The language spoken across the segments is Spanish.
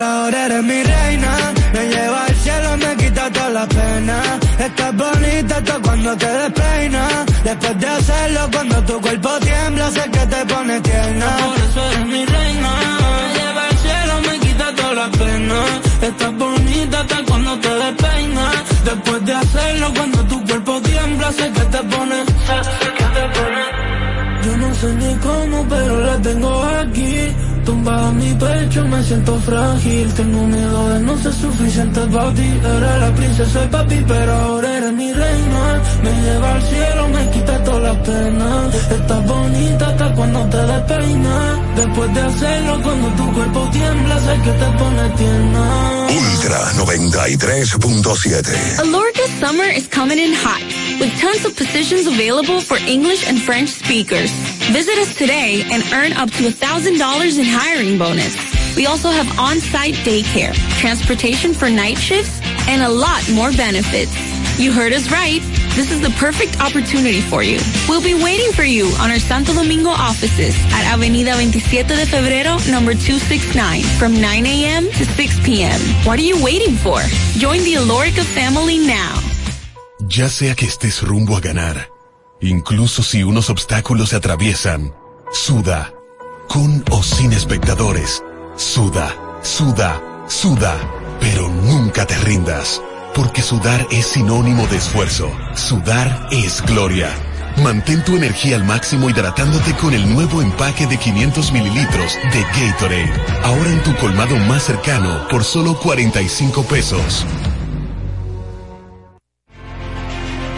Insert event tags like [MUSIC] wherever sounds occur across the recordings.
Ahora eres mi reina, me lleva al cielo, me quita toda la pena. Estás bonita hasta cuando te despeinas. Después de hacerlo, cuando tu cuerpo tiembla, sé que te pone tierna. Por eso eres mi reina, me lleva al cielo, me quita toda la pena. Estás bonita hasta cuando te despeinas. Después de hacerlo, cuando tu cuerpo tiembla, sé que te pone, sé ni cómo, pero la tengo aquí. Tumbado en mi pecho me siento frágil. Tengo miedo de no ser suficiente para ti Eres la princesa y papi pero ahora eres mi reina. Me lleva al cielo, me quita todas las penas. Estás bonita hasta cuando te despeinas. Después de hacerlo cuando tu cuerpo tiembla Sé que te pone tierna. Ultra 93.7 Alorca summer is coming in hot With tons of positions available for English and French speakers Visit us today and earn up to $1,000 in hiring bonus. We also have on-site daycare, transportation for night shifts, and a lot more benefits. You heard us right. This is the perfect opportunity for you. We'll be waiting for you on our Santo Domingo offices at Avenida 27 de Febrero, number 269, from 9 a.m. to 6 p.m. What are you waiting for? Join the Alorica family now. Ya sea que estés rumbo a ganar Incluso si unos obstáculos se atraviesan, suda. Con o sin espectadores. Suda, suda, suda. Pero nunca te rindas. Porque sudar es sinónimo de esfuerzo. Sudar es gloria. Mantén tu energía al máximo hidratándote con el nuevo empaque de 500 mililitros de Gatorade. Ahora en tu colmado más cercano por solo 45 pesos.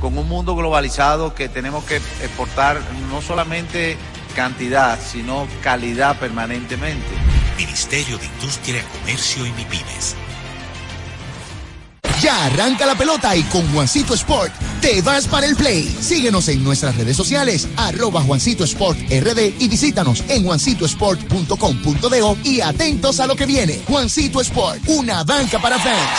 con un mundo globalizado que tenemos que exportar no solamente cantidad, sino calidad permanentemente. Ministerio de Industria, Comercio y MIPIMES. Ya arranca la pelota y con Juancito Sport te vas para el play. Síguenos en nuestras redes sociales, arroba Juancito Sport RD y visítanos en juancitosport.com.de y atentos a lo que viene. Juancito Sport, una banca para fans.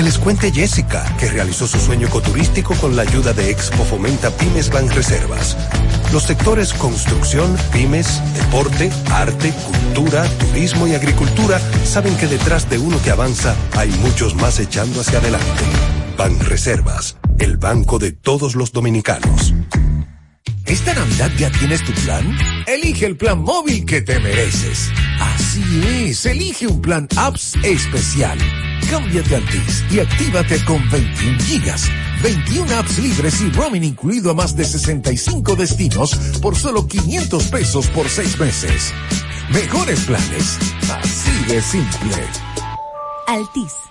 Que les cuente Jessica, que realizó su sueño ecoturístico con la ayuda de Expo Fomenta Pymes Bank Reservas. Los sectores construcción, pymes, deporte, arte, cultura, turismo y agricultura saben que detrás de uno que avanza hay muchos más echando hacia adelante. Ban Reservas, el banco de todos los dominicanos. ¿Esta Navidad ya tienes tu plan? Elige el plan móvil que te mereces. Así es, elige un plan apps especial. Cámbiate al TIS y actívate con 21 gigas, 21 apps libres y roaming incluido a más de 65 destinos por solo 500 pesos por 6 meses. Mejores planes, así de simple. Altis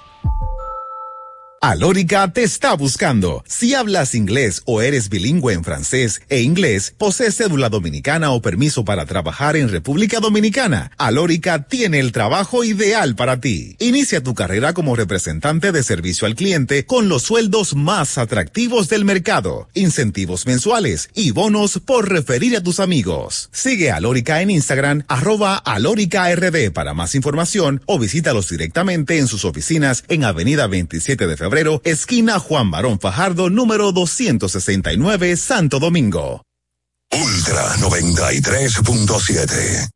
Alórica te está buscando. Si hablas inglés o eres bilingüe en francés e inglés, posees cédula dominicana o permiso para trabajar en República Dominicana, Alórica tiene el trabajo ideal para ti. Inicia tu carrera como representante de servicio al cliente con los sueldos más atractivos del mercado, incentivos mensuales y bonos por referir a tus amigos. Sigue a Alórica en Instagram, arroba alóricard para más información o visítalos directamente en sus oficinas en Avenida 27 de Febrero esquina Juan Barón Fajardo, número 269, Santo Domingo. Ultra 93.7.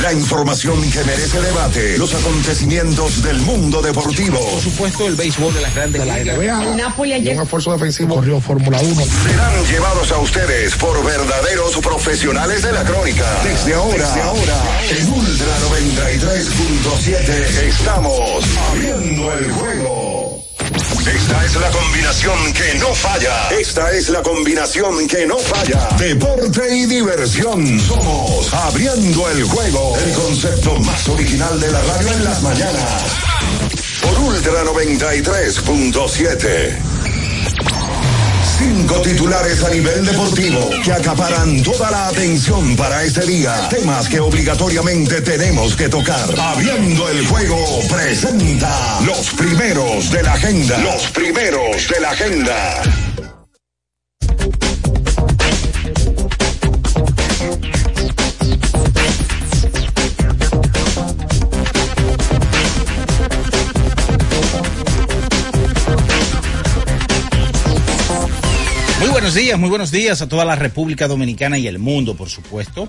La información que merece debate, los acontecimientos del mundo deportivo. Por supuesto, el béisbol de las grandes de la NBA. Napoli ayer. Un esfuerzo defensivo corrió Fórmula 1. Serán llevados a ustedes por verdaderos profesionales de la crónica. Desde ahora, Desde ahora, en Ultra 93.7 estamos abriendo el juego. Esta es la combinación que no falla. Esta es la combinación que no falla. Deporte y diversión. Somos Abriendo el Juego. El concepto más original de la radio en las mañanas. Por Ultra 93.7. Cinco titulares a nivel deportivo que acaparan toda la atención para este día. Temas que obligatoriamente tenemos que tocar. Abriendo el juego presenta los primeros de la agenda. Los primeros de la agenda. Buenos días, muy buenos días a toda la República Dominicana y el mundo, por supuesto.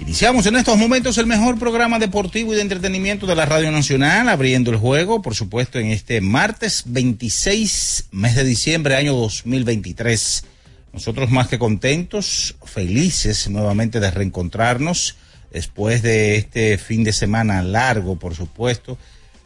Iniciamos en estos momentos el mejor programa deportivo y de entretenimiento de la Radio Nacional, abriendo el juego, por supuesto, en este martes 26, mes de diciembre, año 2023. Nosotros más que contentos, felices nuevamente de reencontrarnos después de este fin de semana largo, por supuesto,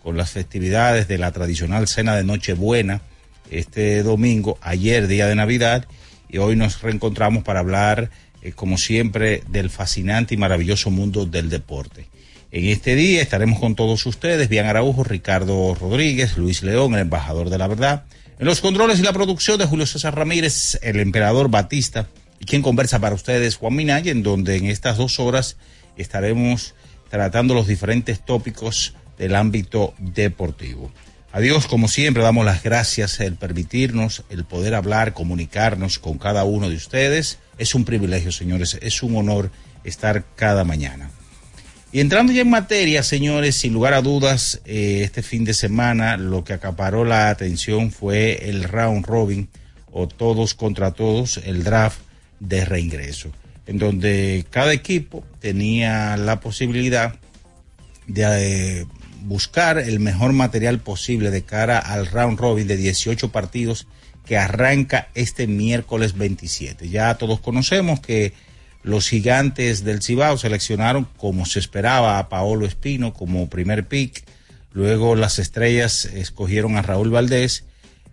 con las festividades de la tradicional cena de Nochebuena, este domingo, ayer, día de Navidad, y hoy nos reencontramos para hablar, eh, como siempre, del fascinante y maravilloso mundo del deporte. En este día estaremos con todos ustedes, Bian Araujo, Ricardo Rodríguez, Luis León, el embajador de la verdad, en los controles y la producción de Julio César Ramírez, el emperador Batista, y quien conversa para ustedes, Juan Minaya, en donde en estas dos horas estaremos tratando los diferentes tópicos del ámbito deportivo. A Dios, como siempre, damos las gracias el permitirnos, el poder hablar, comunicarnos con cada uno de ustedes. Es un privilegio, señores, es un honor estar cada mañana. Y entrando ya en materia, señores, sin lugar a dudas, eh, este fin de semana lo que acaparó la atención fue el round robin o todos contra todos, el draft de reingreso, en donde cada equipo tenía la posibilidad de eh, buscar el mejor material posible de cara al round robin de 18 partidos que arranca este miércoles 27. Ya todos conocemos que los gigantes del Cibao seleccionaron como se esperaba a Paolo Espino como primer pick. Luego las estrellas escogieron a Raúl Valdés.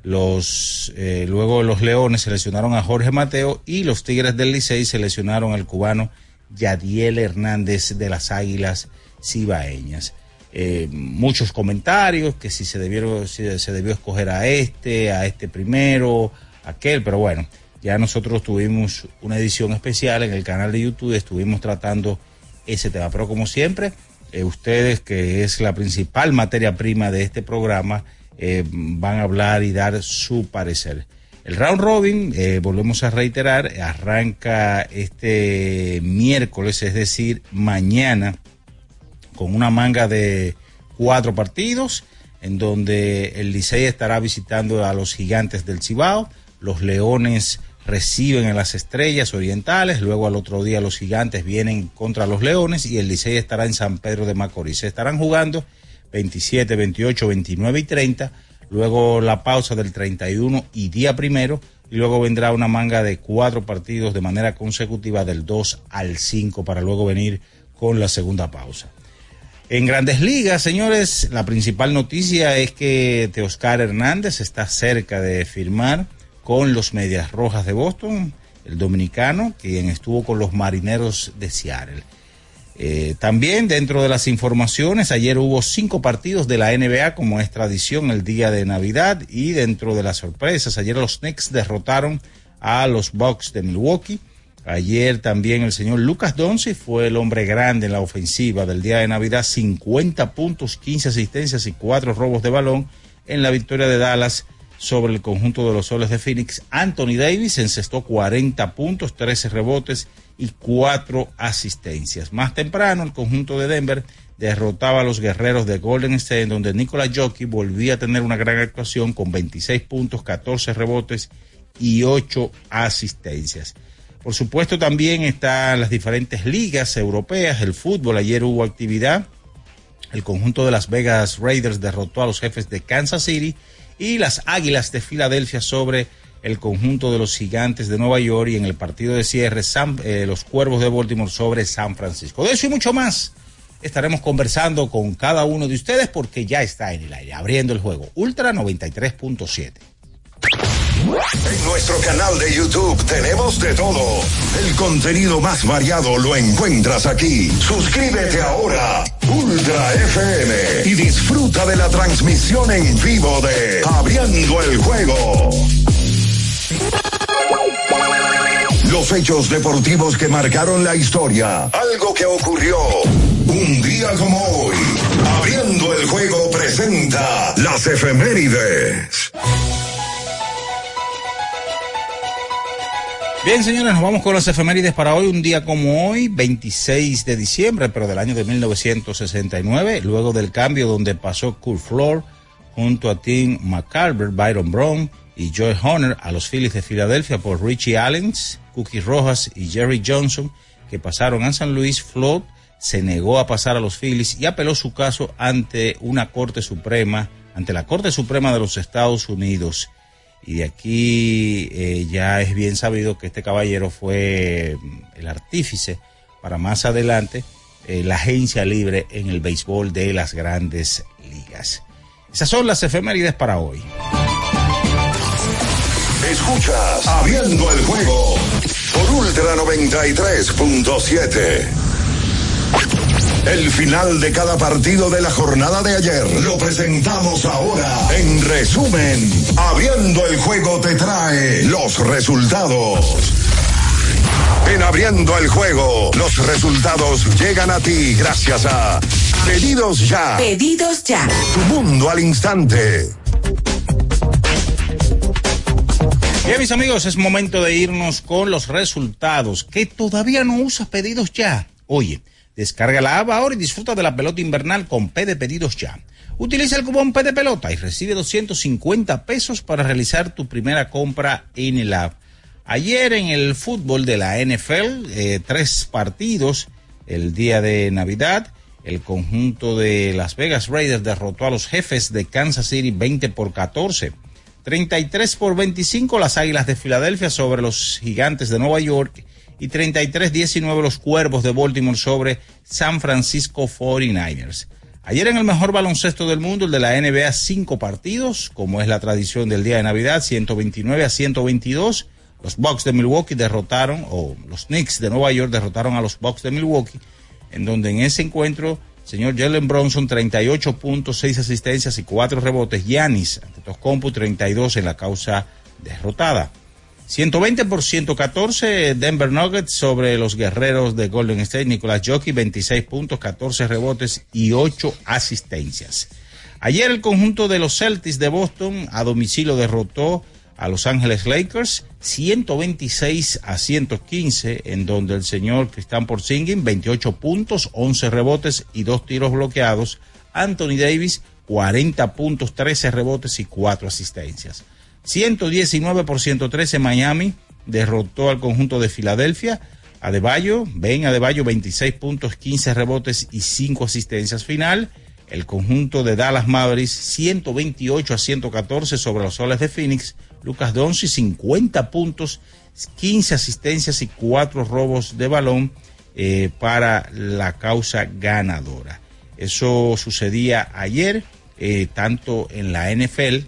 Los, eh, luego los Leones seleccionaron a Jorge Mateo y los Tigres del Licey seleccionaron al cubano Yadiel Hernández de las Águilas Cibaeñas eh, muchos comentarios, que si se, debieron, si se debió escoger a este, a este primero, aquel, pero bueno, ya nosotros tuvimos una edición especial en el canal de YouTube, estuvimos tratando ese tema, pero como siempre, eh, ustedes, que es la principal materia prima de este programa, eh, van a hablar y dar su parecer. El round robin, volvemos a reiterar, arranca este miércoles, es decir, mañana con una manga de cuatro partidos, en donde el Licey estará visitando a los gigantes del Cibao, los Leones reciben a las Estrellas Orientales, luego al otro día los gigantes vienen contra los Leones y el Licey estará en San Pedro de Macorís. Se estarán jugando 27, 28, 29 y 30, luego la pausa del 31 y día primero, y luego vendrá una manga de cuatro partidos de manera consecutiva del 2 al 5 para luego venir con la segunda pausa. En grandes ligas, señores, la principal noticia es que Teoscar Hernández está cerca de firmar con los Medias Rojas de Boston, el dominicano, quien estuvo con los Marineros de Seattle. Eh, también dentro de las informaciones, ayer hubo cinco partidos de la NBA como es tradición el día de Navidad y dentro de las sorpresas, ayer los Knicks derrotaron a los Bucks de Milwaukee Ayer también el señor Lucas Donzi fue el hombre grande en la ofensiva del día de Navidad, 50 puntos, 15 asistencias y 4 robos de balón en la victoria de Dallas sobre el conjunto de los soles de Phoenix. Anthony Davis encestó 40 puntos, 13 rebotes y 4 asistencias. Más temprano, el conjunto de Denver derrotaba a los guerreros de Golden State, donde Nikola Jockey volvía a tener una gran actuación con 26 puntos, 14 rebotes y 8 asistencias. Por supuesto también están las diferentes ligas europeas, el fútbol, ayer hubo actividad, el conjunto de Las Vegas Raiders derrotó a los jefes de Kansas City y las Águilas de Filadelfia sobre el conjunto de los gigantes de Nueva York y en el partido de cierre eh, los Cuervos de Baltimore sobre San Francisco. De eso y mucho más estaremos conversando con cada uno de ustedes porque ya está en el aire, abriendo el juego. Ultra 93.7. En nuestro canal de YouTube tenemos de todo. El contenido más variado lo encuentras aquí. Suscríbete ahora, Ultra FM, y disfruta de la transmisión en vivo de Abriendo el Juego. Los hechos deportivos que marcaron la historia. Algo que ocurrió un día como hoy. Abriendo el Juego presenta las efemérides. Bien, señores, nos vamos con las efemérides para hoy, un día como hoy, 26 de diciembre, pero del año de 1969, luego del cambio donde pasó Kurt Floor junto a Tim McCarver, Byron Brown y Joe Honor a los Phillies de Filadelfia por Richie Allens, Cookie Rojas y Jerry Johnson, que pasaron a San Luis, Flood se negó a pasar a los Phillies y apeló su caso ante una Corte Suprema, ante la Corte Suprema de los Estados Unidos y de aquí eh, ya es bien sabido que este caballero fue mm, el artífice para más adelante eh, la agencia libre en el béisbol de las grandes ligas. Esas son las efemérides para hoy. Escuchas Abriendo el juego por Ultra 93.7. El final de cada partido de la jornada de ayer lo presentamos ahora. En resumen, abriendo el juego te trae los resultados. En abriendo el juego, los resultados llegan a ti gracias a Pedidos Ya. Pedidos Ya. Tu mundo al instante. Bien, mis amigos, es momento de irnos con los resultados. Que todavía no usas pedidos ya. Oye, Descarga la app ahora y disfruta de la pelota invernal con P de pedidos ya. Utiliza el cupón P de pelota y recibe 250 pesos para realizar tu primera compra en el app. Ayer en el fútbol de la NFL, eh, tres partidos el día de Navidad. El conjunto de Las Vegas Raiders derrotó a los jefes de Kansas City 20 por 14. 33 por 25 las Águilas de Filadelfia sobre los Gigantes de Nueva York y 33-19 los Cuervos de Baltimore sobre San Francisco 49ers. Ayer en el mejor baloncesto del mundo, el de la NBA, cinco partidos, como es la tradición del día de Navidad, 129 a 122. Los Bucks de Milwaukee derrotaron, o los Knicks de Nueva York derrotaron a los Bucks de Milwaukee, en donde en ese encuentro, señor Jalen Bronson, 38 puntos, 6 asistencias y 4 rebotes. Yanis, ante Toscompu, 32 en la causa derrotada. 120 por 114 Denver Nuggets sobre los guerreros de Golden State. Nicolás Jockey, 26 puntos, 14 rebotes y 8 asistencias. Ayer el conjunto de los Celtics de Boston a domicilio derrotó a Los Ángeles Lakers 126 a 115, en donde el señor Cristian Porzingis 28 puntos, 11 rebotes y 2 tiros bloqueados. Anthony Davis 40 puntos, 13 rebotes y 4 asistencias. 119 por 113 Miami derrotó al conjunto de Filadelfia. Adebayo, ven Adebayo 26 puntos, 15 rebotes y 5 asistencias final. El conjunto de Dallas Mavericks 128 a 114 sobre los soles de Phoenix. Lucas Donzi 50 puntos, 15 asistencias y 4 robos de balón eh, para la causa ganadora. Eso sucedía ayer, eh, tanto en la NFL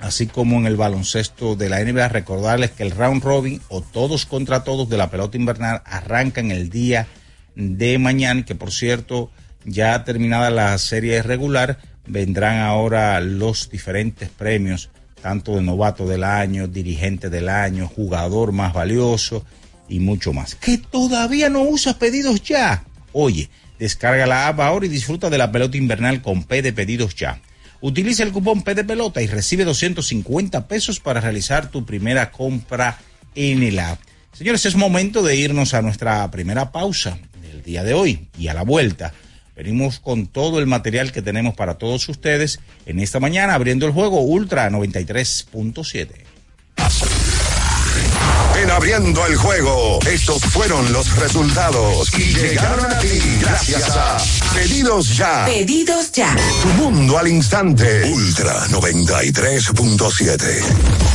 así como en el baloncesto de la NBA, recordarles que el round robin o todos contra todos de la pelota invernal arranca en el día de mañana, que por cierto, ya terminada la serie regular, vendrán ahora los diferentes premios, tanto de novato del año, dirigente del año, jugador más valioso y mucho más. Que todavía no usas pedidos ya. Oye, descarga la app ahora y disfruta de la pelota invernal con P de pedidos ya. Utiliza el cupón P de pelota y recibe 250 pesos para realizar tu primera compra en el app. Señores, es momento de irnos a nuestra primera pausa del día de hoy y a la vuelta. Venimos con todo el material que tenemos para todos ustedes en esta mañana abriendo el juego Ultra 93.7. En abriendo el juego, estos fueron los resultados y llegaron a ti gracias a Pedidos Ya. Pedidos Ya. Tu mundo al instante. Ultra 93.7.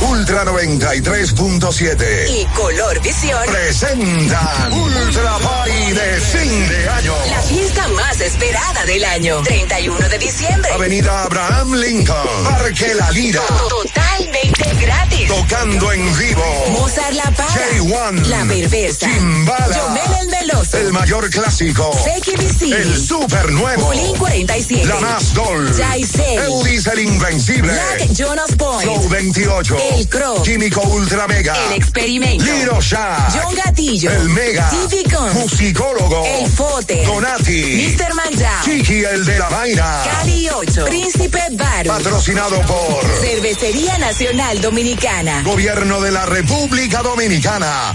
Ultra 93.7. Y Color Visión. Presentan Ultra Party de fin de año. La fiesta más esperada del año. 31 de diciembre. Avenida Abraham Lincoln. Parque La Lira. Totalmente gratis. Tocando en vivo. Mozart La Para. J1. La Perversa. Chimbala. Yomel el Meloso. El mayor clásico. Vicini. El super nuevo. Bulín 47. La más dol. Jaisel. Eudis el invencible. Black Jonas Point. Flow 28. El Crow. Químico Ultra Mega. El Experimento. Liro Shah. John Gatillo. El Mega. TV Con. Musicólogo. El Fote. Donati. Mr. Manjao. Chiqui el de la vaina. Cali 8. Príncipe Baru. Patrocinado por Cervecería Nacional Dominicana. Gobierno de la República Dominicana.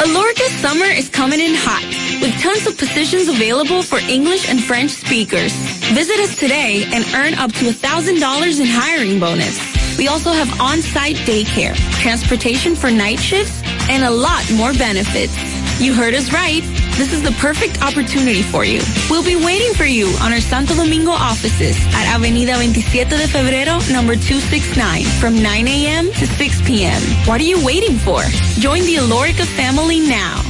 Alorca summer is coming in hot, with tons of positions available for English and French speakers. Visit us today and earn up to $1,000 in hiring bonus. We also have on-site daycare, transportation for night shifts, and a lot more benefits. You heard us right. This is the perfect opportunity for you. We'll be waiting for you on our Santo Domingo offices at Avenida 27 de Febrero, number 269, from 9 a.m. to 6 p.m. What are you waiting for? Join the Alorica family now.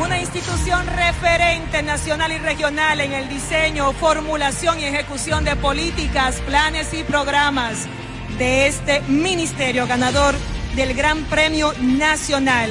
Una institución referente nacional y regional en el diseño, formulación y ejecución de políticas, planes y programas de este ministerio ganador del Gran Premio Nacional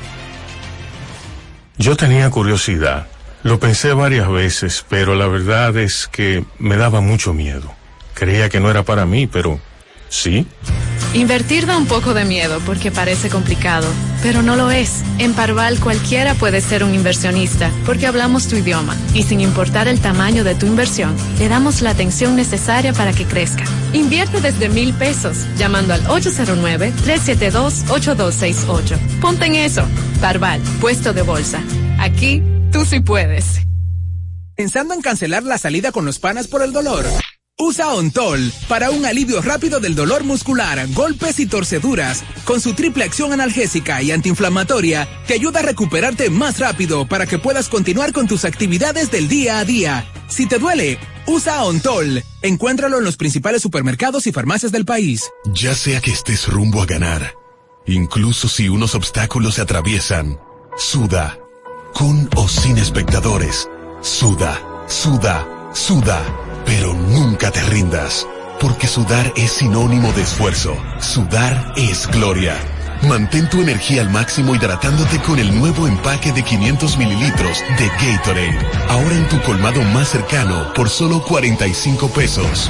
Yo tenía curiosidad, lo pensé varias veces, pero la verdad es que me daba mucho miedo. Creía que no era para mí, pero sí. Invertir da un poco de miedo porque parece complicado, pero no lo es. En Parval cualquiera puede ser un inversionista porque hablamos tu idioma y sin importar el tamaño de tu inversión, le damos la atención necesaria para que crezca. Invierte desde mil pesos llamando al 809-372-8268. Ponte en eso. Parval, puesto de bolsa. Aquí tú sí puedes. ¿Pensando en cancelar la salida con los panas por el dolor? Usa Ontol para un alivio rápido del dolor muscular, golpes y torceduras. Con su triple acción analgésica y antiinflamatoria, te ayuda a recuperarte más rápido para que puedas continuar con tus actividades del día a día. Si te duele, usa Ontol. Encuéntralo en los principales supermercados y farmacias del país. Ya sea que estés rumbo a ganar, incluso si unos obstáculos se atraviesan, suda, con o sin espectadores, suda, suda, suda pero nunca te rindas, porque sudar es sinónimo de esfuerzo. Sudar es gloria. Mantén tu energía al máximo hidratándote con el nuevo empaque de 500 mililitros de Gatorade. Ahora en tu colmado más cercano por solo 45 pesos.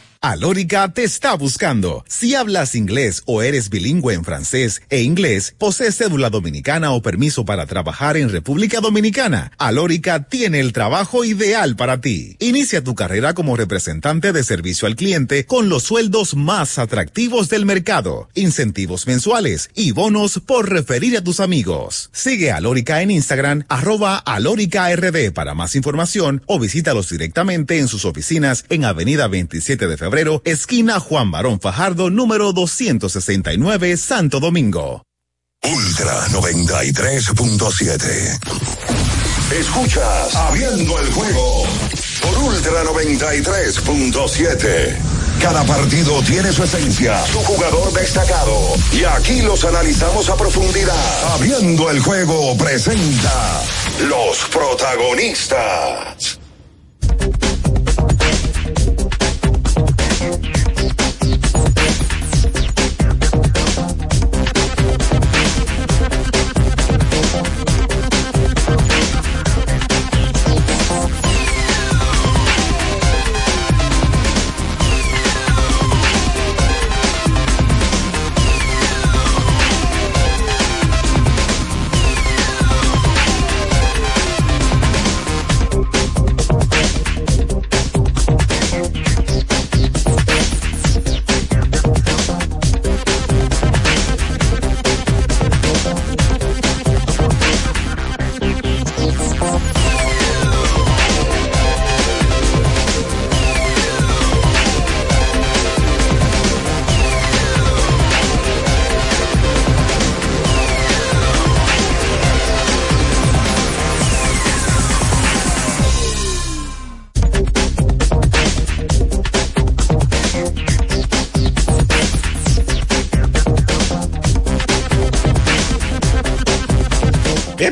Alórica te está buscando. Si hablas inglés o eres bilingüe en francés e inglés, posees cédula dominicana o permiso para trabajar en República Dominicana, Alórica tiene el trabajo ideal para ti. Inicia tu carrera como representante de servicio al cliente con los sueldos más atractivos del mercado, incentivos mensuales y bonos por referir a tus amigos. Sigue a Alórica en Instagram, arroba alóricard para más información o visítalos directamente en sus oficinas en Avenida 27 de Febrero esquina Juan Barón Fajardo, número 269, Santo Domingo. Ultra 93.7. Escuchas Abriendo el juego por Ultra 93.7. Cada partido tiene su esencia, su jugador destacado. Y aquí los analizamos a profundidad. Abriendo el juego presenta los protagonistas.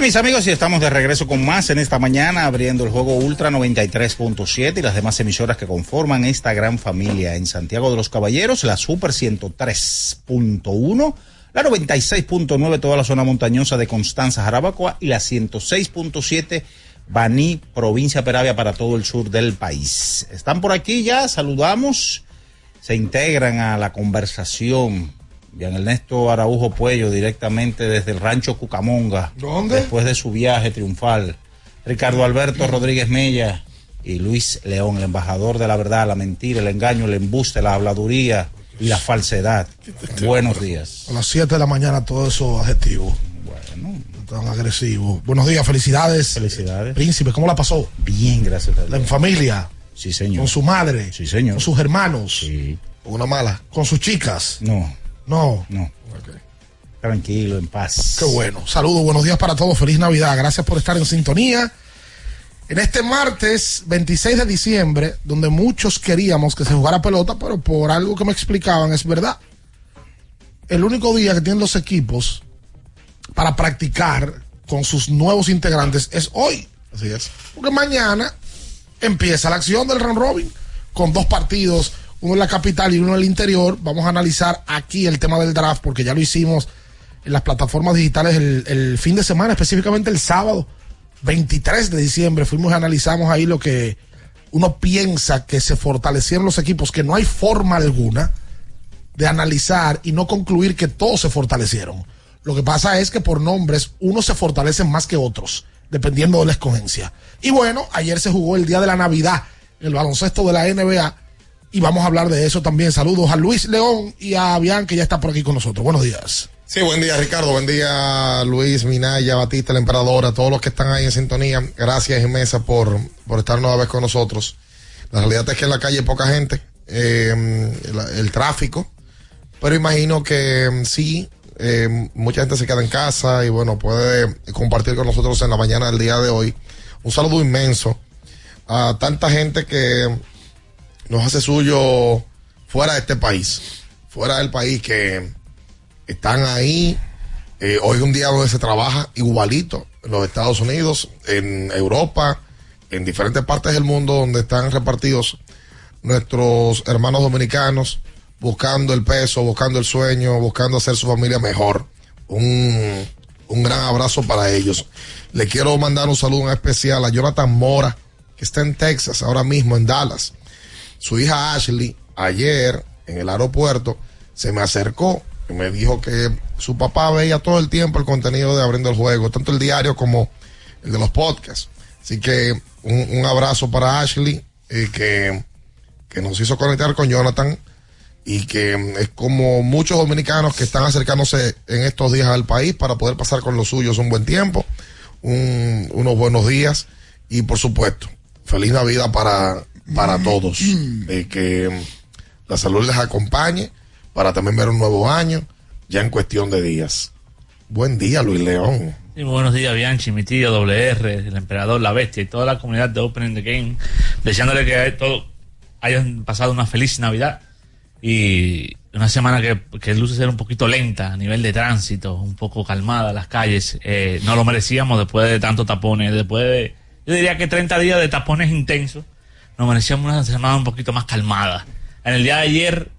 Mis amigos, y estamos de regreso con más en esta mañana, abriendo el juego Ultra 93.7 y las demás emisoras que conforman esta gran familia en Santiago de los Caballeros, la Super 103.1, la 96.9, toda la zona montañosa de Constanza, Jarabacoa, y la 106.7, Baní, provincia Peravia, para todo el sur del país. Están por aquí ya, saludamos, se integran a la conversación. Bien, Ernesto Araujo Puello, directamente desde el rancho Cucamonga. ¿Dónde? Después de su viaje triunfal. Ricardo Alberto Rodríguez Mella y Luis León, el embajador de la verdad, la mentira, el engaño, el embuste, la habladuría y la falsedad. Buenos días. A las 7 de la mañana todos esos adjetivos. Bueno. Tan agresivos. Buenos días, felicidades. Felicidades. Príncipe, ¿cómo la pasó? Bien, gracias a Dios. En familia. Sí, señor. Con su madre. Sí, señor. Con sus hermanos. Sí. Con una mala. Con sus chicas. No. No. No. Tranquilo, en paz. Qué bueno. Saludos, buenos días para todos. Feliz Navidad. Gracias por estar en sintonía. En este martes 26 de diciembre, donde muchos queríamos que se jugara pelota, pero por algo que me explicaban es verdad. El único día que tienen los equipos para practicar con sus nuevos integrantes es hoy. Así es. Porque mañana empieza la acción del round robin con dos partidos, uno en la capital y uno en el interior. Vamos a analizar aquí el tema del draft porque ya lo hicimos en las plataformas digitales el, fin de semana, específicamente el sábado 23 de diciembre. Fuimos y analizamos ahí lo que uno piensa que se fortalecieron los equipos, que no hay forma alguna de analizar y no concluir que todos se fortalecieron. Lo que pasa es que por nombres unos se fortalecen más que otros, dependiendo de la escogencia. Y bueno, ayer se jugó el día de la Navidad, el baloncesto de la NBA, y vamos a hablar de eso también. Saludos a Luis León y a Bian, que ya está por aquí con nosotros. Buenos días. Sí, buen día Ricardo, buen día Luis, Minaya, Batista, el emperador, a todos los que están ahí en sintonía. Gracias Mesa por, por estar nueva vez con nosotros. La realidad es que en la calle hay poca gente, eh, el, tráfico, pero imagino que mm, sí, eh, mucha gente se queda en casa y bueno, puede compartir con nosotros en la mañana del día de hoy. Un saludo inmenso a tanta gente que nos hace suyo fuera de este país, fuera del país que están ahí. Eh, hoy es un día donde se trabaja igualito en los Estados Unidos, en Europa, en diferentes partes del mundo donde están repartidos nuestros hermanos dominicanos buscando el peso, buscando el sueño, buscando hacer su familia mejor. Un, un gran abrazo para ellos. Le quiero mandar un saludo especial a Jonathan Mora, que está en Texas ahora mismo, en Dallas. Su hija Ashley, ayer en el aeropuerto, se me acercó y me dijo que su papá veía todo el tiempo el contenido de Abriendo el Juego, tanto el diario como el de los podcasts. Así que un, abrazo para Ashley, eh, que, que nos hizo conectar con Jonathan y que es como muchos dominicanos que están acercándose en estos días al país para poder pasar con los suyos un buen tiempo, un, unos buenos días y por supuesto, feliz Navidad para, para todos. Eh, que la salud les acompañe para también ver un nuevo año ya en cuestión de días. Buen día, Luis León. Muy buenos días, Bianchi, mi tío, WR, el emperador, la bestia y toda la comunidad de Opening the Game, deseándole que todo hayan pasado una feliz Navidad y una semana que, que luce ser un poquito lenta a nivel de tránsito, un poco calmada las calles. Eh, no lo merecíamos después de tantos tapones, después de, yo diría que 30 días de tapones intensos, nos merecíamos una semana un poquito más calmada. En el día de ayer,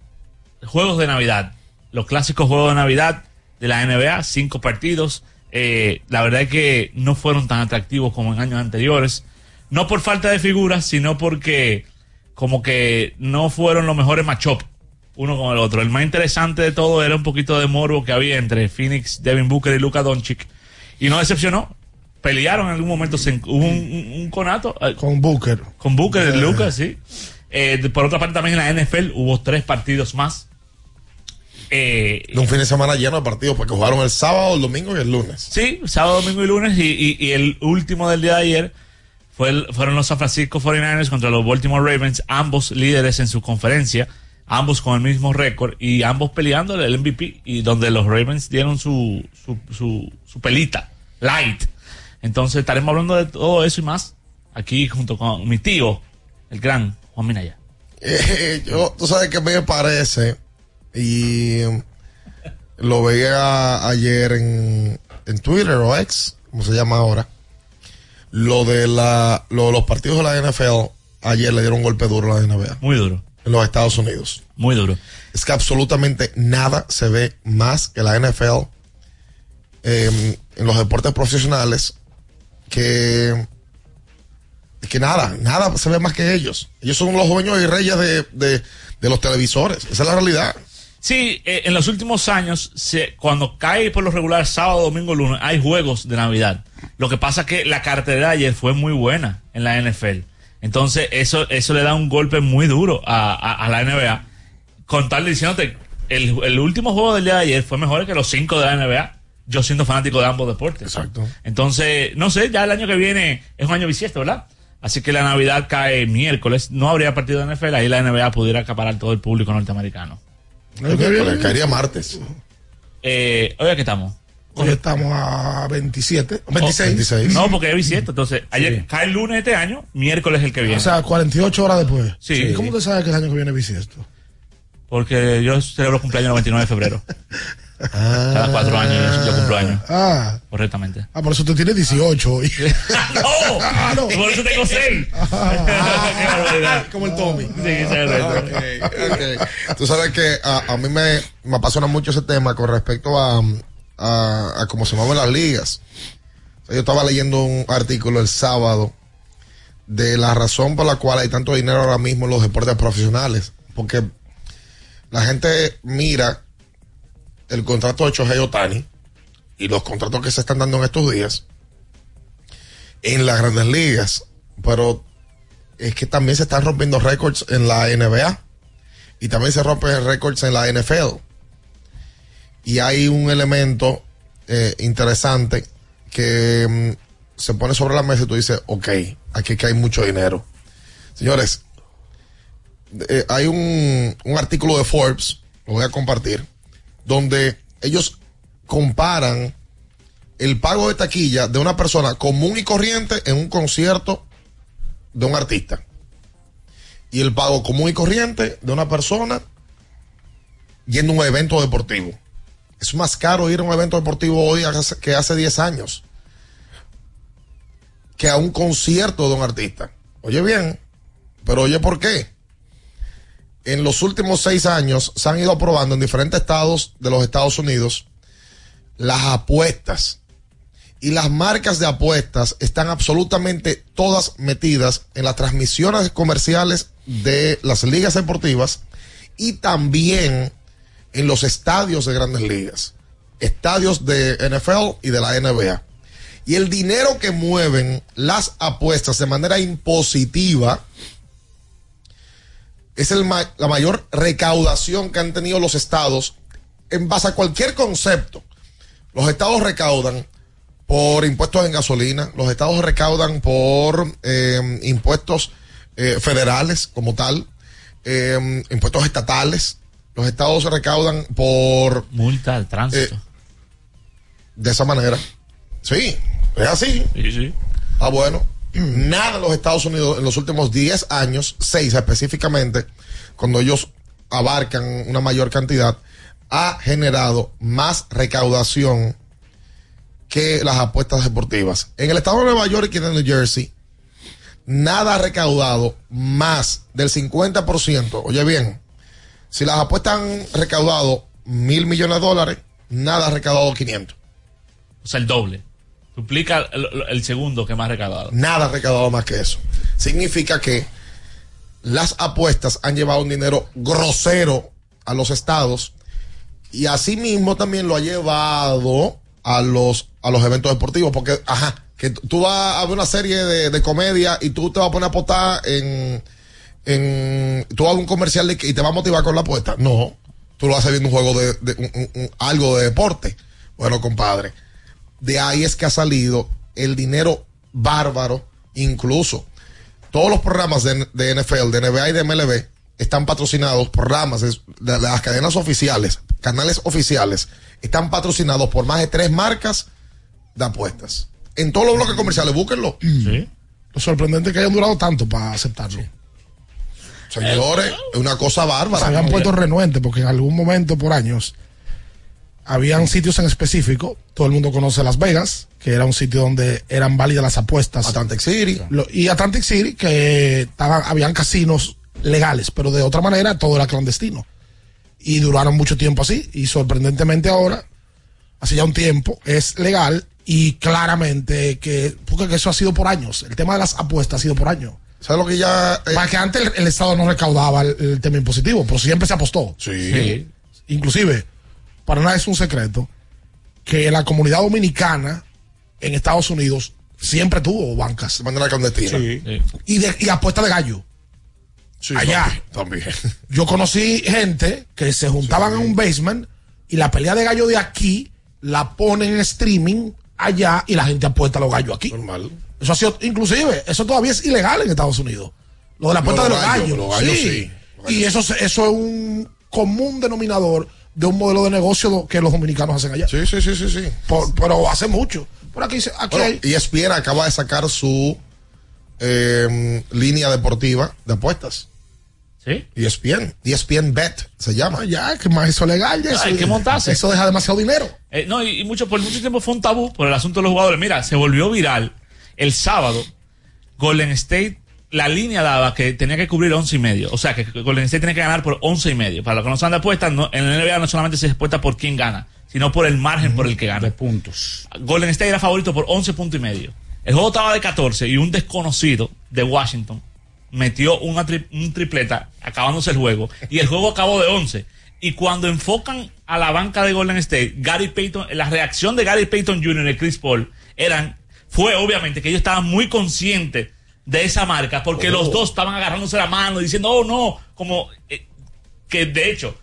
juegos de Navidad, los clásicos juegos de Navidad de la NBA, cinco partidos. Eh, la verdad es que no fueron tan atractivos como en años anteriores. No por falta de figuras, sino porque como que no fueron los mejores matchups uno con el otro. El más interesante de todo era un poquito de morbo que había entre Phoenix, Devin Booker y Luka Doncic. Y no decepcionó. Pelearon en algún momento, se, hubo un, un, un, conato. Con Booker. Con Booker y eh. Luka, sí. Eh, por otra parte, también en la NFL hubo tres partidos más. Eh, de un fin de semana lleno de partidos, porque jugaron el sábado, el domingo y el lunes. Sí, sábado, domingo y lunes. Y, y, y el último del día de ayer fue el, fueron los San Francisco 49ers contra los Baltimore Ravens, ambos líderes en su conferencia ambos con el mismo récord y ambos peleando el MVP y donde los Ravens dieron su, su, su, su, pelita, light. Entonces estaremos hablando de todo eso y más aquí junto con mi tío, el gran Juan Minaya. Eh, yo, tú sabes que me parece y lo veía ayer en, en Twitter o X, como se llama ahora, lo de la, lo los partidos de la NFL ayer le dieron un golpe duro a la NBA. Muy duro. En los Estados Unidos. Muy duro. Es que absolutamente nada se ve más que la NFL eh, en los deportes profesionales que, que nada, nada se ve más que ellos. Ellos son los dueños y reyes de, de, los televisores. Esa es la realidad. Sí, eh, en los últimos años, cuando cae por lo regular sábado, domingo, lunes, hay juegos de Navidad. Lo que pasa es que la cartera de ayer fue muy buena en la NFL. Entonces, eso, eso le da un golpe muy duro a, a, la NBA. Con tal diciéndote, el, el último juego del día de ayer fue mejor que los cinco de la NBA. Yo siendo fanático de ambos deportes. Exacto. Entonces, no sé, ya el año que viene es un año bisiesto, ¿verdad? Así que la Navidad cae miércoles. No habría partido de NFL. Ahí la NBA pudiera acaparar todo el público norteamericano. El miércoles, caería martes. Eh, hoy aquí estamos. Hoy estamos a 27, 26. 26. No, porque es bisiesto. Entonces, ayer cae el lunes este año, miércoles el que viene. O sea, 48 horas después. Sí. ¿Y cómo te sabes que el año que viene es bisiesto? Porque yo celebro cumpleaños el 29 de febrero. [LAUGHS] Cada cuatro años yo cumplo años. Ah. Correctamente. Ah, por eso tú tienes 18 hoy. [LAUGHS] ¡No! no. Por eso tengo 6. Qué barbaridad. Como el Tommy. Sí, sí, okay, okay. Tú sabes que a, a mí me, me, apasiona mucho ese tema con respecto a, a, a cómo se mueven las ligas. O sea, yo estaba leyendo un artículo el sábado de la razón por la cual hay tanto dinero ahora mismo en los deportes profesionales. Porque la gente mira el contrato de Shohei Otani y los contratos que se están dando en estos días en las grandes ligas, pero es que también se están rompiendo récords en la NBA y también se rompen récords en la NFL. Y hay un elemento eh, interesante que mm, se pone sobre la mesa y tú dices, ok, aquí que hay mucho dinero. Señores, eh, hay un, un artículo de Forbes, lo voy a compartir, donde ellos comparan el pago de taquilla de una persona común y corriente en un concierto de un artista. Y el pago común y corriente de una persona yendo a un evento deportivo. Es más caro ir a un evento deportivo hoy que hace 10 años. Que a un concierto de un artista. Oye bien, pero oye por qué en los últimos seis años se han ido aprobando en diferentes estados de los Estados Unidos las apuestas. Y las marcas de apuestas están absolutamente todas metidas en las transmisiones comerciales de las ligas deportivas y también en los estadios de grandes ligas, estadios de NFL y de la NBA. Y el dinero que mueven las apuestas de manera impositiva es el ma la mayor recaudación que han tenido los estados en base a cualquier concepto. Los estados recaudan por impuestos en gasolina, los estados recaudan por eh, impuestos eh, federales como tal, eh, impuestos estatales, los estados recaudan por... Multa al tránsito. de esa manera. Sí, es así. Sí, sí. Ah, bueno [CLEARS THROAT] nada en los Estados Unidos en los últimos 10 años, 6 específicamente, cuando ellos abarcan una mayor cantidad, ha generado más recaudación que las apuestas deportivas. En el estado de Nueva York y en New Jersey, nada ha recaudado más del 50%. Oye bien, si las apuestas han recaudado mil millones de dólares, nada ha recaudado 500. O sea, el doble. Duplica el, segundo que más recaudado. Nada recaudado más que eso. Significa que las apuestas han llevado un dinero grosero a los estados y asimismo también lo ha llevado a los, a los eventos deportivos. Porque, ajá, que tú vas a ver una serie de, de comedia y tú te vas a poner a apostar en, en, tú vas un comercial de, y te va a motivar con la apuesta. No, tú lo haces viendo un juego de, de un, un, algo de deporte. Bueno, compadre de ahí es que ha salido el dinero bárbaro, incluso todos los programas de, de, NFL, de NBA y de MLB están patrocinados por ramas de, de, las cadenas oficiales, canales oficiales, están patrocinados por más de tres marcas de apuestas. En todos los bloques comerciales, búsquenlo. Sí. Lo sorprendente es que hayan durado tanto para aceptarlo. Sí. Señores, es una cosa bárbara. Se habían puesto renuentes porque en algún momento por años habían sitios en específico, todo el mundo conoce Las Vegas, que era un sitio donde eran válidas las apuestas. Atlantic City. Lo- y Atlantic City, que estaban, habían casinos legales, pero de otra manera todo era clandestino. Y duraron mucho tiempo así. Y sorprendentemente ahora, hace ya un tiempo, es legal y claramente que, porque que eso ha sido por años. El tema de las apuestas ha sido por años. ¿Sabes lo que ya... Para que antes el, el Estado no recaudaba el, el tema impositivo, pero siempre se apostó. Sí. Inclusive, para nada es un secreto que la comunidad dominicana en Estados Unidos siempre tuvo bancas. De manera clandestina. Y, de, y apuesta de gallo. Sí, Allá. También. [LAUGHS] Yo conocí gente que se juntaban en un basement y la pelea de gallo de aquí la ponen en streaming allá y la gente apuesta a los gallos aquí. Normal. Eso ha sido, inclusive, eso todavía es ilegal en Estados Unidos. Lo de la apuesta Lo de los gallo, gallos. los gallos sí. sí. Y eso, eso es un común denominador de un modelo de negocio que los dominicanos hacen allá. Sí, sí, sí, sí, sí. Por- pero hace mucho. Por aquí, aquí Bueno, hay. y ESPN acaba de sacar su eh, línea deportiva de apuestas. ¿Sí? ESPN, ESPN Bet se llama. Ya, que más eso es legal. Ya, Ah, eso, hay que montarse. Eso deja demasiado dinero. Eh, no, y, y mucho, por mucho tiempo fue un tabú por el asunto de los jugadores. Mira, se volvió viral el sábado. Golden State, la línea daba que tenía que cubrir 11 y medio. O sea, que Golden State tenía que ganar por 11 y medio. Para los que no saben de apuestas, no- en la NBA no solamente se apuesta por quién gana, sino por el margen por el que gana. De puntos. Golden State era favorito por 11 puntos y medio. El juego estaba de 14 y un desconocido de Washington metió una tri- un tripleta acabándose el juego y el juego acabó de 11. Y cuando enfocan a la banca de Golden State, Gary Payton, la reacción de Gary Payton Jr. y Chris Paul eran, fue obviamente que ellos estaban muy conscientes de esa marca porque Oh. los dos estaban agarrándose la mano diciendo, oh no, como eh, que de hecho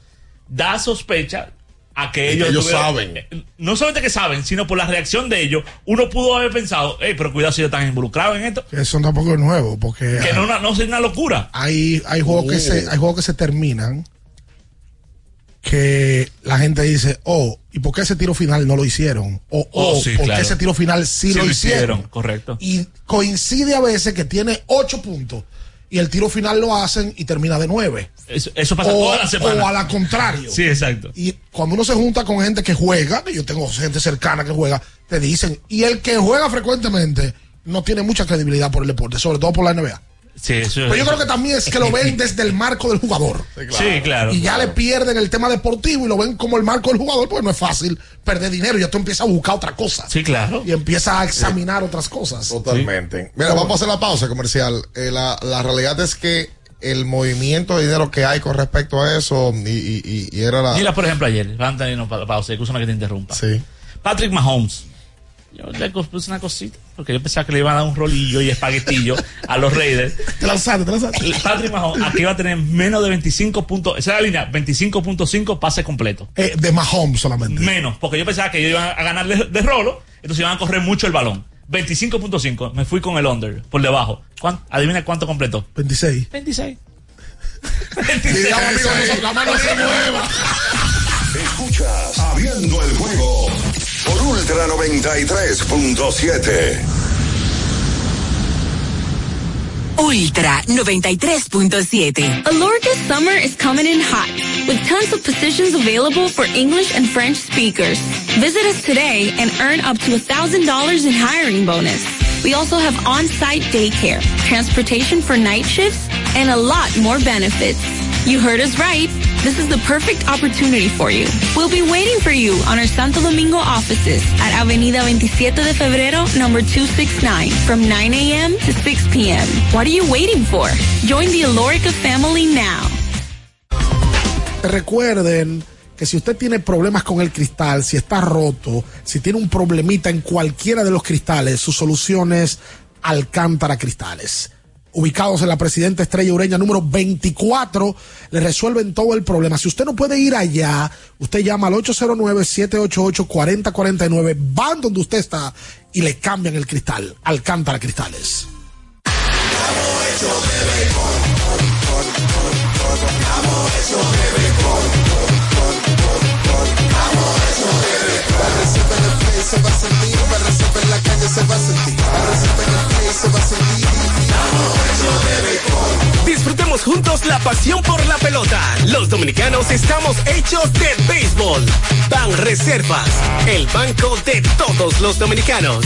da sospecha a que Es ellos, ellos tuvieron- saben. eh, no solamente que saben, sino por la reacción de ellos, uno pudo haber pensado, hey, pero cuidado si ellos están involucrados en esto, Eso tampoco es nuevo, porque que no, no, no sea una locura. hay, hay, juegos que Oh. se, hay juegos que se terminan que la gente dice, oh, ¿y por qué ese tiro final no lo hicieron? O, Oh, oh, sí, ¿por claro. qué ese tiro final sí, Sí lo hicieron? hicieron, correcto. Y coincide a veces que tiene ocho puntos y el tiro final lo hacen y termina de nueve. Eso, eso pasa o, toda la semana. o a la contrario. Sí, exacto. Y cuando uno se junta con gente que juega, que yo tengo gente cercana que juega, te dicen, y el que juega frecuentemente no tiene mucha credibilidad por el deporte, sobre todo por la NBA. Sí, eso Pero yo creo que también es que lo ven desde el marco del jugador. Sí, claro. Y ya le pierden el tema deportivo y lo ven como el marco del jugador, porque no es fácil perder dinero. Ya tú empiezas a buscar otra cosa. Sí, claro. Y empiezas a examinar otras cosas. Totalmente. Mira, vamos a hacer la pausa comercial. Eh, la, la realidad es que el movimiento de dinero que hay con respecto a eso, y, y- y- y era la. Mira, por ejemplo, ayer, antes de irnos pausa, escúchame que te interrumpa. Sí. Patrick Mahomes. Yo le puse una cosita, porque yo pensaba que le iban a dar un rolillo y espaguetillo a los Raiders. Te lanzaste, te lanzaste. Patrick Mahomes aquí va a tener menos de 25 puntos. Esa es la línea, 25.5 pase completo. Eh, de Mahomes solamente. Menos, porque yo pensaba que ellos iban a ganar de, de rolo, entonces iban a correr mucho el balón. 25.5, me fui con el under, por debajo. ¿Cuán- adivina cuánto completó. 26. 26. Cuidado, amigo, no, la mano se mueva. Escuchas Abriendo el juego por Ultra 93.7. Ultra 93.7. Alorca's summer is coming in hot, with tons of positions available for English and French speakers. Visit us today and earn up to $1,000 in hiring bonus. We also have on-site daycare, transportation for night shifts, and a lot more benefits. You heard us right. This is the perfect opportunity for you. We'll be waiting for you on our Santo Domingo offices at Avenida 27 de Febrero, number 269, from 9 a.m. to 6 p.m. What are you waiting for? Join the Alorica family now. Recuerden que si usted tiene problemas con el cristal, si está roto, si tiene un problemita en cualquiera de los cristales, su solución es Alcántara Cristales. Ubicados en la Presidenta Estrella Ureña número 24, le resuelven todo el problema. Si usted no puede ir allá, usted llama al 809-788-4049, van donde usted está y le cambian el cristal. Alcántara Cristales. Se va a sentir, para en la calle se va a sentir, va a. Disfrutemos juntos la la pasión por la pelota. Los dominicanos estamos hechos de béisbol. Ban Reservas, el banco de todos los dominicanos.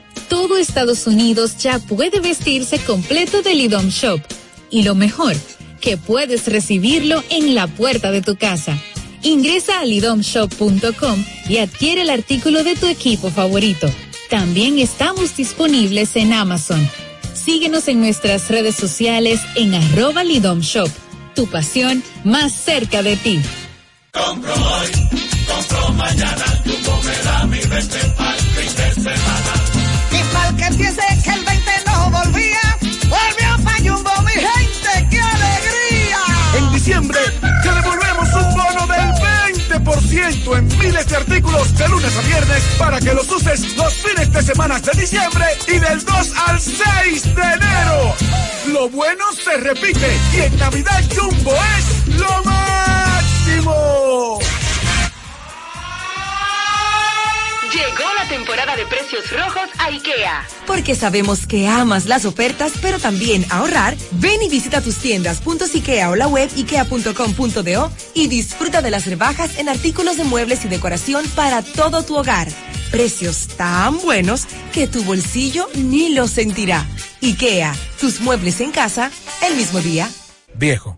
Todo Estados Unidos ya puede vestirse completo del IDOM Shop. Y lo mejor, que puedes recibirlo en la puerta de tu casa. Ingresa a lidomshop.com y adquiere el artículo de tu equipo favorito. También estamos disponibles en Amazon. Síguenos en nuestras redes sociales en arroba Lidom Shop. Tu pasión más cerca de ti. Compro hoy, compro mañana, Jumbo me mi 20 pa'l fin de semana. Mal que empiece que el 20 no volvía, volvió pa' Jumbo, mi gente, ¡qué alegría! En diciembre te devolvemos un bono del 20% en miles de artículos de lunes a viernes para que los uses los fines de semana de diciembre y del 2 al 6 de enero. Lo bueno se repite y en Navidad Jumbo es lo máximo. Llegó la temporada de precios rojos a IKEA. Porque sabemos que amas las ofertas, pero también ahorrar. Ven y visita tus tiendas puntos IKEA o la web ikea.com.do y disfruta de las rebajas en artículos de muebles y decoración para todo tu hogar. Precios tan buenos que tu bolsillo ni lo sentirá. IKEA, tus muebles en casa el mismo día. Viejo,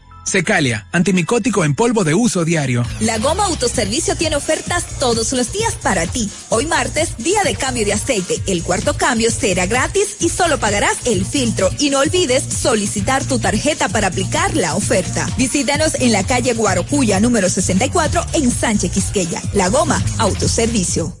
Secalia, antimicótico en polvo de uso diario. La Goma Autoservicio tiene ofertas todos los días para ti. Hoy martes, día de cambio de aceite. El cuarto cambio será gratis y solo pagarás el filtro. Y no olvides solicitar tu tarjeta para aplicar la oferta. Visítanos en la calle Guarocuya número 64 en Sánchez Quisqueya. La Goma Autoservicio.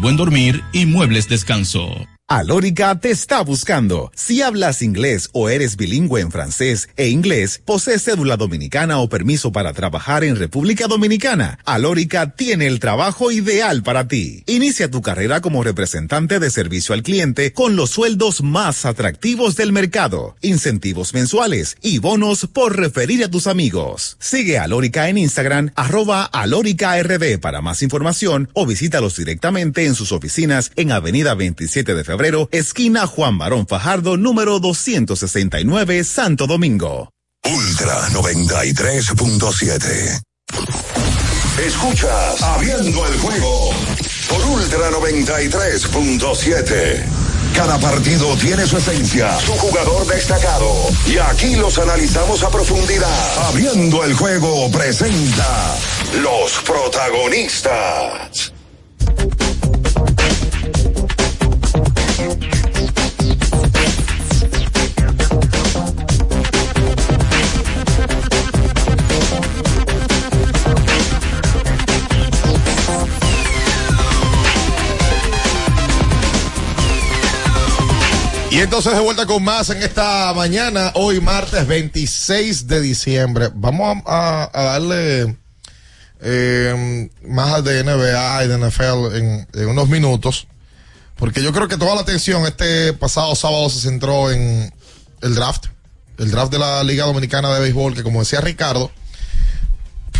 buen dormir y muebles descanso. Alórica te está buscando. Si hablas inglés o eres bilingüe en francés e inglés, posees cédula dominicana o permiso para trabajar en República Dominicana, Alórica tiene el trabajo ideal para ti. Inicia tu carrera como representante de servicio al cliente con los sueldos más atractivos del mercado, incentivos mensuales y bonos por referir a tus amigos. Sigue a Alórica en Instagram, arroba alóricard para más información o visítalos directamente en sus oficinas en Avenida 27 de Febrero esquina Juan Barón Fajardo, número 269, Santo Domingo. Ultra 93.7. Escuchas Abriendo el juego por Ultra 93.7. Cada partido tiene su esencia, su jugador destacado. Y aquí los analizamos a profundidad. Abriendo el juego presenta los protagonistas. Y entonces de vuelta con más en esta mañana, hoy martes 26 de diciembre. Vamos a, darle eh, más de NBA y de NFL en, unos minutos, porque yo creo que toda la atención este pasado sábado se centró en el draft, el draft de la Liga Dominicana de Béisbol, que como decía Ricardo,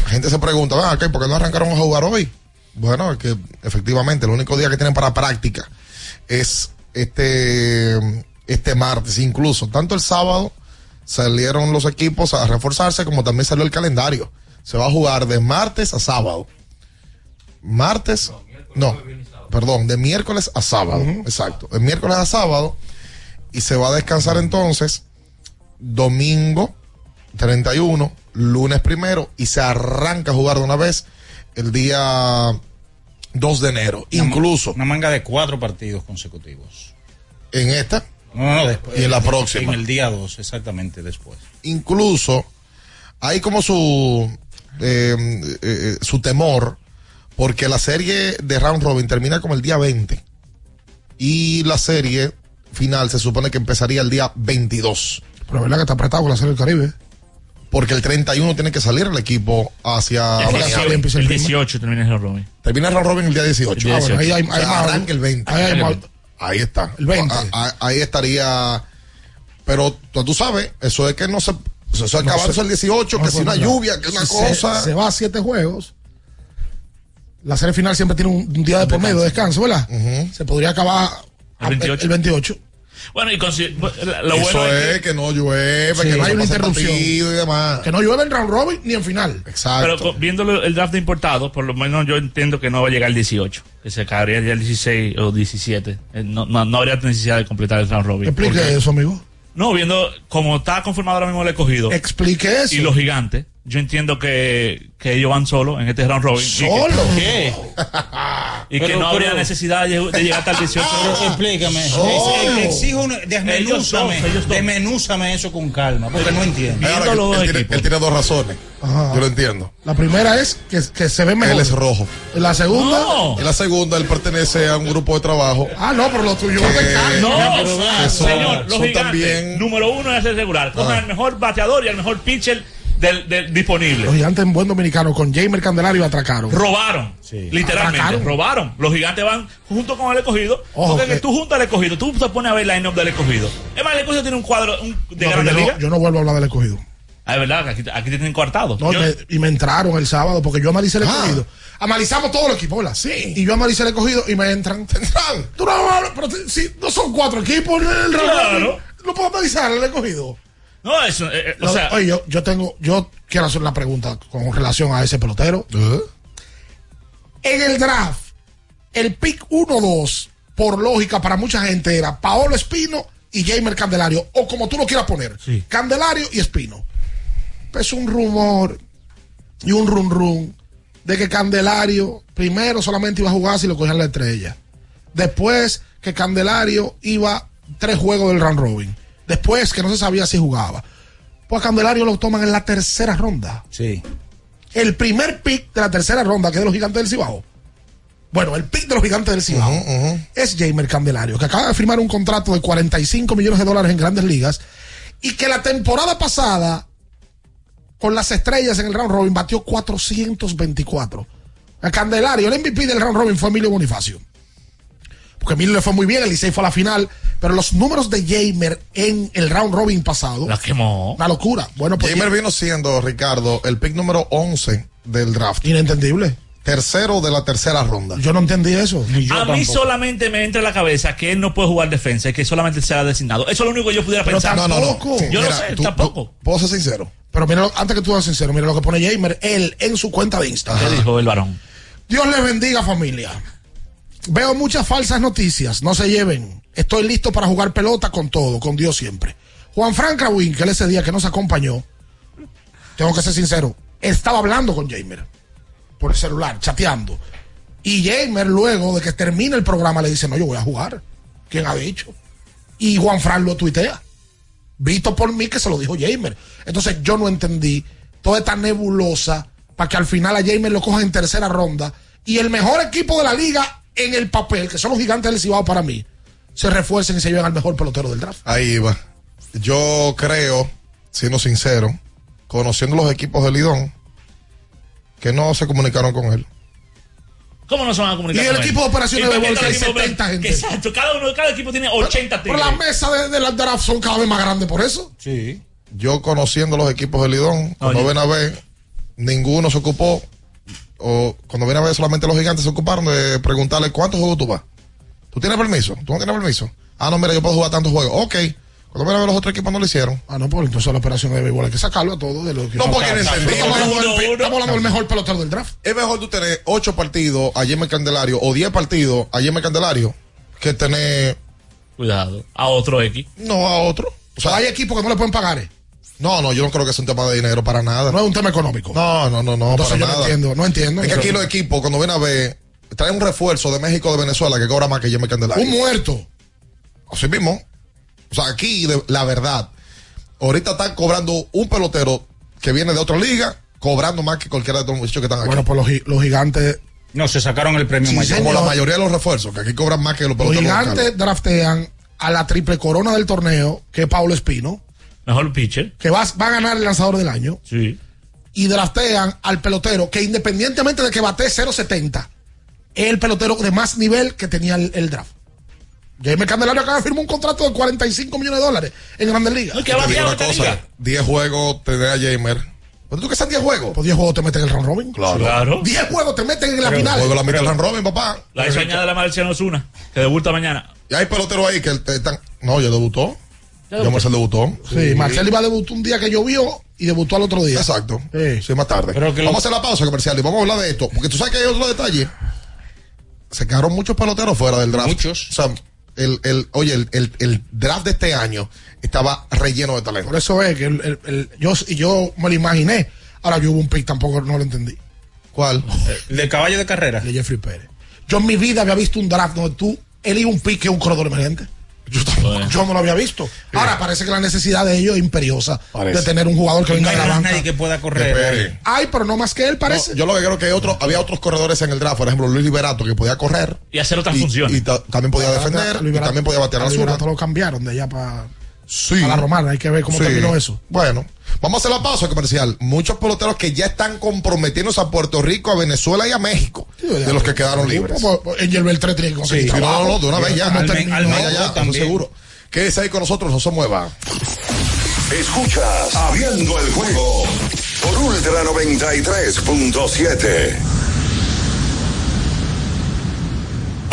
la gente se pregunta, ah, ¿por qué no arrancaron a jugar hoy? Bueno, es que efectivamente el único día que tienen para práctica es este, este martes. Incluso, tanto el sábado salieron los equipos a reforzarse, como también salió el calendario. Se va a jugar de martes a sábado. Martes, no, perdón, de miércoles a sábado. Exacto. De miércoles a sábado. Y se va a descansar entonces domingo 31, lunes primero, y se arranca a jugar de una vez el día 2 de enero. Incluso. Una manga de cuatro partidos consecutivos. En esta. No, no, después. Y en la próxima. En el día 2, exactamente después. Incluso hay como su, eh, eh, su temor, porque la serie de Round Robin termina como el día 20. Y la serie final se supone que empezaría el día 22. Pero es verdad que está apretado con la serie del Caribe. Porque el 31 tiene que salir el equipo hacia. El 18, el 18 termina el round robin. Termina el round robin el día 18. El 18. Ah, bueno, ahí hay, o sea, hay más- arranca el 20. Ahí, hay más- Ahí está. El 20. Ah, ah, Ahí estaría. Pero tú, tú sabes, eso es que no se. Eso es No acabarse se- el 18, no que se si una lluvia, que una Si cosa. Se, se va a siete juegos. La serie final siempre tiene un, un día de por medio de descanso, ¿verdad? Se podría acabar a- El 28. el 28. Bueno, y lo eso bueno es, es que, no llueve, Sí, que no hay una interrupción. y demás. Que no llueve en round robin ni en final. Exacto. Pero con- viendo el draft de importados, por lo menos yo entiendo que no va a llegar el 18, que se acabaría ya el 16 o 17. Eh, No, no, no habría necesidad de completar el round robin. Explique Porque- eso, amigo. No, viendo como está confirmado ahora mismo el escogido. Explique eso. Y los gigantes, yo entiendo que, que ellos van solos en este round robin. y que- ¿Solo? [LAUGHS] ¿Qué? Y que no habría pero- necesidad de, de llegar hasta el 18. Pero explícame. Es- exijo desmenúzame, Ellos dos, desmenúzame eso con calma, porque no entiendo. Ahora, él, tiene, equipos. él tiene dos razones. Ajá. Yo lo entiendo. La primera es que, que se ve mejor. Él es rojo. La segunda. No. Y la segunda, él pertenece a un grupo de trabajo. Ah, no, pero lo tuyo es de Que-. No, son- señor, los gigantes, también- número uno es el regular. Cojan el mejor bateador y el mejor pitcher del, del disponible. Los gigantes en buen dominicano con Jamer Candelario atracaron. Robaron, literalmente, Atracaron. robaron. Los gigantes van junto con el escogido. Ojo, porque que- tú juntas al escogido, tú te pones a ver el line-up del escogido. Es más, el escogido tiene un cuadro un- de No, grande yo, liga. no, yo no vuelvo a hablar del escogido. Ah, es verdad, que aquí, aquí te tienen coartado. No, Yo- me- y me entraron el sábado porque yo analicé el Ah. escogido. Analizamos todo el equipo, ¿verdad? Sí. Y yo analicé el escogido y me entran. ¿Te entran? Tú no hablas, pero te- si no son cuatro equipos el Claro. No puedo analizar el escogido. No, eso, eh, eh, o Lo- sea, oye, yo, yo tengo, yo quiero hacer una pregunta con relación a ese pelotero. ¿Eh? En el draft, el pick 1-2, por lógica para mucha gente, era Paolo Espino y Jamer Candelario, o como tú lo quieras poner, Sí. Candelario y Espino. Es un rumor y un run run de que Candelario primero solamente iba a jugar si lo cogían la estrella. Después que Candelario iba tres juegos del round robin. Después que no se sabía si jugaba. Pues a Candelario lo toman en la tercera ronda Sí. el primer pick de la tercera ronda, que es de los gigantes del Cibao. Bueno, el pick de los gigantes del Cibao es Jamer Candelario, que acaba de firmar un contrato de 45 millones de dólares en grandes ligas y que la temporada pasada, con las estrellas en el round robin, batió 424. A Candelario, el MVP del round robin fue Emilio Bonifacio. Porque a Emilio le fue muy bien, el Licey fue a la final, pero los números de Jamer en el round robin pasado, la quemó. una locura. Bueno, pues Jamer vino siendo, Ricardo, el pick número 11 del draft. inentendible. Tercero de la tercera ronda. Yo no entendí eso. A mí solamente me entra en la cabeza que él no puede jugar defensa y que solamente será designado. Eso es lo único que yo pudiera Pero pensar. No, no, no. Yo no Mira, sé, tú- tampoco. tú- Puedo ser sincero. Pero mira, antes que tú seas sincero, mira lo que pone Jamer, él en su cuenta de Instagram. ¿Qué dijo el varón? Dios les bendiga familia. Veo muchas falsas noticias, no se lleven. Estoy listo para jugar pelota con todo, con Dios siempre. Juan Frank Rawin, que él ese día que nos acompañó, tengo que ser sincero, estaba hablando con Jamer por el celular, chateando. Y Jamer luego de que termine el programa le dice, no, yo voy a jugar. ¿Quién ha dicho? Y Juan Fran lo tuitea. Visto por mí que se lo dijo Jamer. Entonces yo no entendí toda esta nebulosa para que al final a Jamer lo cojan en tercera ronda y el mejor equipo de la liga en el papel, que son los gigantes del Cibao para mí, se refuercen y se lleven al mejor pelotero del draft. Ahí va. Yo creo, siendo sincero, conociendo los equipos de Lidón, que no se comunicaron con él. ¿Cómo no se van a comunicar Y el con él? equipo de operaciones de ¿Y por qué bolsa hay cada equipo- 70 gente. Exacto, cada, uno, cada equipo tiene 80 Pero tigres. las mesas de, de la draft son cada vez más grandes por eso. Sí. Yo conociendo los equipos de Lidón, cuando ven a ver, ninguno se ocupó, o cuando ven a ver solamente los gigantes se ocuparon de preguntarle cuántos juegos tú vas. ¿Tú tienes permiso? ¿Tú no tienes permiso? Ah, no, mira, yo puedo jugar tantos juegos. Ok. Cuando ven a ver los otros equipos no lo hicieron. Ah, no, pues entonces la operación de béisbol hay que sacarlo a todo de lo que No, porque no entendí. Estamos hablando del- mejor pelotero del draft. Es mejor tú tener 8 partidos a Jimmy Candelario o 10 partidos a Jimmy Candelario que tener Cuidado, a otro X. no a otro. O sea, hay equipos que no le pueden pagar. eh. No, no, yo no creo que sea un tema de dinero para nada. No es un tema económico. No, no, no, no, Entonces para yo no nada. entiendo, no entiendo. Es que aquí los equipos, cuando ven a ver, traen un refuerzo de México o de Venezuela que cobra más que Jimmy Candelario. Un muerto. Así mismo. O sea, aquí, de- la verdad, ahorita están cobrando un pelotero que viene de otra liga, cobrando más que cualquiera de estos muchachos que están aquí. Bueno, pues los, los gigantes, No, se sacaron el premio Sí, mayor. Como la mayoría de los refuerzos, que aquí cobran más que los los peloteros gigantes locales. draftean a la triple corona del torneo, que es Paulo Espino, Mejor pitcher. que va, va a ganar el lanzador del año, Sí. y draftean al pelotero que independientemente de que bate 0.70, es el pelotero de más nivel que tenía el, el draft. Jaime Candelario acaba de firmar un contrato de 45 millones de dólares en Grandes Ligas. No, que Te va una cosa, 10 juegos te da Jamer. ¿Pero tú que están 10 juegos? Pues 10 juegos te meten en el round robin. Claro. 10 juegos te meten en la final. juego la mete el round robin, papá. La hizo añade la Marciano Osuna, que debuta mañana. Y hay peloteros ahí que te están. No, yo debutó. Yo Marcel debutó. Sí, Marcel iba a debutar un día que llovió y debutó al otro día. Exacto. Sí. Sí, más tarde. Pero que lo- Vamos a hacer la pausa comercial y vamos a hablar de esto. Porque tú sabes que hay otro detalle. Se quedaron muchos peloteros fuera del draft. Muchos. O sea, el, el, oye, el, el, el draft de este año estaba relleno de talento. Por eso es que el- el- el- yo, y yo me lo imaginé. Ahora yo hubo un pick, tampoco no lo entendí. ¿Cuál? El de caballo de carrera. De Jeffrey Pérez. Yo en mi vida había visto un draft donde tú eliges un pick que es un corredor emergente. Yo, tampoco- Bueno. yo no lo había visto. Ahora parece que la necesidad de ellos es imperiosa Parece. de tener un jugador que No venga hay de la banca. nadie que pueda correr. Ay, pero no más que él, parece. No, yo lo que creo que hay otro, había otros corredores en el draft, por ejemplo, Luis Liberato, que podía correr. Y hacer otras y, funciones. y ta- también podía defender, y también podía batear a a la zurda. Liberato lo cambiaron de allá para Sí. a la romana. Hay que ver cómo Sí. terminó eso. Bueno, vamos a hacer la pausa comercial. Muchos peloteros que ya están comprometiéndose a Puerto Rico, a Venezuela y a México, de los que quedaron libres. Pues, pues, Angel Beltré tiene que conseguir Sí, no, no, no, de una vez ya. ¿Cómo Al- terminó? al- Ya, seguro. Quédese ahí con nosotros, no se mueva. Escuchas Abriendo el juego por Ultra 93.7.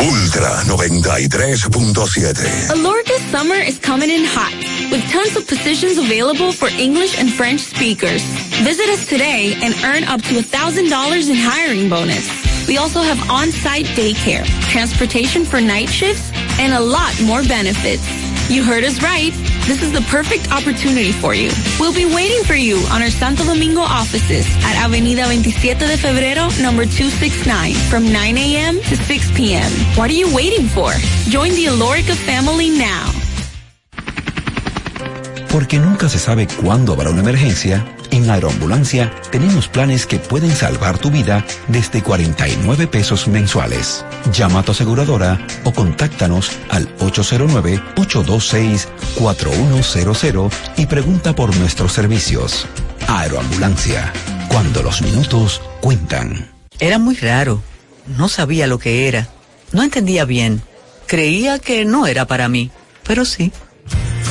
Ultra 93.7. Alorca's summer is coming in hot, with tons of positions available for English and French speakers. Visit us today and earn up to $1,000 in hiring bonus. We also have on-site daycare, transportation for night shifts, and a lot more benefits. You heard us right. This is the perfect opportunity for you. We'll be waiting for you on our Santo Domingo offices at Avenida 27 de Febrero, number 269, from 9 a.m. to 6 p.m. What are you waiting for? Join the Alorica family now. Porque nunca se sabe cuándo habrá una emergencia, en Aeroambulancia tenemos planes que pueden salvar tu vida desde 49 pesos mensuales. Llama a tu aseguradora o contáctanos al 809-826-4100 y pregunta por nuestros servicios. Aeroambulancia, cuando los minutos cuentan. Era muy raro. No sabía lo que era. No entendía bien. Creía que no era para mí, pero sí.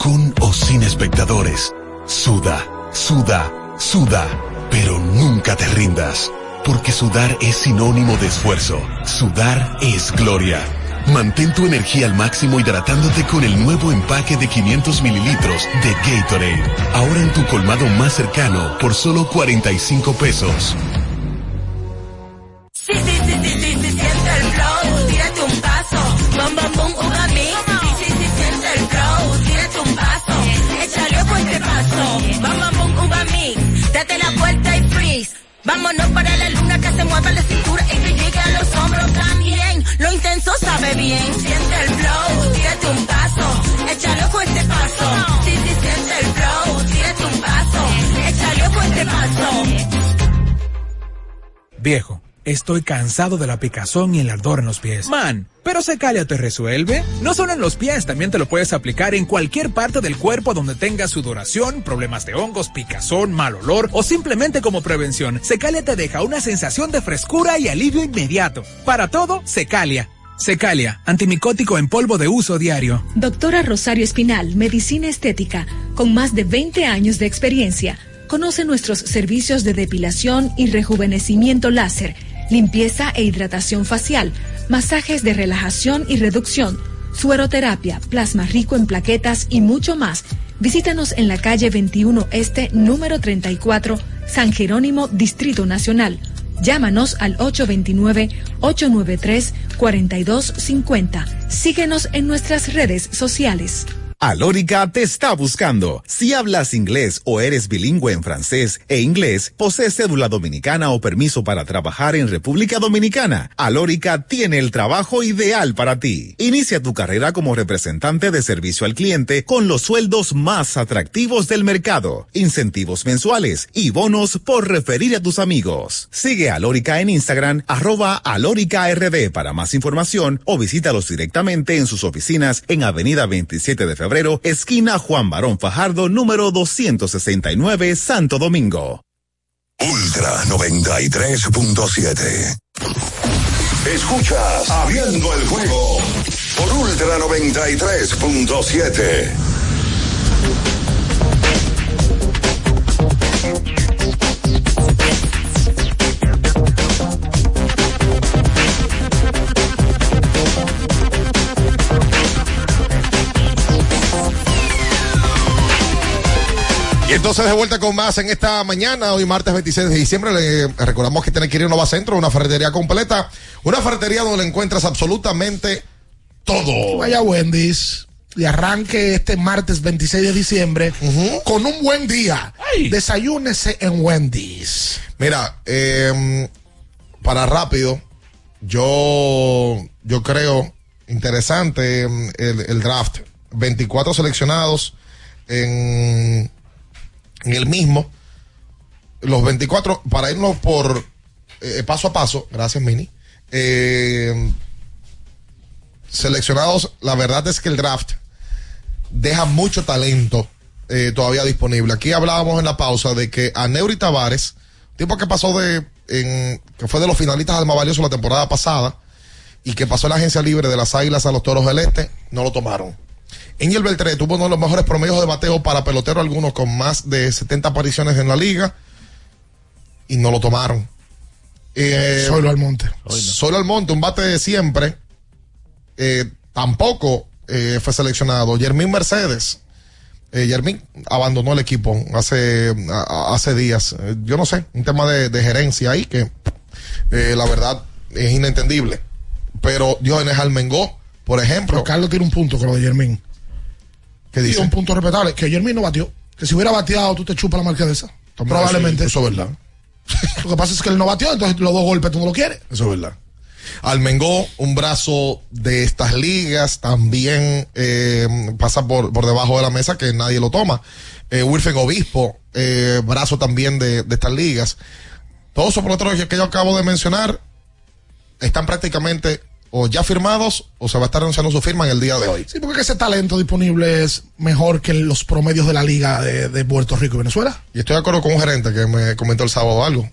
con o sin espectadores, suda, suda, suda, pero nunca te rindas, porque sudar es sinónimo de esfuerzo, sudar es gloria. Mantén tu energía al máximo hidratándote con el nuevo empaque de 500 mililitros de Gatorade, ahora en tu colmado más cercano por solo 45 pesos. No para la luna que se mueva la cintura y que llegue a los hombros también. Lo intenso sabe bien, siente el flow, tírate un paso, échale ojo este paso. Sí, sí, siente el flow, tírate un paso, échale ojo este paso. Viejo, estoy cansado de la picazón y el ardor en los pies. Man, pero Secalia te resuelve. No solo en los pies, también te lo puedes aplicar en cualquier parte del cuerpo donde tengas sudoración, problemas de hongos, picazón, mal olor o simplemente como prevención. Secalia te deja una sensación de frescura y alivio inmediato. Para todo, Secalia. Secalia, antimicótico en polvo de uso diario. Doctora Rosario Espinal, Medicina Estética, con más de 20 años de experiencia. Conoce nuestros servicios de depilación y rejuvenecimiento láser, limpieza e hidratación facial, masajes de relajación y reducción, sueroterapia, plasma rico en plaquetas y mucho más. Visítanos en la calle 21 Este, número 34, San Jerónimo, Distrito Nacional. Llámanos al 829-893-4250. Síguenos en nuestras redes sociales. Alórica te está buscando. Si hablas inglés o eres bilingüe en francés e inglés, posees cédula dominicana o permiso para trabajar en República Dominicana, Alórica tiene el trabajo ideal para ti. Inicia tu carrera como representante de servicio al cliente con los sueldos más atractivos del mercado, incentivos mensuales y bonos por referir a tus amigos. Sigue a Alórica en Instagram, arroba Alórica RD para más información o visítalos directamente en sus oficinas en Avenida 27 de Febrero esquina Juan Barón Fajardo, número 269, Santo Domingo. Ultra 93.7. Escuchas Abriendo el juego por Ultra 93.7. Y entonces de vuelta con más en esta mañana, hoy martes 26 de diciembre, le recordamos que tiene que ir a Nova Centro, una ferretería completa, una ferretería donde le encuentras absolutamente todo. Vaya a Wendy's y arranque este martes 26 de diciembre con un buen día. Desayúnese en Wendy's. Mira, eh, para rápido, yo, yo creo interesante el, el draft. 24 seleccionados en, en el mismo. Los 24, para irnos por eh, paso a paso, gracias Mini. Eh, seleccionados, la verdad es que el draft deja mucho talento eh, todavía disponible. Aquí hablábamos en la pausa de que a Neuri Tavares, tipo que pasó de, en, que fue de los finalistas al más valioso la temporada pasada y que pasó en la agencia libre de las Águilas a los Toros del Este, no lo tomaron. Angel Beltré tuvo uno de los mejores promedios de bateo para pelotero, algunos con más de 70 apariciones en la liga y no lo tomaron. Eh, Solo Almonte. Solo Almonte, un bate de siempre, eh, tampoco eh, fue seleccionado. Yermín Mercedes. Eh, Yermín abandonó el equipo hace, a- hace días. Eh, yo no sé, un tema de, de gerencia ahí que eh, la verdad es inentendible. Pero Diogenes Almengó, por ejemplo. Pero Carlos tiene un punto con lo de Yermín. ¿Qué Y dice? un punto respetable. Que Yermín no batió. Que si hubiera bateado, tú te chupas la marca de esa. Probablemente. Eso es verdad. Lo que pasa es que él no batió, entonces los dos golpes tú no lo quieres. Eso es verdad. Almengó, un brazo de estas ligas, también eh, pasa por, por debajo de la mesa que nadie lo toma. Eh, Wilfen Obispo, eh, brazo también de, de estas ligas. Todos esos peloteros que yo acabo de mencionar están prácticamente o ya firmados o se va a estar anunciando su firma en el día de hoy. Sí, porque ese talento disponible es mejor que los promedios de la liga de, de Puerto Rico y Venezuela. Y estoy de acuerdo con un gerente que me comentó el sábado algo.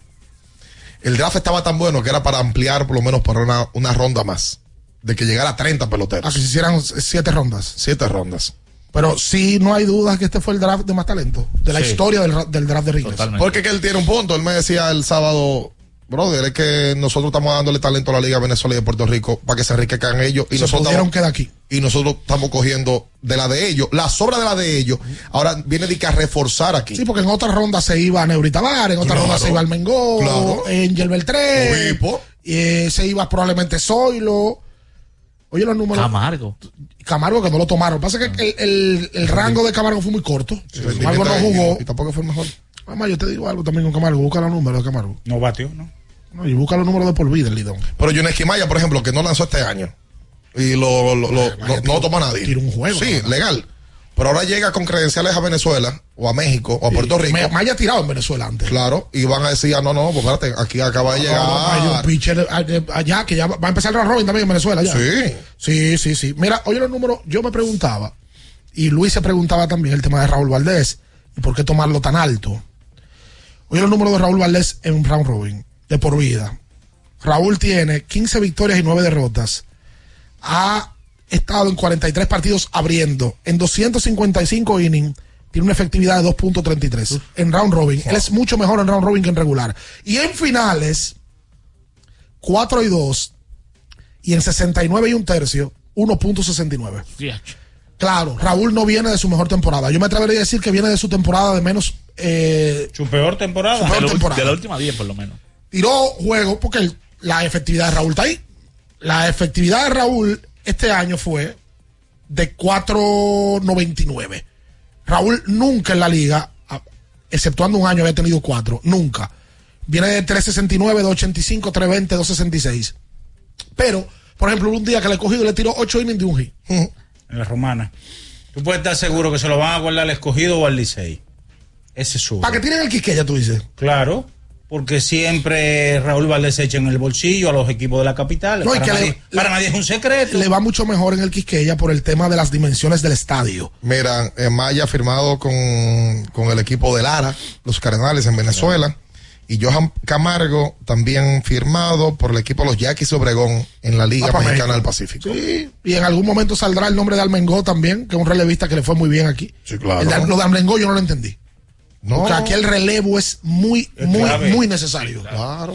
El draft estaba tan bueno que era para ampliar por lo menos por una, una ronda más. De que llegara a 30 peloteros. A que se hicieran siete rondas. Siete rondas. Pero sí, no hay dudas que este fue el draft de más talento. De la Sí. historia del, del draft de Rickles. Porque que él tiene un punto. Él me decía el sábado, brother, es que nosotros estamos dándole talento a la Liga Venezuela y de Puerto Rico para que se enriquezcan ellos. Y se nosotros pudieron estamos, quedar aquí. y nosotros estamos cogiendo de la de ellos, la sobra de la de ellos. Ahora viene de que a reforzar aquí. Sí, porque en otra ronda se iba Neuri Tavares, en otra Claro. ronda se iba Almengó, Claro. Angel Beltré, Obispo. eh, se iba probablemente Zoilo. Oye, los números. Camargo. Camargo que no lo tomaron. Pasa que el, el- el rango de Camargo fue muy corto. Camargo no jugó. Y tampoco fue el mejor. Mamá, yo te digo algo también con Camargo. Busca los números de Camargo. No batió, ¿no? No, y busca los números de por vida el Lidón. Pero Yuneski Maya, por ejemplo, que no lanzó este año. Y lo, lo- lo- no, no lo toma nadie. Tira un juego. Sí, legal. Pero ahora llega con credenciales a Venezuela, o a México, o a Puerto Rico. Me- Maya ha tirado en Venezuela antes. Claro, y van a decir, ah, no, no, pues espérate, aquí acaba de llegar. Hay un pitcher eh, allá que ya va a empezar el robin también en Venezuela. Ya. Sí. Sí, sí, sí. Mira, oye los números, yo me preguntaba, y Luis se preguntaba también el tema de Raúl Valdés, y por qué tomarlo tan alto. Oye los números de Raúl Valdés en un round robin, de por vida. Raúl tiene 15 victorias y 9 derrotas. Ha estado en 43 partidos abriendo. En 255 innings tiene una efectividad de 2.33 en round robin. Él es mucho mejor en round robin que en regular. Y en finales, 4 y 2. Y en 69 y un tercio, 1.69. Claro, Raúl no viene de su mejor temporada. Yo me atrevería a decir que viene de su temporada de menos. Eh, Su peor temporada. Su peor De, la- temporada. de la última 10 por lo menos. Tiró juego porque el- la efectividad de Raúl está ahí. La efectividad de Raúl este año fue de 4.99. Raúl nunca en la liga, exceptuando un año, había tenido 4. Nunca. Viene de 3.69, 2.85, 3.20, 2.66. Pero, por ejemplo, un día que le he cogido le tiró 8 innings de un hit. En la romana. Tú puedes estar seguro que se lo van a guardar al escogido o al Licey. Ese es su. Para que tienen el Quisqueya, tú dices. Claro, porque siempre Raúl Valdés echa en el bolsillo a los equipos de la capital. No, para, que nadie, le- para nadie es un secreto. Le va mucho mejor en el Quisqueya por el tema de las dimensiones del estadio. Mira, eh, Maya ha firmado con, con el equipo de Lara, los Cardenales en Venezuela. Y Johan Camargo también firmado por el equipo de los Yaquis Obregón en la Liga Ah, pa' Mexicana México. del Pacífico. Sí, y en algún momento saldrá el nombre de Almengó también, que es un relevista que le fue muy bien aquí. Sí, claro. El de- lo de Almengó yo no lo entendí. No. Porque aquí el relevo es muy, Es muy, clave. muy necesario. Claro.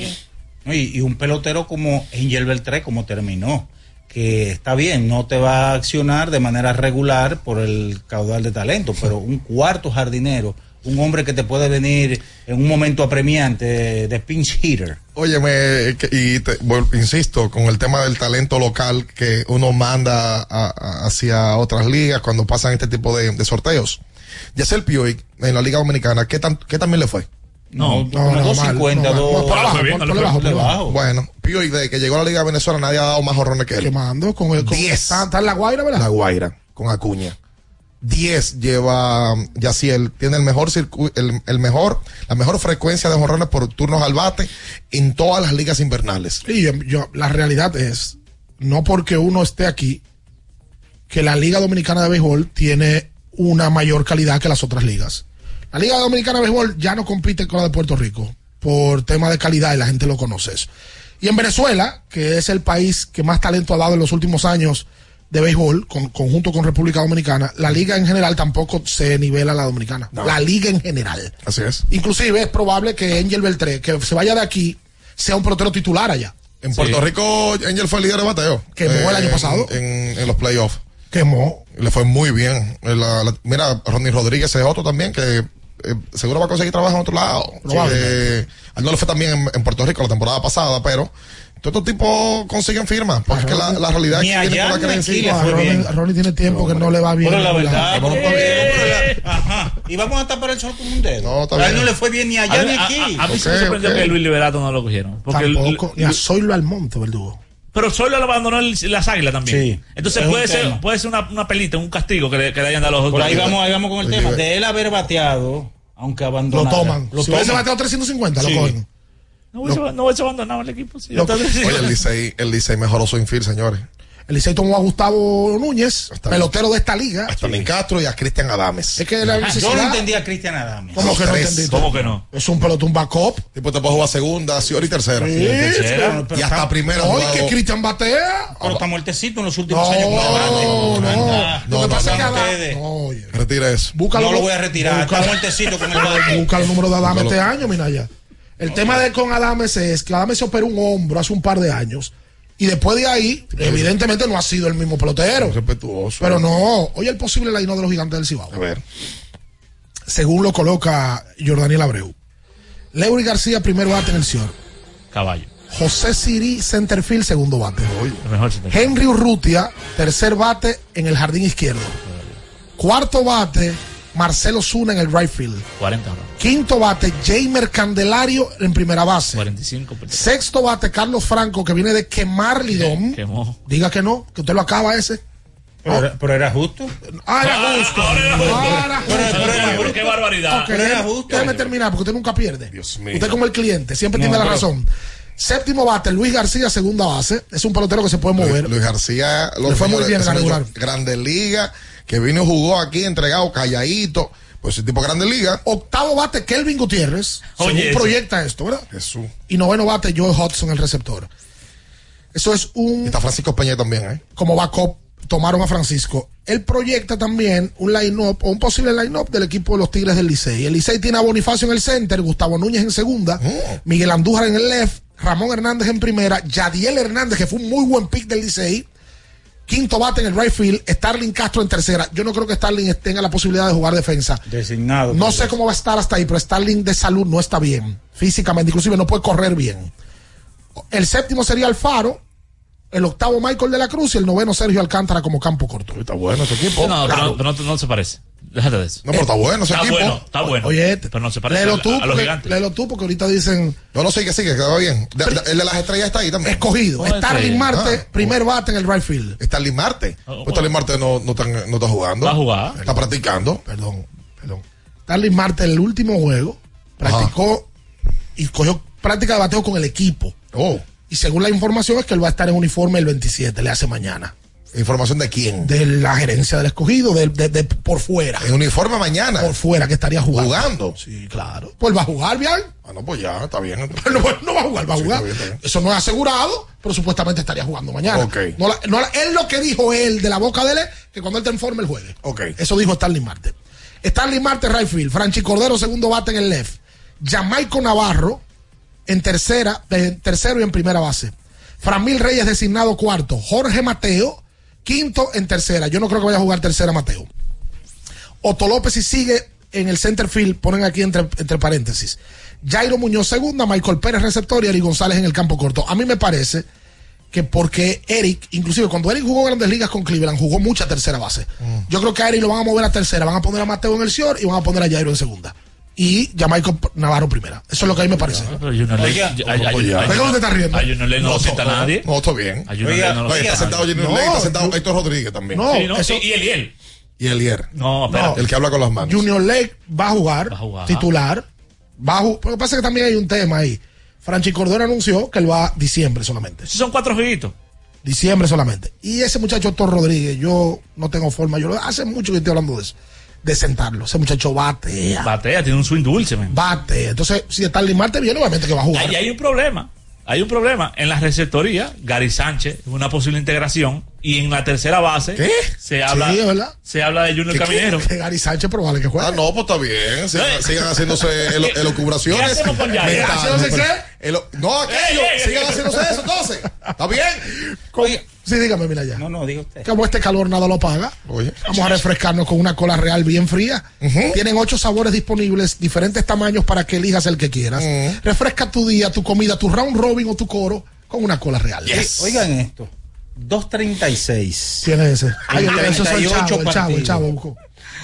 Y, y un pelotero como Angel Beltré, como terminó, que está bien, no te va a accionar de manera regular por el caudal de talento, [LAUGHS] pero un cuarto jardinero, un hombre que te puede venir en un momento apremiante de pinch hitter. Óyeme, y te- vuel- insisto, con el tema del talento local que uno manda a- a- hacia otras ligas cuando pasan este tipo de, de sorteos. Yacel Pioy en la Liga Dominicana, ¿qué, tan, qué también le fue? No, no, no, 250, mal, no, no, por abajo, fue bien, por- no le por fue abajo, por por abajo. debajo. Bueno, Pioy, desde que llegó a la Liga de Venezuela, nadie ha dado más jorrones que él. Quemando con el. con- Diez. Está, está en la Guaira, ¿verdad? La Guaira, con Acuña. 10 lleva um, Yaciel, tiene el mejor circu- el, el mejor, la mejor frecuencia de jorrones por turnos al bate en todas las ligas invernales. Yo, yo- la realidad es, no porque uno esté aquí, que la Liga Dominicana de Béisbol tiene una mayor calidad que las otras ligas. La Liga Dominicana de Béisbol ya no compite con la de Puerto Rico por tema de calidad y la gente lo conoce eso. Y en Venezuela, que es el país que más talento ha dado en los últimos años de béisbol, con, conjunto con República Dominicana, la liga en general tampoco se nivela a la dominicana. La liga en general. Así es. Inclusive es probable que Angel Beltré, que se vaya de aquí, sea un pelotero titular allá. En Puerto Rico, Angel fue el líder de bateo. Eh, Quemó el año en- pasado. En, en los playoffs. Quemó. Le fue muy bien. La- la- mira, Ronnie Rodríguez es otro también que eh, seguro va a conseguir trabajo en otro lado. Probablemente. Eh, a él no le fue también en, en Puerto Rico la temporada pasada, pero todos estos tipos consiguen firmas. Porque es que la, la realidad es que allá con la creencia. A Ronnie, bien. a Ronnie tiene tiempo que no le va bien. Pero la verdad, lado. pero- pero la- ajá. Y vamos a tapar el sol con un dedo. No, a él no le fue bien ni allá A, ni aquí. a- a mí sí me sorprendió que Luis Liberato no lo cogieron. Porque el- Tampoco. Ni a Zoilo Almonte, verdugo. Pero solo lo abandonó el- las águilas también. Sí, Entonces es puede ser, tema. puede ser una, una pelita, un castigo que le, que le hayan dado a los Por otros. ahí vamos, ahí vamos con el Oye, tema. De él haber bateado, aunque Lo abandonara. toman. Lo si hubiese toman. bateado 350, Sí. lo cogen. No hubiese, no hubiese abandonado el equipo. sí. Lo- Entonces- [LAUGHS] Oye, el Licey, el Licey mejoró su infield, señores. El Licey tomó a Gustavo Núñez, pelotero de esta liga. A Stalin Castro y a Cristian Adames. Es que la Yo no entendía a Cristian Adame. ¿Cómo que no? ¿Cómo que no? Es un pelotón backup. Tipo te puede jugar segunda, Cior y tercera. Sí, tercera, sí. y hasta primera. Oye, jugado- que Cristian batea. Pero está muertecito en los últimos No, años. con no, no. Anda, Lo que pasa es que. No. Retira eso. Búscalo. No lo voy a retirar. Está muertecito con el. [LAUGHS] Busca el número de Adame Búscalo. este año, Minaya. El tema de con Adames es que Adames se operó un hombro hace un par de años. Y después de ahí, evidentemente no ha sido el mismo pelotero. Respetuoso. Pero no, oye el posible line de los gigantes del Cibao. A ver. Según lo coloca Jordaniel Abreu. Leury García, primer bate en el Cior. Caballo. José Siri, centerfield, segundo bate. Mejor. Henry Urrutia, tercer bate en el jardín izquierdo. Cuarto bate, Marcelo Zuna en el right field. 40 honrones. Quinto bate, Jamer Candelario en primera base. 45. por- Sexto bate, Carlos Franco, que viene de quemar Lidón. Quemó. Diga que no, que usted lo acaba ese. Pero, era- pero era justo. Ah, era justo. [LAUGHS] ahora era justo. Ah, era justo. Pero, pero, pero, qué barbaridad. Ok, Pero era déjeme- justo. déjeme terminar, porque usted nunca pierde. mío. Usted como el cliente, siempre No, tiene la pero- razón. Séptimo bate, Luis García, segunda base. Es un pelotero que se puede mover. Luis García Le fue muy bien en la regular. Grandes Ligas, que vino y jugó aquí entregado, calladito. Pues ese tipo de Grandes Ligas. Octavo bate, Kelvin Gutiérrez. Oye, según ese. proyecta esto, ¿verdad? Jesús. Y noveno bate, Joe Hudson, el receptor. Eso es un. Está Francisco Peña también, ¿eh? Como backup, tomaron a Francisco. Él proyecta también un line-up o un posible line-up del equipo de los Tigres del Licey. El Licey tiene a Bonifacio en el center, Gustavo Núñez en segunda, Oh. Miguel Andújar en el left, Ramón Hernández en primera, Yadiel Hernández, que fue un muy buen pick del Licey. Quinto bate en el right field, Starling Castro en tercera. Yo no creo que Starling tenga la posibilidad de jugar defensa. Designado. No sé cómo va a estar hasta ahí, pero Starling de salud no está bien. Físicamente, inclusive no puede correr bien. El séptimo sería Alfaro. El octavo Michael de la Cruz y el noveno Sergio Alcántara como campo corto. Está bueno ese equipo. No, pero, no, pero no, no se parece. Déjate de eso. No, pero está bueno ese está equipo. Bueno, está bueno. Oye, pero no se parece léelo a, tú, a los gigantes. léelo tú, porque ahorita dicen No, no, sigue, sigue, quedó bien. De- de- el de las estrellas está ahí también. escogido. Starling. Marte, Ah. primer bate en el right field. Starling Marte. Oh, Pues Starling Marte no, no, está, no está jugando. Va a jugar. Está practicando. Perdón, perdón. Starling Marte en el último juego practicó y cogió práctica de bateo con el equipo. Oh, Y según la información es que él va a estar en uniforme el 27, le hace mañana. Información de quién. De la gerencia del escogido, de, de- de- por fuera. En uniforme mañana. Por fuera que estaría jugando. Jugando. Sí, claro. Pues va a jugar, bien. Ah, no, pues ya, está bien. [LAUGHS] No, no va a jugar, va a Sí, jugar. está bien, está bien. Eso no es asegurado, pero supuestamente estaría jugando mañana. Ok. No la- no la- él lo que dijo él de la boca de él que cuando él te informe el juegue. Ok. Eso dijo Stanley Marte. Stanley Marte, right field. Franchi Cordero, segundo bate en el left. Jamaico Navarro, en tercera, en tercero y en primera base. Framil Reyes, designado cuarto. Jorge Mateo, quinto en tercera. Yo no creo que vaya a jugar tercera Mateo. Otto López y sigue en el center field, ponen aquí entre, entre paréntesis. Jairo Muñoz segunda, Michael Pérez receptor y Eric González en el campo corto. A mí me parece que porque Eric, inclusive cuando Eric jugó grandes ligas con Cleveland, jugó mucha tercera base. Yo creo que a Eric lo van a mover a tercera, van a poner a Mateo en el short y van a poner a Jairo en segunda. Y Jamaico Navarro primera. Eso es lo que a mí me parece. Pero Junior Ley- Oiga, a- a- a- pues ya. a- ¿De qué usted está riendo? A no lo sienta no, nadie. No, está bien. A Oiga, no lo está sentado. Junior No, Ley, está sentado yo- Héctor Rodríguez también. No, Sí, no, eso- y, y Eliel. Y Elier. No, espérate. El que habla con las manos. Junior Lake va a jugar, Va a jugar. titular. Va a ju- Lo que pasa es que también hay un tema ahí. Franchi Cordero anunció que él va a diciembre solamente. Son cuatro jueguitos. Diciembre solamente. Y ese muchacho Héctor Rodríguez, yo no tengo forma, yo lo- hace mucho que estoy hablando de eso, de sentarlo. Ese muchacho batea, Batea, tiene un swing dulce, man. bate. Entonces, si está Marte viene, obviamente que va a jugar. Ahí hay un problema. Hay un problema. En la receptoría, Gary Sánchez, una posible integración. Y en la tercera base, ¿Qué? se habla, se habla de Junior ¿Qué- Caminero. Que Gary Sánchez probable que juegue. Ah, no, pues está bien. Sigan, Eh. sigan haciéndose [LAUGHS] elo- ¿Qué- hacemos con elo- no, aquello. Ey, ey, sigan ey. haciéndose eso entonces. ¿Está bien? Oiga, Sí, dígame, mira ya. no, no, diga usted. Como este calor nada lo paga. Oye. Vamos a refrescarnos con una cola real bien fría. Tienen ocho sabores disponibles, diferentes tamaños para que elijas el que quieras. Refresca tu día, tu comida, tu round robin o tu coro con una cola real. Oigan esto. 236. ¿Quién es ese? Ay, En eso es el 38 chavo, el chavo, el chavo.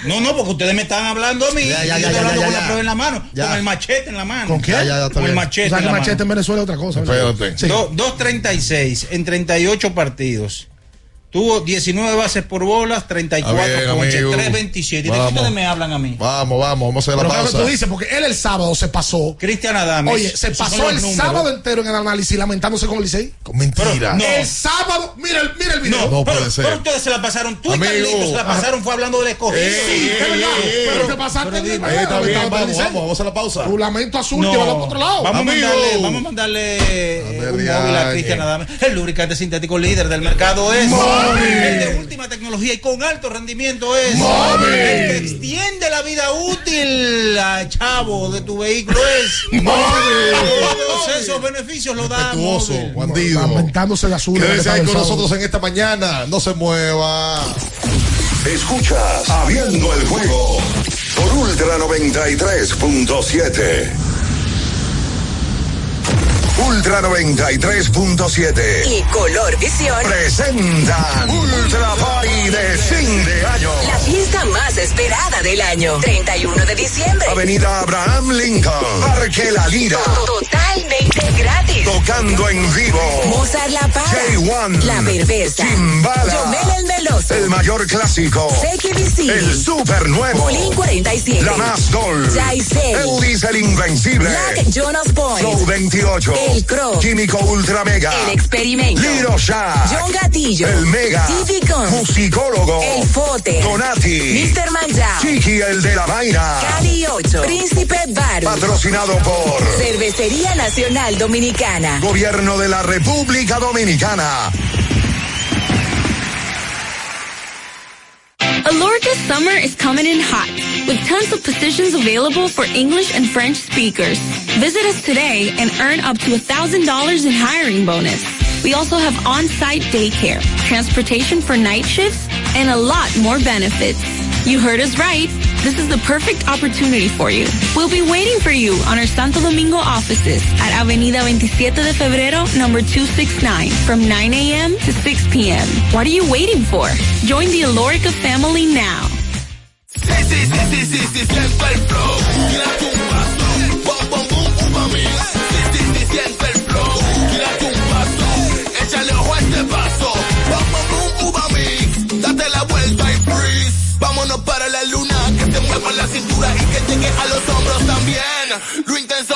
No, no, porque ustedes me están hablando a mí. Ya, ya, y ya, yo estoy ya, hablando ya, con la prueba en la mano. Ya. Con el machete en la mano. ¿Con qué? Ya, ya, ya, está Con el machete O sea, que la machete mano. en Venezuela es otra cosa. Espérate. Sí. Do- 236 en 38 partidos. Tuvo 19 bases por bolas, 34 Está bien, ponches, amigo. 327. ¿Y de qué Vamos. ustedes me hablan a mí? Vamos, vamos, vamos a hacer la Pero pausa. tú dices, porque él el sábado se pasó. Cristian Adames. Oye, se pasó el números. sábado entero en el análisis lamentándose con el Licey. Con mentira. No. El sábado, mira el, mira el video. No, No pero, puede ser. pero ustedes se la pasaron. Tú y Amigo. Carlitos se la pasaron fue hablando del escogido. Ey, Sí, es verdad. ey, ey, pero te pasaste Pero el dime, Ahí está lamentado bien, vamos, vamos, vamos a la pausa. Tu lamento azul, No, llévalo para otro lado. Vamos, a mandarle, vamos a mandarle eh, un móvil a Cristian Adames. El lubricante sintético líder del mercado es Móvil. el de última tecnología y con alto rendimiento es Móvil. el que extiende la vida útil a chavo de tu vehículo es Todos esos beneficios los da Móvil. bandido. Lamentándose de azul. Quédese ahí con nosotros en esta mañana. No se mueva. Escuchas Abriendo el juego por Ultra 93.7. Ultra 93.7 y Color Visión presentan Ultra Party de fin de año. La fiesta más esperada del año. 31 de diciembre. Avenida Abraham Lincoln. Parque La Lira. Totalmente gratis. Tocando en vivo. Mozart La Para. J1. La Perversa. Chimbala. El Meloso. El mayor clásico. CQVC. El super nuevo. Bolín 47. La más. Jaisel. Elvis el Invencible. Black Jonas Point. Flow 28. El Crow. Químico Ultra Mega. El Experimento. Liro Shah. John Gatillo. El Mega. Guns. Musicólogo. El Fote. Donati. Mr. Manjao. Chiqui el de la vaina. Cali 8. Príncipe Baru. Patrocinado por Cervecería Nacional Dominicana. Gobierno de la República Dominicana. Alorca summer is coming in hot, with tons of positions available for English and French speakers. Visit us today and earn up to $1,000 in hiring bonus. We also have on-site daycare, transportation for night shifts, and a lot more benefits. You heard us right. This is the perfect opportunity for you. We'll be waiting for you on our Santo Domingo offices at Avenida 27 de Febrero, number 269, from 9 a.m. to 6 p.m. What are you waiting for? Join the Alorica family now. Vámonos para la luna. Que se mueva la cintura y que llegue a los hombros también. Lo intenso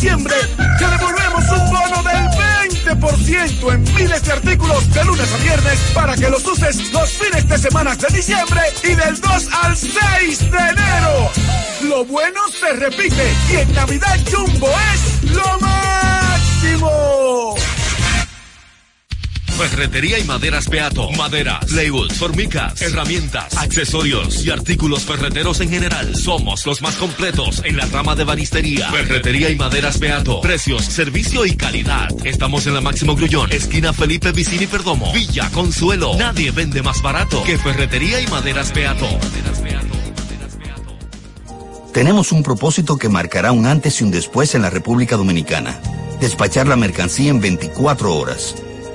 diciembre te devolvemos un bono del 20% en miles de artículos de lunes a viernes para que los uses los fines de semana de diciembre y del 2 al 6 de enero. Lo bueno se repite y en Navidad Jumbo es lo máximo. Ferretería y maderas Beato. Maderas, plywood, formicas, herramientas, accesorios y artículos ferreteros en general. Somos los más completos en la rama de banistería. Ferretería y maderas Beato. Precios, servicio y calidad. Estamos en la Máximo Grullón, esquina Felipe Vicini Perdomo. Villa Consuelo. Nadie vende más barato que Ferretería y maderas Beato. Tenemos un propósito que marcará un antes y un después en la República Dominicana. Despachar la mercancía en 24 horas.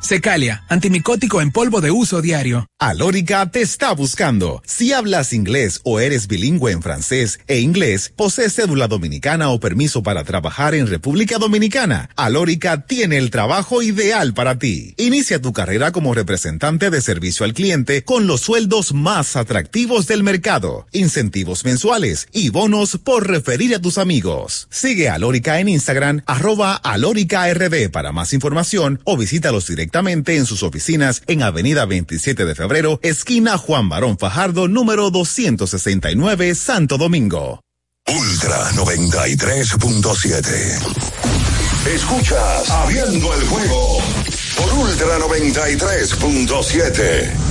Secalia, antimicótico en polvo de uso diario. Alórica te está buscando. Si hablas inglés o eres bilingüe en francés e inglés, posees cédula dominicana o permiso para trabajar en República Dominicana, Alórica tiene el trabajo ideal para ti. Inicia tu carrera como representante de servicio al cliente con los sueldos más atractivos del mercado, incentivos mensuales y bonos por referir a tus amigos. Sigue Alórica en Instagram, arroba Alórica RD para más información o visítalos directamente en sus oficinas en Avenida 27 de Febrero, esquina Juan Barón Fajardo, número 269, Santo Domingo. Ultra 93.7. Escuchas Abriendo el juego por Ultra 93.7.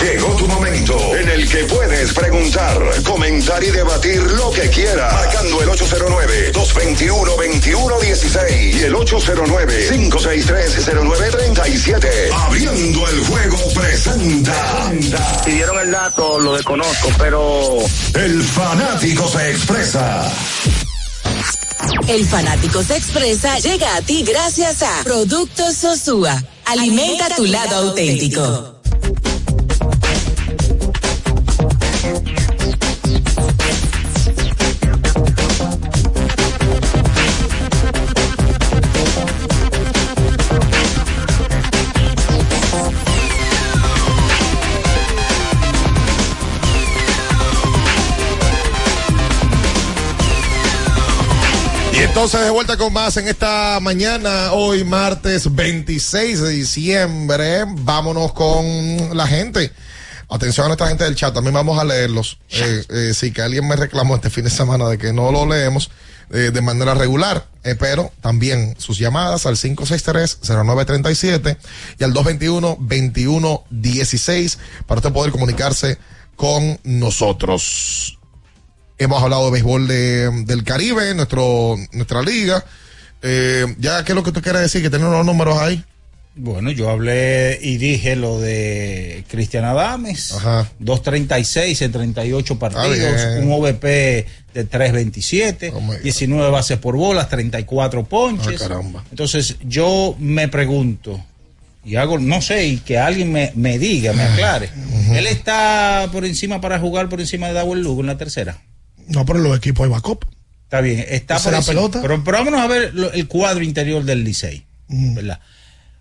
Llegó tu momento en el que puedes preguntar, comentar y debatir lo que quieras. Marcando el 809-221-2116 y el 809-563-0937. Abriendo el juego presenta. Si dieron el dato, lo desconozco, pero. El fanático se expresa. El fanático se expresa llega a ti gracias a Productos Sosúa. Alimenta tu lado auténtico. Entonces de vuelta con más en esta mañana, hoy martes 26 de diciembre. Vámonos con la gente. Atención a nuestra gente del chat, también vamos a leerlos. Eh, eh, sí, que alguien me reclamó este fin de semana de que no lo leemos eh, de manera regular, eh, pero también sus llamadas al 563-0937 y al 221-2116 para usted poder comunicarse con nosotros. Hemos hablado de béisbol de, del Caribe, nuestro, nuestra liga. Eh, ya, ¿qué es lo que tú quieres decir? Que tenemos los números ahí. Bueno, yo hablé y dije lo de Cristian Adames. 2.36 en 38 partidos, un OVP de 3.27, 19 bases por bolas, 34 ponches. Ah, caramba. Entonces, yo me pregunto, y hago, no sé, y que alguien me, me diga, me aclare. Él está por encima para jugar por encima de Dawel Lugo en la tercera. No, pero los equipos de backup. Está bien, está ¿Esa por la pelota? Pero, pero vámonos a ver lo- el cuadro interior del Licey, Mm. ¿verdad?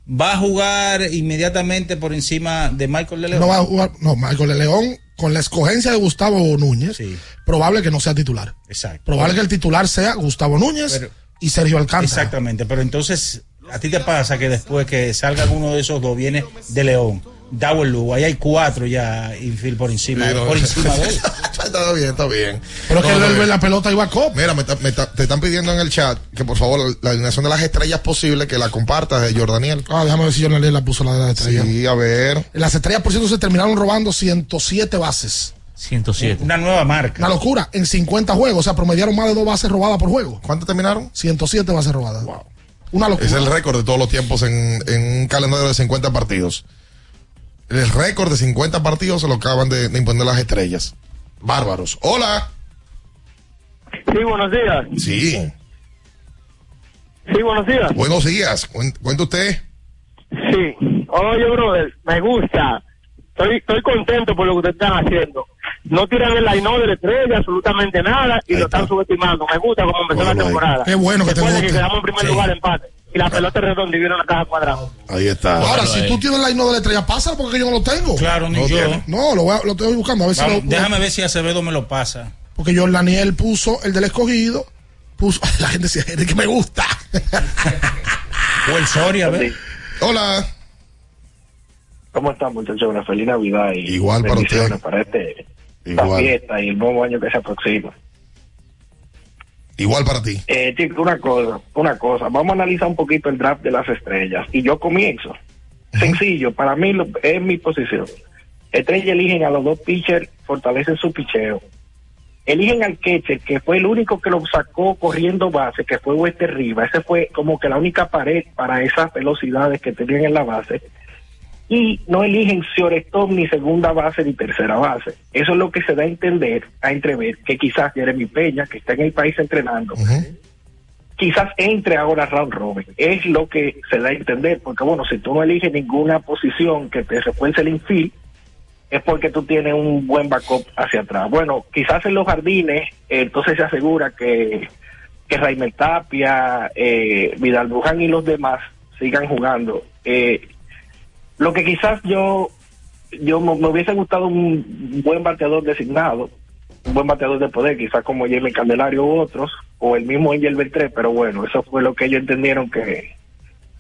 Va a jugar inmediatamente por encima de Michael de León. No va a jugar, no, Michael de León, con la escogencia de Gustavo Núñez, probable que no sea titular. Exacto. Probable que el titular sea Gustavo Núñez y Sergio Alcántara. Exactamente, pero entonces a ti te pasa que después que salga uno de esos dos viene de León, Dawel Lugo, ahí hay cuatro ya infield por encima, Sí, no. por encima de él. [LAUGHS] está bien, está bien. Pero que No, la pelota y va a cop. Mira, me, ta- me ta- te están pidiendo en el chat que por favor la alineación de las estrellas posible que la compartas de Jordaniel. Ah, déjame ver si Jordan la puso la de las estrellas. Sí, a ver. Las estrellas, por cierto, se terminaron robando 107 bases. 107. Una nueva marca. Una locura. En 50 juegos. O sea, promediaron más de dos bases robadas por juego. ¿Cuánto terminaron? 107 bases robadas. Una locura. Es el récord de todos los tiempos en, en un calendario de 50 partidos. El récord de 50 partidos se lo acaban de, de imponer las estrellas. Bárbaros. Hola. Sí, buenos días. Sí. Sí, buenos días. Buenos días. Cuen- Cuenta usted. Sí. Oye, brother, me gusta. Estoy, estoy contento por lo que ustedes están haciendo. No tiran el line de la estrella, absolutamente nada, y lo están subestimando. Me gusta cómo empezó la temporada. Qué bueno que te Recuerden guste. que quedamos en primer Sí. lugar empate. Y la pelota es redonda y viene una caja cuadrada. Ahí está. Ahora, si tú tienes la no de la estrella, pasa porque yo no lo tengo. Claro, ni no yo. tiene. No, lo, voy a- lo estoy buscando. A ver Vamos, si lo, déjame ver si Acevedo me lo pasa. Porque John Daniel puso el del escogido. Puso. [LAUGHS] La gente decía, "Es que me gusta. O el Soria, a ver. Hola. ¿Cómo están, muchachos? Una feliz Navidad y Igual para bendiciones usted. para este, esta Igual. fiesta y el nuevo año que se aproxima. Igual para ti. Eh, chico, una cosa, una cosa. Vamos a analizar un poquito el draft de las estrellas. Y yo comienzo. Sencillo, para mí lo- es mi posición. Estrellas eligen a los dos pitchers, fortalecen su picheo. Eligen al catcher, que fue el único que lo sacó corriendo base, que fue Wester Riva. Ese fue como que la única pared para esas velocidades que tenían en la base. Y no eligen shortstop ni segunda base ni tercera base. Eso es lo que se da a entender, a entrever, que quizás Jeremy Peña, que está en el país entrenando, quizás entre ahora round robin. Es lo que se da a entender, porque bueno, si tú no eliges ninguna posición que te refuerce el infield, es porque tú tienes un buen backup hacia atrás. Bueno, quizás en los jardines, eh, entonces se asegura que, que Raimel Tapia, eh, Vidal Bruján y los demás sigan jugando. Eh, lo que quizás yo, yo me, me hubiese gustado un buen bateador designado, un buen bateador de poder, quizás como Jamie Candelario u otros, o el mismo Angel Beltré, pero bueno, eso fue lo que ellos entendieron que,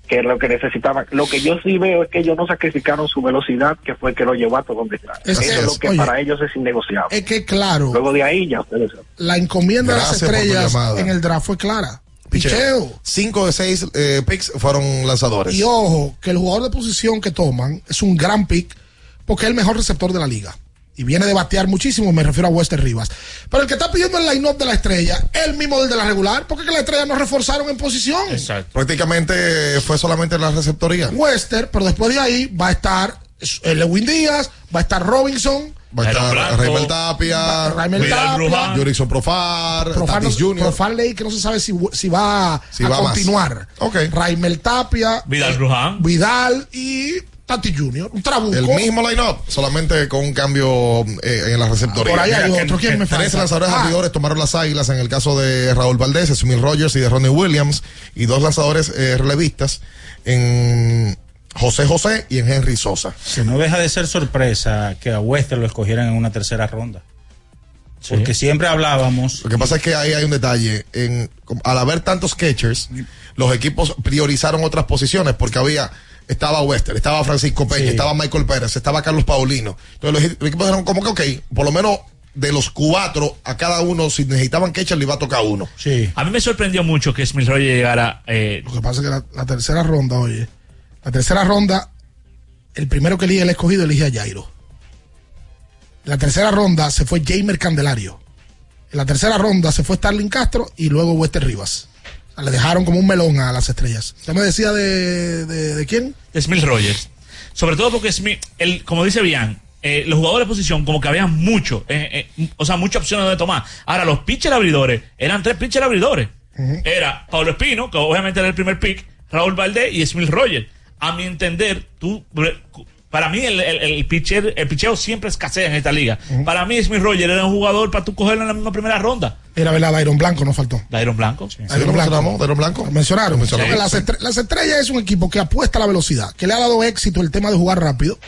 que es lo que necesitaban. Lo que yo sí veo es que ellos no sacrificaron su velocidad, que fue el que lo llevó a todo donde está. Es Eso es lo que oye, para ellos es innegociable. Es que claro, Luego de ahí ya ustedes la encomienda Gracias de las estrellas en el draft fue clara. Picheo. Cinco de seis eh, picks fueron lanzadores. Y ojo, que el jugador de posición que toman es un gran pick porque es el mejor receptor de la liga. Y viene de batear muchísimo, me refiero a Wester Rivas. Pero el que está pidiendo el line-up de la estrella es el mismo del de la regular, porque es que la estrella no reforzaron en posición. Prácticamente fue solamente la receptoría. Wester, pero después de ahí va a estar eh, Lewin Díaz, va a estar Robinson, Va a estar Raimel Tapia, Raimel Vidal Tapia. Jurickson Profar, Profar, Tatis no- Jr. Profar leí que no se sabe si, si va Si a va más. continuar. Raimel Tapia, Vidal Bruján. Vidal y Tati Junior. Un trabuco. El mismo line-up, solamente con un cambio eh, en la receptoría. Por ahí hay Mira, otro. ¿Quién me Tres lanzadores Ah. abridores tomaron las águilas en el caso de Raúl Valdés, Smith Rogers y de Ronnie Williams. Y dos lanzadores eh, relevistas en José José y en Henry Sosa. Que no deja de ser sorpresa que a Wester lo escogieran en una tercera ronda. Porque siempre hablábamos. Lo que pasa es que ahí hay un detalle. En, al haber tantos catchers, los equipos priorizaron otras posiciones porque había. Estaba Wester, estaba Francisco Peña, Sí. estaba Michael Pérez, estaba Carlos Paulino. Entonces los, los equipos dijeron como que, ok, por lo menos de los cuatro, a cada uno, si necesitaban catcher, le iba a tocar uno. Sí. A mí me sorprendió mucho que Smith Roger llegara. eh, Lo que pasa es que la, la tercera ronda, oye, la tercera ronda, el primero que elige el escogido elige a Jairo. En la tercera ronda se fue Jamer Candelario. En la tercera ronda se fue Starling Castro y luego Wester Rivas. O sea, le dejaron como un melón a las estrellas. ¿Usted me decía de, de, de quién? Smith Rogers. Sobre todo porque Smith, el, como dice Bian, eh, los jugadores de posición, como que había mucho, eh, eh, o sea, muchas opciones de tomar. Ahora, los pitcher abridores, eran tres pitcher abridores. Era Pablo Espino, que obviamente era el primer pick, Raúl Valdés y Smith Rogers. A mi entender, tú, para mí el, el, el pitcher, el picheo siempre escasea en esta liga. Para mí Smith Rogers era un jugador para tú cogerlo en la misma primera ronda. Era verdad, Dairon Blanco nos faltó. Dairon Blanco. Dairon Blanco. Dairon Blanco. Lo mencionaron. mencionaron. Porque Las, estre- las estrellas es un equipo que apuesta a la velocidad, que le ha dado éxito el tema de jugar rápido,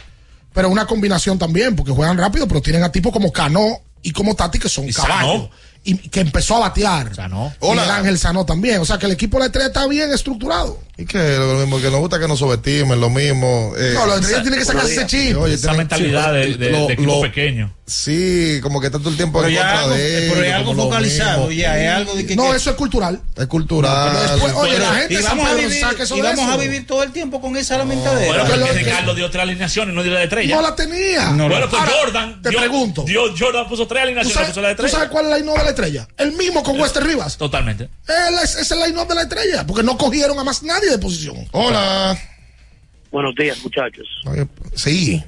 pero una combinación también, porque juegan rápido, pero tienen a tipos como Cano y como Tati, que son Y caballos. Y que empezó a batear. Sanó. Hola. El Ángel Sanó también. O sea que el equipo de la estrella está bien estructurado. Y que lo mismo, que nos gusta que nos subestimen, lo mismo. eh, No, los estrellas tienen que sacarse ese chip. Oye, Esa tienen- mentalidad de, de- lo- de equipo lo- pequeño. Sí, como que está todo el tiempo Pero en ya contra algo, de ellos, pero es algo focalizado, ya es algo de que. No, que- eso es cultural. Es cultural. Pero después, oye, la gente y vamos, a vivir, saque eso y vamos a vivir todo el tiempo con esa lamentadera. Bueno, que porque Ricardo dio tres alineaciones, no dio la de estrella. No la tenía. No, bueno, pues Ahora, Jordan. te dio- pregunto. dio- Jordan puso tres ¿Tú alineaciones, sabes, puso la de tú estrella. sabes cuál es el line de la estrella? El mismo con Wester Rivas. Totalmente. Él es, es el line de la estrella, porque no cogieron a más nadie de posición. Hola. Buenos días, muchachos. Sí,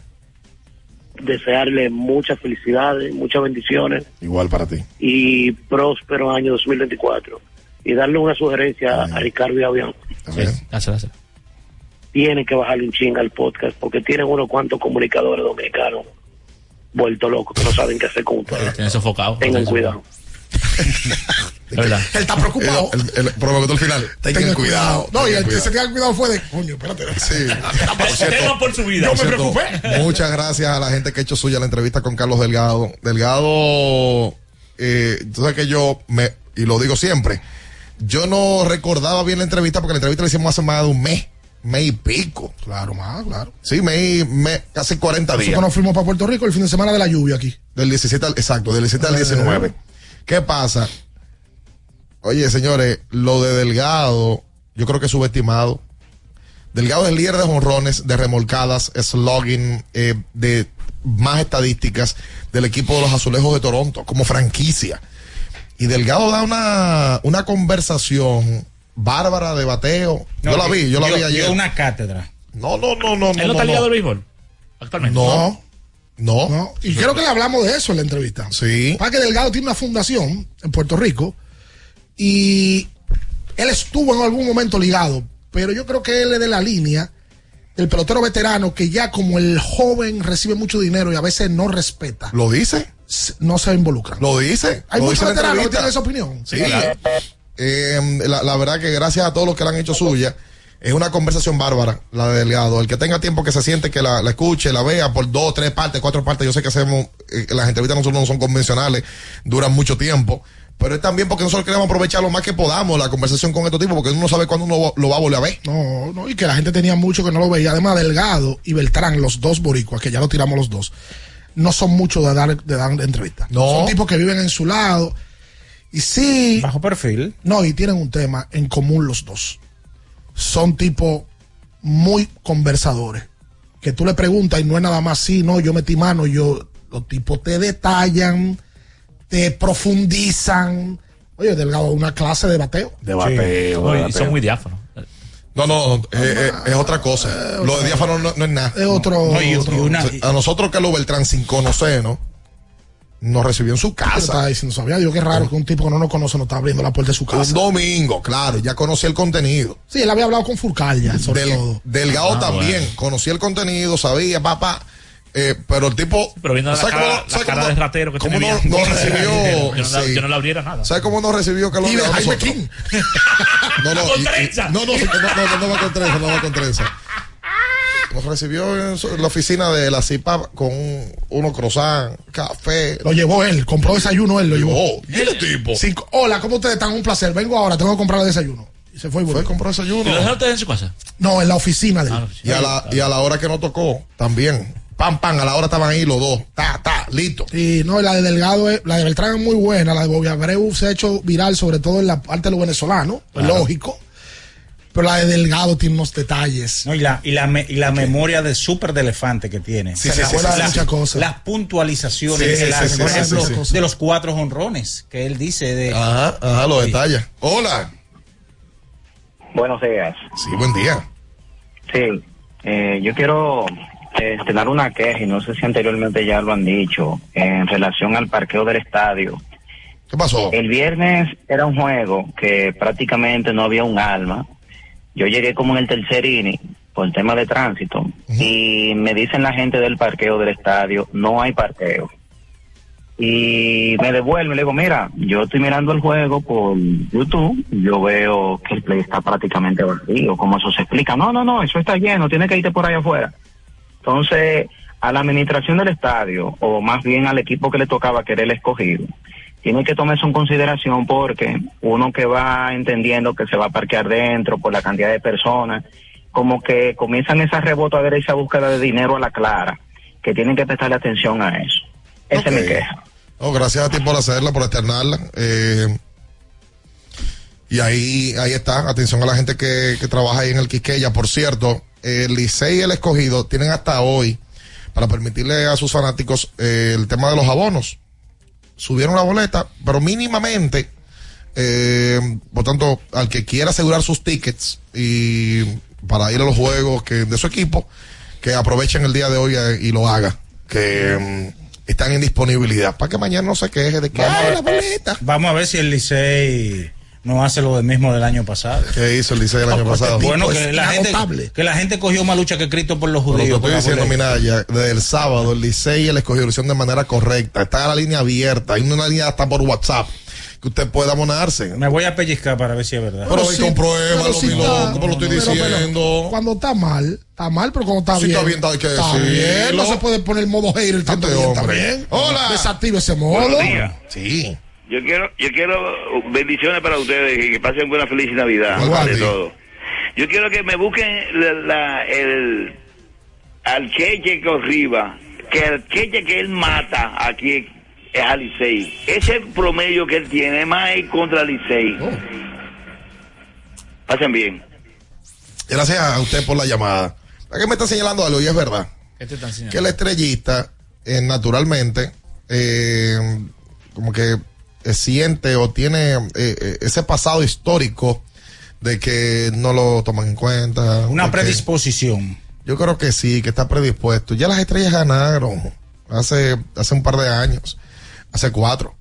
Desearle muchas felicidades, muchas bendiciones igual para ti. y próspero año 2024. Y darle una sugerencia a Ricardo y a Bian. Gracias, gracias. Tienen que bajarle un ching al podcast porque tienen unos cuantos comunicadores dominicanos vueltos locos que no saben qué hacer con ustedes. Tiene sofocado. Tengan cuidado. [LAUGHS] [LAUGHS] Él está preocupado. El, el, el prometió al final. Tengan Tengan cuidado. No, y el que se tenga cuidado fue de, coño, espérate. Sí. [LAUGHS] Por cierto, por su vida. Yo me cierto, preocupé. Muchas gracias a la gente que ha hecho suya la entrevista con Carlos Delgado. Delgado, eh, tú sabes que yo, me, y lo digo siempre, yo no recordaba bien la entrevista porque la entrevista la hicimos hace más de un mes, mes y pico. Claro, más, claro. Sí, mes, y- mes casi 40 días. Nosotros nos fuimos para Puerto Rico el fin de semana de la lluvia aquí. Del 17 al, exacto, del 17 al Eh. 19. ¿Qué pasa? Oye, señores, lo de Delgado, yo creo que es subestimado. Delgado es líder de jonrones, de remolcadas, slugging, eh, de más estadísticas del equipo de los Azulejos de Toronto, como franquicia. Y Delgado da una, una conversación bárbara de bateo. No, yo la vi, yo la vi ayer. dio una cátedra. No, no, no, no. ¿Él no está ligado al béisbol? Actualmente. No. No. ¿no? Y creo que le hablamos de eso en la entrevista. Sí. Para que Delgado tiene una fundación en Puerto Rico y él estuvo en algún momento ligado, pero yo creo que él es de la línea del pelotero veterano que ya como el joven recibe mucho dinero y a veces no respeta. ¿Lo dice? No se involucra. ¿Lo dice? Hay ¿Lo muchos dice veteranos que tienen esa opinión. Sí. Eh, la, la verdad que gracias a todos los que la han hecho suya, es una conversación bárbara, la de Delgado. El que tenga tiempo que se siente, que la, la escuche, la vea por dos, tres partes, cuatro partes. Yo sé que hacemos, eh, las entrevistas nosotros no son convencionales, duran mucho tiempo. Pero es también porque nosotros queremos aprovechar lo más que podamos la conversación con estos tipos, porque uno no sabe cuándo uno lo va a volver a ver. No, no, y que la gente tenía mucho que no lo veía. Además, Delgado y Beltrán, los dos boricuas, que ya lo tiramos los dos, no son mucho de dar, de dar entrevistas. No. Son tipos que viven en su lado. Y sí. Bajo perfil. No, y tienen un tema en común los dos. Son tipos muy conversadores. Que tú le preguntas y no es nada más sí, no, yo metí mano, yo. Los tipos te detallan, te profundizan. Oye, Delgado, una clase de bateo. De bateo, No, y son muy diáfanos. No, no, eh, eh, es otra cosa. Lo de diáfano no, no es nada. Es otro- No, y- otro- y una- a nosotros que lo Beltrán sin conocer, ¿no? Nos recibió en su ¿Qué le casa. diciendo? Sabía yo qué raro que un tipo que no nos conoce nos está abriendo la puerta de su Un casa. domingo, claro, ya conocía el contenido. Sí, él había hablado con Furcal ya, sobre Del- todo. Delgado Ah, también, bueno. conocía el contenido, sabía, papá. Eh, pero el tipo. Pero viendo la ¿sabe cara, cómo- la cara cómo- de ratero que cómo no, no recibió? [LAUGHS] yo, no, la- sí. yo no le abriera nada. ¿Sabe cómo no recibió nosotros? King. No, no, [LAUGHS] Con y- y- trenza. no, no, no, no, no va con trenza, no va con trenza. Nos recibió en su- en la oficina de la CIPA con un- unos croissants, café. Lo llevó él, compró desayuno él, lo llevó. Oh, ¿y el tipo? Cinco- Hola, ¿cómo ustedes están? Un placer. Vengo ahora, tengo que comprar el desayuno. Y se fue y volvió. a comprar desayuno. ¿Y lo dejaron ustedes en su casa? No, en la oficina de él. Y a, la, y a la hora que nos tocó, también. Pam, pam, a la hora estaban ahí los dos. Ta, ta, listo. Sí, no, y la de Delgado, es- la de Beltrán es muy buena, la de Bobby Abreu se ha hecho viral, sobre todo en la parte de los venezolanos, lógico. Pero la de Delgado tiene unos detalles. No, y la, y la, me- y la memoria de súper de elefante que tiene. Sí, Se sí, de muchas cosas. las puntualizaciones, Sí, sí, las- sí, por sí, ejemplo, sí, sí. de los cuatro honrones que él dice de. Ajá, ajá, lo detalla. Hola. Buenos días. Sí, buen día. Sí, eh, yo quiero este, dar una queja y no sé si anteriormente ya lo han dicho en relación al parqueo del estadio. ¿Qué pasó? El viernes era un juego que prácticamente no había un alma. Yo llegué como en el tercer inning por el tema de tránsito y me dicen la gente del parqueo del estadio, no hay parqueo. Y me devuelven, le digo, mira, yo estoy mirando el juego por YouTube, yo veo que el play está prácticamente vacío, ¿cómo eso se explica? No, no, no, eso está lleno, tiene que irte por ahí afuera. Entonces, a la administración del estadio, o más bien al equipo que le tocaba, que era el escogido, tiene que tomar eso en consideración porque uno que va entendiendo que se va a parquear dentro por la cantidad de personas, como que comienzan esa rebotadera y esa búsqueda de dinero a la clara, que tienen que prestarle atención a eso. Esa es mi queja. Oh, gracias a ti por hacerla, por externarla. Eh, y ahí, ahí está. Atención a la gente que, que trabaja ahí en el Quisqueya. Por cierto, el Licey y el Escogido tienen hasta hoy para permitirle a sus fanáticos eh, el tema de los abonos. Subieron la boleta, pero mínimamente. eh, por tanto, al que quiera asegurar sus tickets y para ir a los juegos que de su equipo, que aprovechen el día de hoy eh, y lo haga. Que mm, están en disponibilidad. Para que mañana no se queje de que Vamos, "Ay, a la ver, boleta. vamos a ver si el Licey no hace lo mismo del año pasado. ¿Qué hizo el Licey el año pasado? Bueno, que la, gente, que la gente cogió más lucha que Cristo por los Pero te judíos. estoy la diciendo, boleta. Minaya, desde el sábado, el Licey lo hicieron de manera correcta. Está la línea abierta. Hay una línea hasta por WhatsApp que usted pueda abonarse. Me voy a pellizcar para ver si es verdad. Pero, sí, compruébalo, pero sí mi está- loco, pero lo estoy pero- pero diciendo. cuando está mal, está mal, pero cuando está Sí bien. está bien, hay que está decirlo. bien, No se puede poner el modo hater tanto Este bien. Hola. Desactive ese modo. Buenos días. Sí. Yo quiero, yo quiero bendiciones para ustedes y que pasen buena feliz Navidad, sí. todo. Yo quiero que me busquen la, la- el al queche que arriba, que el queche que él mata aquí es a Licey. Ese promedio que él tiene es más es contra Licey. Oh. Pasen bien. Gracias a usted por la llamada. ¿A qué me está señalando algo? Y es verdad. Que el estrellista eh, naturalmente eh, como que siente o tiene eh, eh, ese pasado histórico de que no lo toman en cuenta. Una predisposición. yo creo que sí, que está predispuesto. Ya las estrellas ganaron hace, hace un par de años, hace cuatro.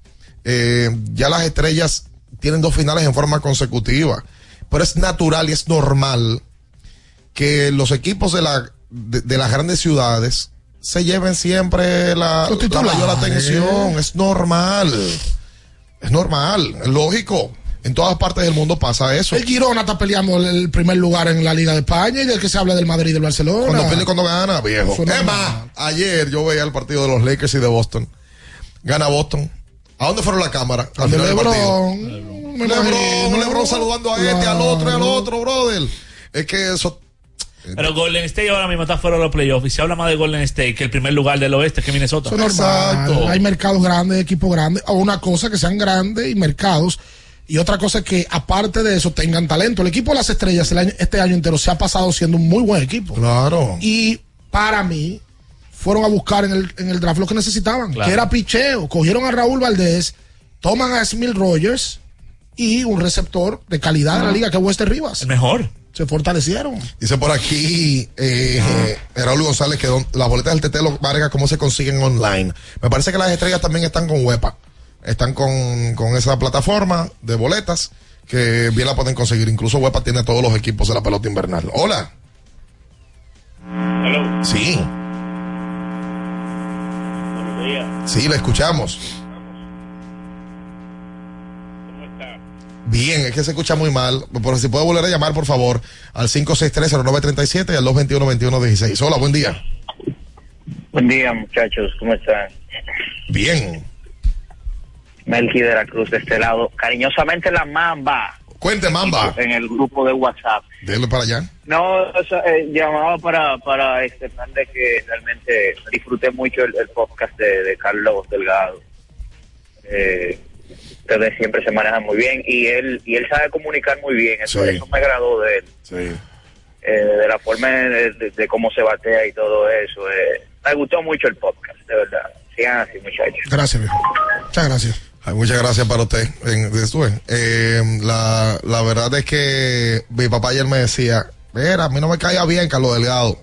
Eh, ya las estrellas tienen dos finales en forma consecutiva. pero es natural y es normal que los equipos de, la, de, de las grandes ciudades se lleven siempre la, la mayor atención. Es normal. Es normal, es lógico. En todas partes del mundo pasa eso. El Girona está peleando el, primer lugar en la Liga de España y del que se habla del Madrid y del Barcelona. Cuando pierde y cuando gana, viejo. Es más, ayer yo veía el partido de los Lakers y de Boston. Gana Boston. ¿A dónde fueron la cámara? Al final del partido. Lebron, Lebron. Lebron saludando a este, al otro y al otro, brother. Es que eso. Pero Golden State ahora mismo está fuera de los playoffs y se habla más de Golden State que el primer lugar del oeste que Minnesota. Eso es normal. Hay mercados grandes, equipos grandes. O una cosa que sean grandes y mercados. Y otra cosa es que, aparte de eso, tengan talento. El equipo de las estrellas el año- este año entero se ha pasado siendo un muy buen equipo. Claro. Y para mí, fueron a buscar en el, en el draft lo que necesitaban, Claro. que era picheo. Cogieron a Raúl Valdés, toman a Smil Rogers y un receptor de calidad de la liga que es Wester Rivas. El mejor. Se fortalecieron. Dice por aquí eh, eh, Raúl González que don- las boletas del Tetelo Vargas, ¿cómo se consiguen online? Me parece que las estrellas también están con Huepa. Están con, con esa plataforma de boletas que bien la pueden conseguir. Incluso Huepa tiene todos los equipos de la pelota invernal. Hola. Sí, sí, le escuchamos. Bien, es que se escucha muy mal. Por si puede volver a llamar, por favor, al 563-0937 y al 221-2116. Hola, buen día. Buen día, muchachos, ¿cómo están? Bien. Melqui de la Cruz de este lado. Cariñosamente la Mamba. Cuente, Mamba. En el grupo de WhatsApp. Dele para allá. No, o sea, eh, llamaba para, para externar de que realmente disfruté mucho el, el podcast de, de Carlos Delgado. Eh, ustedes siempre se manejan muy bien y él y él sabe comunicar muy bien. Eso, Sí. eso me agradó de él. Sí. Eh, de la forma de, de- de cómo se batea y todo eso. eh. Me gustó mucho el podcast, de verdad. Sigan así, muchachos. Gracias, viejo. Muchas gracias. Ay, muchas gracias para usted. Eh, la, la verdad es que mi papá ayer me decía, mira, a mí no me caía bien Carlos Delgado.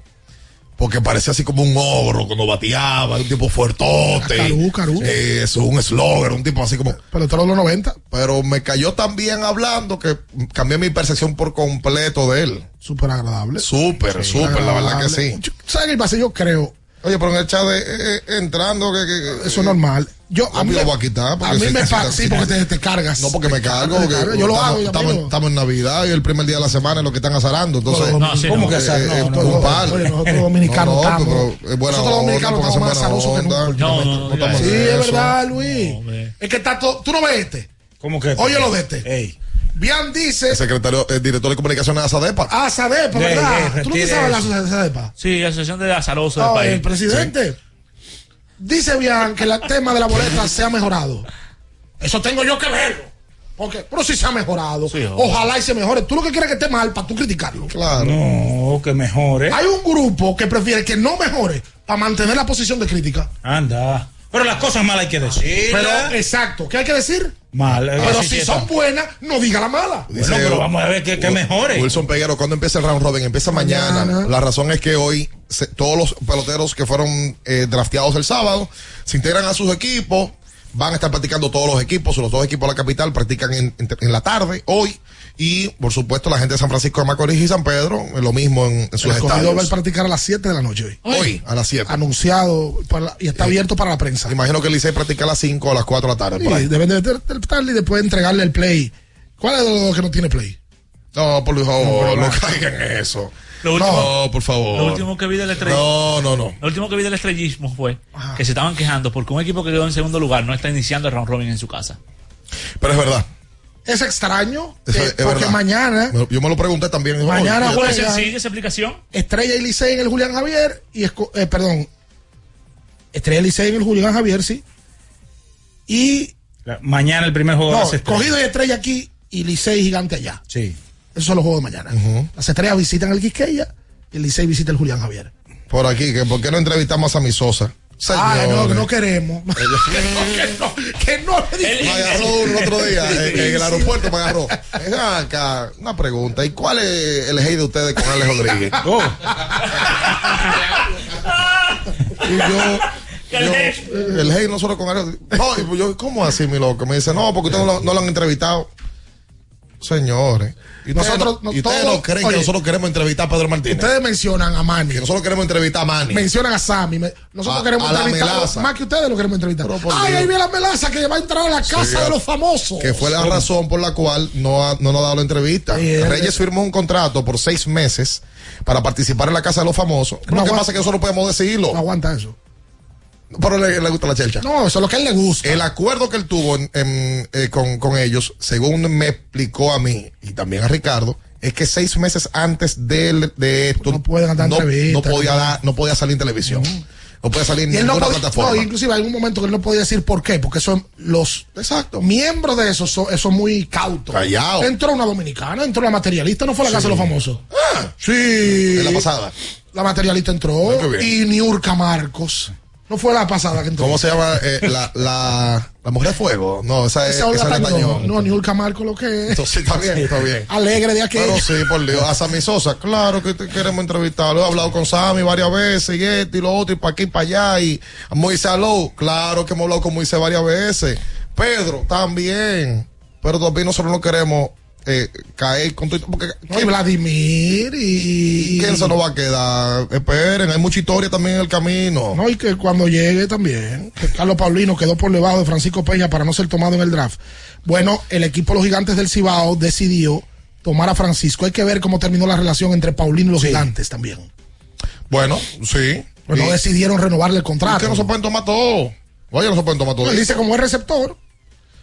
Porque parece así como un ogro cuando bateaba, un tipo fuertote. Carú, carú. Eh, eso es un slogger, un tipo así como. Pero todos los 90. Pero me cayó tan bien hablando que cambié mi percepción por completo de él. Súper agradable. Súper, súper, la verdad que sí. Yo- ¿Sabes qué pasa? Yo creo. Oye, pero en el chat de, eh, eh, entrando, que, que- Eso es normal. Yo, a mí lo voy a quitar. a mí me pasa, sí, porque te, te cargas. No, porque me cargo. Porque cargas. Yo lo estamos, hago. Estamos, en Navidad y el primer día de la semana es lo que están azarando. Entonces, No, sí, ¿cómo no. que azar? No, un par. oye, nosotros los dominicanos No, no, estamos- nosotros dominicanos porque estamos más azarosos que nunca. No, no, no, estamos- no, Sí, eso. es verdad, Luis. Es que está todo. Tú no ves este. ¿Cómo que? Oye lo de este. Bian dice. El secretario, el director de comunicaciones de Asadepa. Ah, Sadepa, De- ¿verdad? ¿Tú no sabes la asociación de Sadepa? Sí, Asociación de Azaroso del No, país. el presidente. Dice bien que el tema de la boleta se ha mejorado. Eso tengo yo que verlo. Porque, pero si se ha mejorado. Ojalá y se mejore. Tú lo que quieres es que esté mal para tú criticarlo. Claro. No, que mejore. Hay un grupo que prefiere que no mejore para mantener la posición de crítica. Anda. Pero las cosas malas hay que decir. Pero, exacto. ¿Qué hay que decir? Mal. eh, Pero si son buenas, no diga la mala. Bueno, pero vamos a ver que, que mejore. Wilson Peguero, cuando empieza el round robin? Empieza mañana. Mañana. La razón es que hoy se- todos los peloteros que fueron eh, drafteados el sábado se integran a sus equipos. Van a estar practicando todos los equipos. Los dos equipos de la capital practican en, en- en la tarde, hoy. Y, por supuesto, la gente de San Francisco de Macorís y San Pedro, eh, lo mismo en, en sus El escogido va a estadios. practicar a las 7 de la noche hoy. Hoy, a las 7. Anunciado para la- y está abierto para la prensa. Imagino que el Licey practica a las 5 o a las 4 de la tarde. por ahí. Sí, deben de de- de- estarle y después entregarle el play. ¿Cuál es de los dos que no tiene play? No, por favor, No, no, caigan en eso. Lo último- no, por favor. Lo último que vi del estrellismo. No, no, no. Lo último que vi del estrellismo fue que se estaban quejando porque un equipo que quedó en segundo lugar no está iniciando el round robin en su casa. Pero es verdad. Es extraño que- es- porque verdad. mañana Yo me lo pregunté también. Mañana Oye, ¿Cuál juega- es sencilla esa explicación? Estrella y Licey en el Julián Javier y Esco- eh, perdón Estrella y Licey en el Julián Javier sí y La- Mañana el primer juego de no, las cogido y Estrella aquí y Licey gigante allá Sí. Esos son los juegos de mañana las estrellas visitan el Quisqueya y el Licey visita el Julián Javier Por aquí, que ¿por qué no entrevistamos a mi Sosa? Ay, no, que no queremos [LAUGHS] que no que no le Me digas. agarró uno el otro día [LAUGHS] en, en el aeropuerto, me agarró. Acá, una pregunta. ¿Y cuál es el hate de ustedes con Alex Rodríguez? [LAUGHS] Oh. Y yo, yo, el hate no solo con Alex No, y yo, ¿cómo así, mi loco? Me dice, no, porque ustedes no, no lo han entrevistado. Señores. Y Nosotros- no, ustedes no creen oye, que nosotros queremos entrevistar a Pedro Martínez. Ustedes mencionan a Manny. Que nosotros queremos entrevistar a Manny. Mencionan a Sammy. me- Nosotros A- queremos a entrevistar melaza. más que ustedes lo queremos entrevistar. Ay, ahí viene la melaza que va a entrar a la casa Sí, de los famosos. Que fue la razón por la cual no, ha- no nos ha dado la entrevista. Sí, Reyes firmó un contrato por seis meses para participar en la Casa de los Famosos. No lo que pasa es que nosotros podemos decirlo. No aguanta eso. Pero le, le gusta la chelcha. No, eso es lo que a él le gusta. El acuerdo que él tuvo en- en, eh, con, con ellos, según me explicó a mí y también a Ricardo, es que seis meses antes de, de esto no, pueden dar no, entrevistas, podía no. dar- no podía salir en televisión. No podía salir en no ninguna podía, plataforma. no, inclusive hay un momento que él no podía decir por qué, porque son los Exacto. miembros de esos son, muy cautos. Callao. Entró una dominicana, entró la materialista, no fue a la casa de los famosos. sí. En la pasada. La materialista entró bien. y Niurka Marcos. No fue la pasada que entró. ¿Cómo se llama? Eh, la, la, la mujer de fuego. No, esa es, Esa esa es Tañón. No, Niurka Marcos lo que es. Entonces, está bien, está bien. Alegre de aquello. Pero sí, por Dios. A Sammy Sosa, claro que te queremos entrevistarlo. He hablado con Sammy varias veces y esto y lo otro y para aquí y para allá. Y a Moisés Alou, claro que hemos hablado con Moisés varias veces. Pedro, también. Pero también nosotros no queremos eh, caer con todo. Porque No, y Vladimir y, ¿quién se nos va a quedar? Esperen, hay mucha historia también en el camino. No, y que cuando llegue también, que Carlos Paulino quedó por debajo de Francisco Peña para no ser tomado en el draft. Bueno, el equipo de los gigantes del Cibao decidió tomar a Francisco. Hay que ver cómo terminó la relación entre Paulino y los gigantes también. Bueno, sí. Pues no decidieron renovarle el ¿Por contrato. qué no se pueden tomar todo? Oye, no se pueden tomar todo. Él dice como es receptor.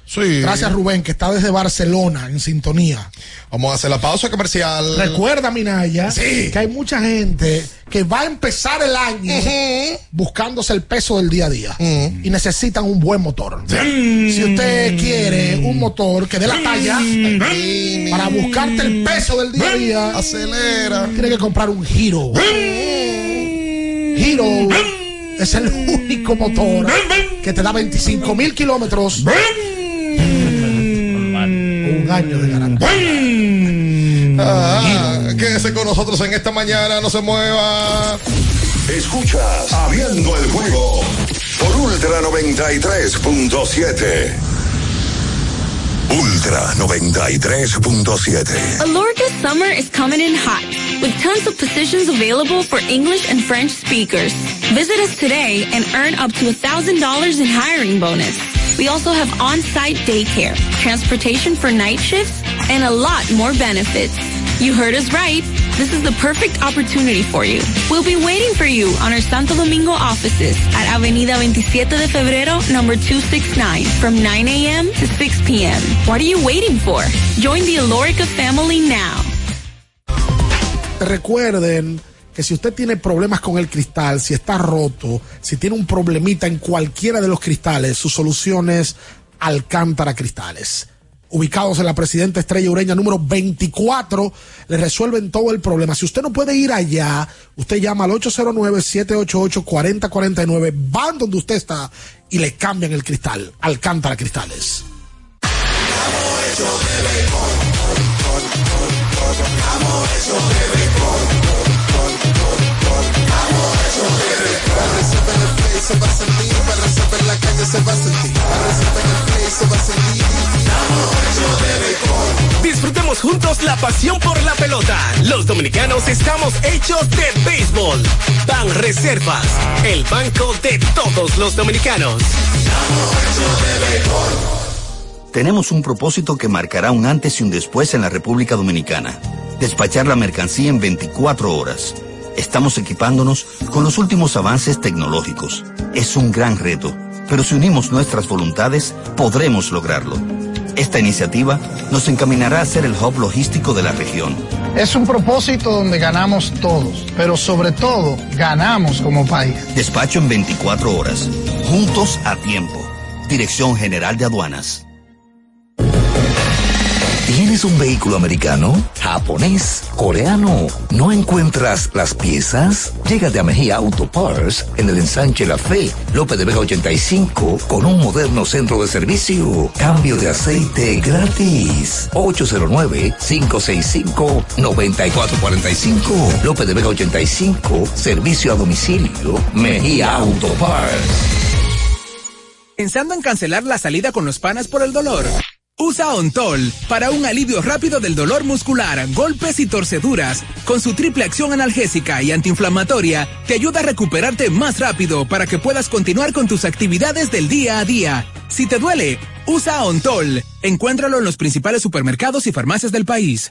Sí. Gracias Rubén, que está desde Barcelona en sintonía. Vamos a hacer la pausa comercial. Recuerda, Minaya, Sí. que hay mucha gente que va a empezar el año buscándose el peso del día a día y necesitan un buen motor. Si usted quiere un motor que dé la talla para buscarte el peso del día a día, acelera. Tiene que comprar un Hero. Hero es el único motor que te da 25 mil kilómetros. Un año de garantía. Ah, quédese con nosotros en esta mañana, no se mueva. Escuchas Abriendo el juego por Ultra 93.7. Ultra 93.7. Alorca summer is coming in hot, with tons of positions available for English and French speakers. Visit us today and earn up to $1,000 in hiring bonus. We also have on-site daycare, transportation for night shifts, and a lot more benefits. You heard us right. This is the perfect opportunity for you. We'll be waiting for you on our Santo Domingo offices at Avenida 27 de Febrero, number 269, from 9 a.m. to 6 p.m. What are you waiting for? Join the Alorica family now. Recuerden que si usted tiene problemas con el cristal, si está roto, si tiene un problemita en cualquiera de los cristales, su solución es Alcántara Cristales. Ubicados en la Presidenta Estrella Ureña número 24, le resuelven todo el problema. Si usted no puede ir allá, usted llama al 809-788-4049, van donde usted está y le cambian el cristal. Alcántara Cristales. Disfrutemos juntos la pasión por la pelota. Los dominicanos estamos hechos de béisbol. Ban Reservas, el banco de todos los dominicanos. Tenemos un propósito que marcará un antes y un después en la República Dominicana. Despachar la mercancía en 24 horas. Estamos equipándonos con los últimos avances tecnológicos. Es un gran reto, pero si unimos nuestras voluntades, podremos lograrlo. Esta iniciativa nos encaminará a ser el hub logístico de la región. Es un propósito donde ganamos todos, pero sobre todo ganamos como país. Despacho en 24 horas. Juntos a tiempo. Dirección General de Aduanas. ¿Tienes un vehículo americano, japonés, coreano? ¿No encuentras las piezas? Llégate a Mejía Auto Parts en el ensanche La Fe, López de Vega 85, con un moderno centro de servicio. Cambio de aceite gratis. 809-565-9445. López de Vega 85, servicio a domicilio. Mejía Auto Parts. Pensando en cancelar la salida con los panas por el dolor. Usa Ontol para un alivio rápido del dolor muscular, golpes y torceduras. Con su triple acción analgésica y antiinflamatoria, te ayuda a recuperarte más rápido para que puedas continuar con tus actividades del día a día. Si te duele, usa Ontol. Encuéntralo en los principales supermercados y farmacias del país.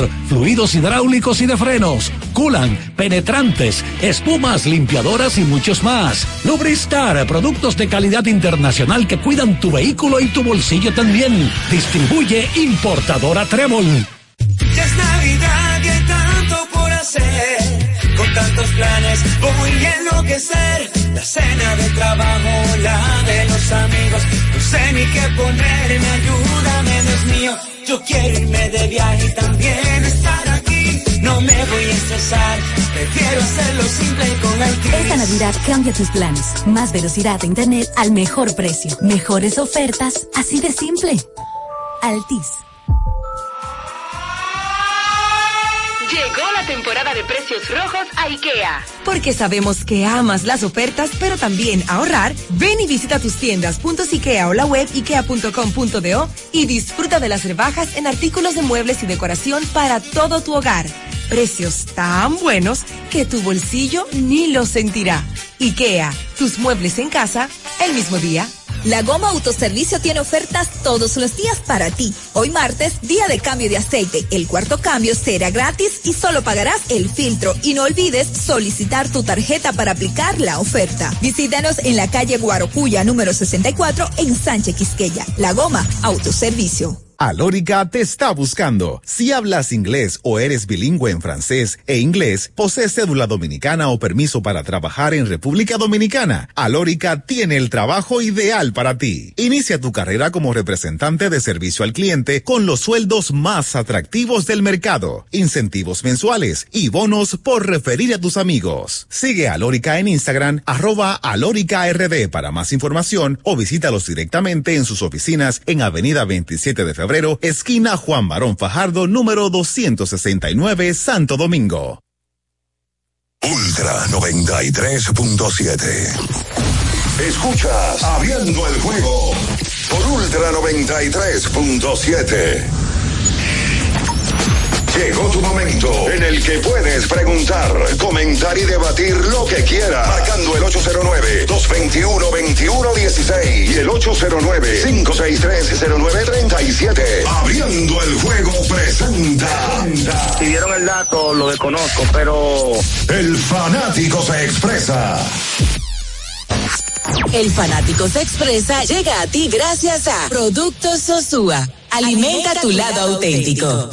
fluidos hidráulicos y de frenos, culan, penetrantes, espumas, limpiadoras y muchos más. Lubristar, productos de calidad internacional que cuidan tu vehículo y tu bolsillo también. Distribuye importadora Trébol. Es Navidad tanto por hacer. Con tantos planes voy a enloquecer. La cena de trabajo, la de los amigos. No sé ni qué ponerme, ayúdame, Dios mío. Yo quiero irme de viaje y también estar aquí. No me voy a estresar, prefiero hacerlo simple con Altis. Esta Navidad cambia tus planes. Más velocidad de internet al mejor precio. Mejores ofertas, así de simple. Altis. Llegó la temporada de precios rojos a IKEA. Porque sabemos que amas las ofertas, pero también ahorrar. Ven y visita tus tiendas .ikea o la web ikea.com.do y disfruta de las rebajas en artículos de muebles y decoración para todo tu hogar. Precios tan buenos que tu bolsillo ni lo sentirá. IKEA, tus muebles en casa el mismo día. La Goma Autoservicio tiene ofertas todos los días para ti. Hoy martes, día de cambio de aceite. El cuarto cambio será gratis y solo pagarás el filtro. Y no olvides solicitar tu tarjeta para aplicar la oferta. Visítanos en la calle Guarocuya número 64 en Sánchez Quisqueya. La Goma Autoservicio. Alórica te está buscando. Si hablas inglés o eres bilingüe en francés e inglés, posees cédula dominicana o permiso para trabajar en República Dominicana, Alórica tiene el trabajo ideal para ti. Inicia tu carrera como representante de servicio al cliente con los sueldos más atractivos del mercado, incentivos mensuales y bonos por referir a tus amigos. Sigue a Alórica en Instagram, arroba alóricard para más información o visítalos directamente en sus oficinas en Avenida 27 de Febrero esquina Juan Barón Fajardo, número 269, Santo Domingo. Ultra 93.7. Escuchas Abriendo el juego por Ultra 93.7. Llegó tu momento en el que puedes preguntar, comentar y debatir lo que quieras. Marcando el 809-221-2116 y el 809-563-0937. Abriendo el juego presenta. Si dieron el dato, lo desconozco, pero. El fanático se expresa. El fanático se expresa llega a ti gracias a Productos Sosúa. Alimenta tu lado auténtico.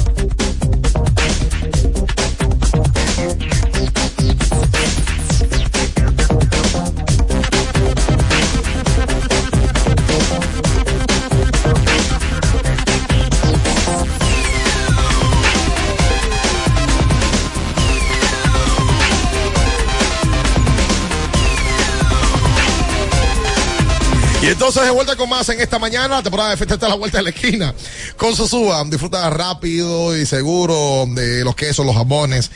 Entonces de vuelta con más en esta mañana, la temporada de fiesta está a la vuelta de la esquina. Con Sosúa, disfruta rápido y seguro de los quesos, los jamones.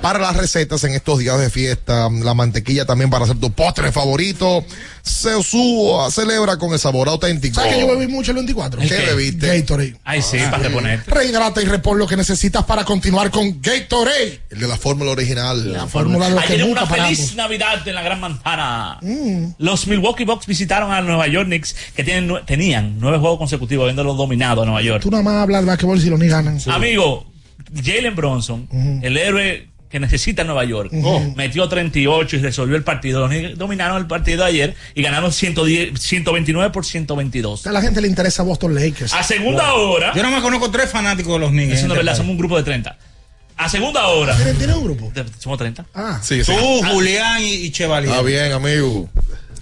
Para las recetas en estos días de fiesta, la mantequilla también para hacer tu postre favorito. Sosúa celebra con el sabor auténtico. ¿Sabes que yo bebí mucho el 24? ¿Qué bebiste? Gatorade. Ay, sí, para reponer. Rehidrata y repon lo que necesitas para continuar con Gatorade. El de la fórmula original. La fórmula de Ahí que nunca una feliz paramos. Navidad en la Gran Manzana. Mm. Los Milwaukee Bucks visitaron a Nueva York Knicks, que tienen, tenían nueve juegos consecutivos habiéndolo dominado a Nueva York. Tú nada más hablas de basquetbol si los ni ganan. Amigo, Jalen Bronson, el héroe que necesita Nueva York, Ujú. metió 38 y resolvió el partido. Los Knicks dominaron el partido de ayer y ganaron 110, 129 por 122. A la gente le interesa Boston Lakers. A segunda hora. Yo no me conozco tres fanáticos de los Knicks. Eso no es verdad, somos un grupo de 30. A segunda hora. ¿Tienen, tienen un grupo? Somos 30. Ah. Sí, sí. Tú, Julián y, y Chevalier. Está bien, amigo.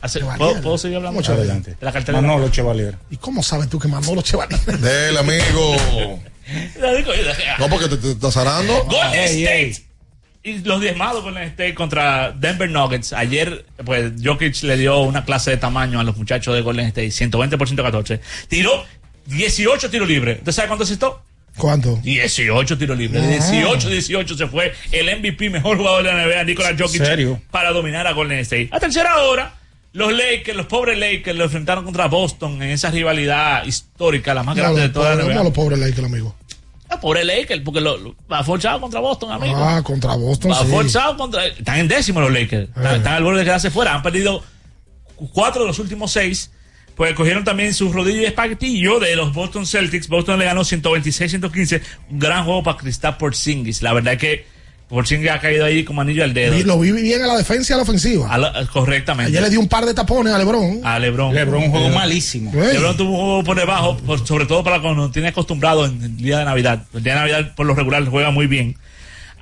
Hace-. ¿puedo, puedo seguir hablando? ¿Cómo Chevalier? De la cartera. Manolo Chevalier. ¿Y cómo sabes tú que Manolo Chevalier? [LAUGHS] Del amigo. [LAUGHS] No, porque te, te estás arando. Golden State. Y los diezmados Golden State contra Denver Nuggets. Ayer, pues, Jokic le dio una clase de tamaño a los muchachos de Golden State. 120 por 114. Tiró 18 tiros libres. ¿Usted sabe cuánto asistió? ¿Cuánto? 18 tiros libres. Ah. 18, 18 se fue el MVP, mejor jugador de la NBA, Nikola Jokic, serio? para dominar a Golden State. A tercera hora, los Lakers, los pobres Lakers, lo enfrentaron contra Boston en esa rivalidad histórica, la más No, grande de los toda la pobres- NBA. no, los pobres Lakers, amigo. Ah, pobre Lakers, porque lo, lo- va forzado contra Boston, amigo. Ah, contra Boston, Va sí. forzado contra. Están en décimo los Lakers. Están, Eh. están al borde de quedarse fuera. Han perdido cu- cuatro de los últimos seis. Pues cogieron también sus rodillas de espaguetillo de los Boston Celtics. Boston le ganó 126-115. Un gran juego para Kristaps Porzingis. La verdad es que Porzingis ha caído ahí como anillo al dedo. Vi- Lo vi bien a la defensa y a la ofensiva. A la- correctamente. Ayer le dio un par de tapones a LeBron. a LeBron. LeBron un juego Eh, malísimo. Ey. LeBron tuvo un juego por debajo, por- sobre todo para cuando tiene acostumbrado en el día de Navidad. El día de Navidad, por lo regular, juega muy bien.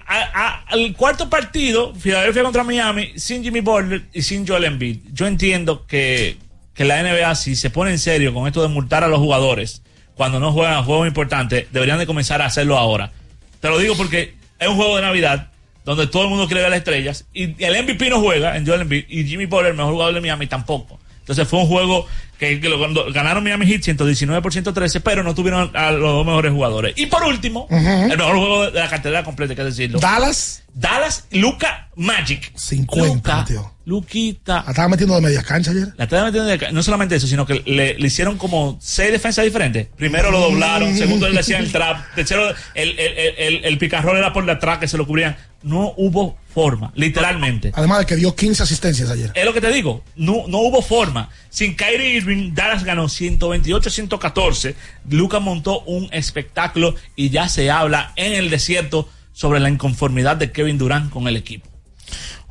A- a- al cuarto partido, Filadelfia contra Miami, sin Jimmy Butler y sin Joel Embiid. Yo entiendo que, que la NBA, si se pone en serio con esto de multar a los jugadores cuando no juegan juegos importantes, deberían de comenzar a hacerlo ahora. Te lo digo porque es un juego de Navidad donde todo el mundo quiere ver las estrellas y el MVP no juega en Joel Embiid y Jimmy Butler, el mejor jugador de Miami, tampoco. Entonces fue un juego que, que lo- ganaron Miami Heat 119 por 113, pero no tuvieron a los dos mejores jugadores. Y por último, el mejor juego de la cartera completa, hay que decirlo. Dallas, Dallas, Luca Magic. 50, Luka, tío. Luquita. La estaba metiendo de medias cancha ayer. La estaba metiendo de ca- no solamente eso, sino que le, le hicieron como seis defensas diferentes. Primero lo doblaron, segundo le hacían el trap, tercero el, el, el, el, picarrol era por detrás que se lo cubrían. No hubo forma, literalmente. Además de que dio 15 asistencias ayer. Es lo que te digo, no, no hubo forma. Sin Kyrie Irving, Dallas ganó 128-114. Luca montó un espectáculo y ya se habla en el desierto sobre la inconformidad de Kevin Durant con el equipo.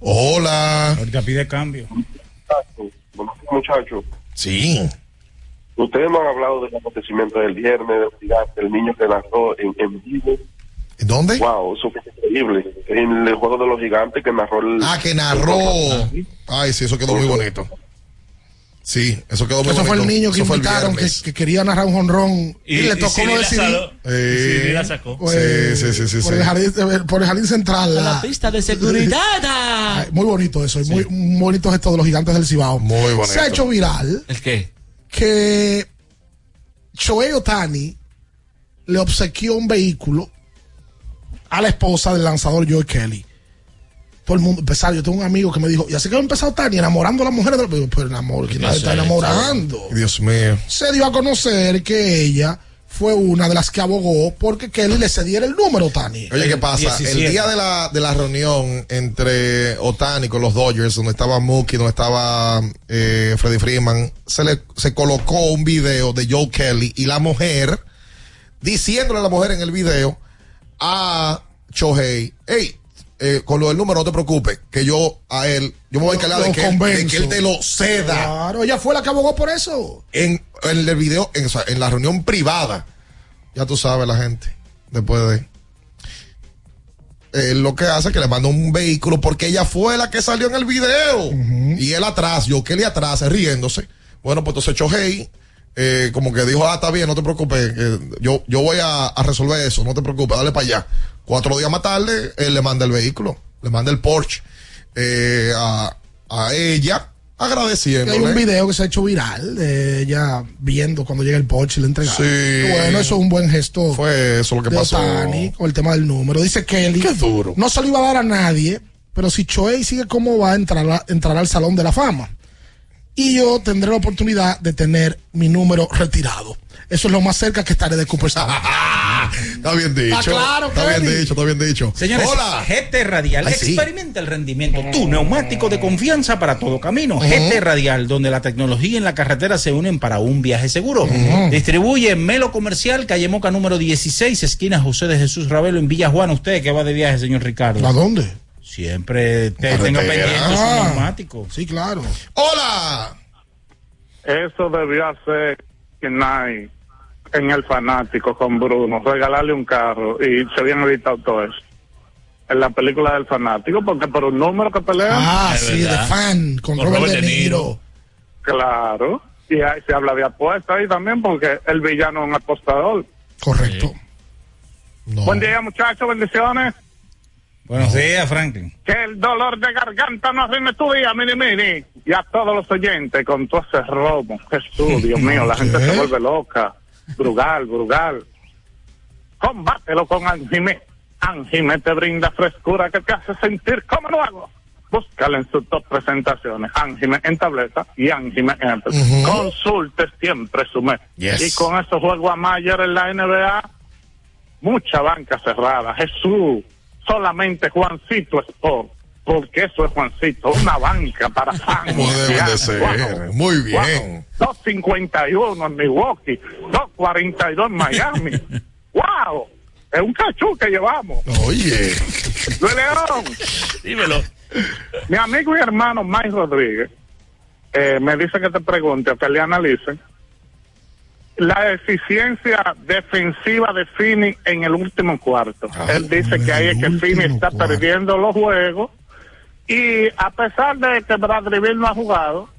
Hola. Ahorita pide cambio. Muchachos, Sí. ustedes me han hablado del acontecimiento del viernes, del gigante, el niño que narró en, en vivo. ¿Dónde? Wow, eso fue increíble. En el juego de los gigantes que narró el. Ah, que narró. Ay, sí, eso quedó muy bonito. Sí, eso quedó muy Eso bonito. fue el niño que Eso fue el invitaron que, quería narrar un jonrón y, le tocó decidir. sacó. Eh, Siri la sacó. Pues, sí, sí, sí, sí, por. El jardín, por el jardín central. La la- pista de seguridad. [LAUGHS] Ay, muy bonito eso, y muy, muy bonito gesto de los gigantes del Cibao. Muy bonito. Se ha hecho viral ¿El qué? que Shohei Otani le obsequió un vehículo a la esposa del lanzador Joe Kelly. Todo el mundo empezar. Yo tengo un amigo que me dijo, y así que va a empezar Otani enamorando a las mujeres. Pero, pero enamor, ¿quién la pasa está enamorando? Dios mío. Se dio a conocer que ella fue una de las que abogó porque Kelly le cediera el número a Otani. Oye, ¿qué pasa? 17. El día de la, de la reunión entre Otani con los Dodgers, donde estaba Mookie, donde estaba eh, Freddie Freeman, se le se colocó un video de Joe Kelly y la mujer diciéndole a la mujer en el video a Shohei, hey, eh, con lo del número no te preocupes, que yo a él, yo me voy a encargar de Lo que, él- de que él te lo ceda Claro, ella fue la que abogó por eso. en, en el video, en, en la reunión privada. Ya tú sabes la gente, después de... Él lo que hace es que le manda un vehículo porque ella fue la que salió en el video. Y él atrás, yo que le atrás, riéndose. Bueno, pues entonces Chohei, eh, como que dijo, ah, está bien, no te preocupes, eh, yo, yo voy a, a resolver eso, no te preocupes, dale para allá. Cuatro días más tarde, él le manda el vehículo, le manda el Porsche eh, a, a ella, Hay agradeciéndole. un video que se ha hecho viral de ella viendo cuando llega el Porsche y le entrega. Sí. Bueno, eso es un buen gesto. Fue eso lo que de pasó. Otani con el tema del número. Dice Kelly. Qué duro. No se lo iba a dar a nadie, pero si Choey sigue como va, entrará, entrará al Salón de la Fama. Y yo tendré la oportunidad de tener mi número retirado. Eso es lo más cerca que estaré de Cooperstown. [LAUGHS] Está bien dicho. Ah, claro, está bien dicho, está bien dicho. Señores, Hola. GT Radial Ay, sí. experimenta el rendimiento, tu neumático de confianza para todo camino. GT Radial, donde la tecnología y la carretera se unen para un viaje seguro. Distribuye Melo Comercial, calle Moca número 16, esquina José de Jesús Ravelo en Villa Juana. Usted que va de viaje, señor Ricardo. ¿A dónde? Siempre te, tenga pendiente su neumático. Sí, claro. Hola. Eso debió hacer que nadie en el fanático con Bruno, regalarle un carro y se habían evitado todo eso. En la película del fanático, porque por un número que pelean. Ah, sí, de fan, con, Con Robert, Robert De Niro. Claro. Y ahí se habla de apuestas ahí también porque el villano es un apostador. Correcto. Buen día, muchachos. Bendiciones. Buenos días, Franklin. Que el dolor de garganta no arruine tu día, mini mini. Y a todos los oyentes con todo ese robo. Jesús, Dios mío, la [LAUGHS] gente se vuelve loca. Brugal, brugal. Combátelo con Anjime. Anjime te brinda frescura que te hace sentir como lo hago. Búscala en sus dos presentaciones. Anjime en tableta y Anjime en app. Ujú. Consulte siempre su mes. Yes. Y con esos juegos a Mayer en la NBA, mucha banca cerrada. Jesús, solamente Juancito Sport. Porque eso es Juancito, una banca para [LAUGHS] Wow. ser. Muy bien. 251 en Milwaukee, 242 en Miami. [LAUGHS] ¡Wow! Es un cachú que llevamos. Oye. Luis León. Dímelo. Mi amigo y hermano Mike Rodríguez eh, me dice que te pregunte o que le analice la eficiencia defensiva de Fini en el último cuarto. Él dice que ahí es que Fini está perdiendo los juegos y a pesar de que Bradley no ha jugado,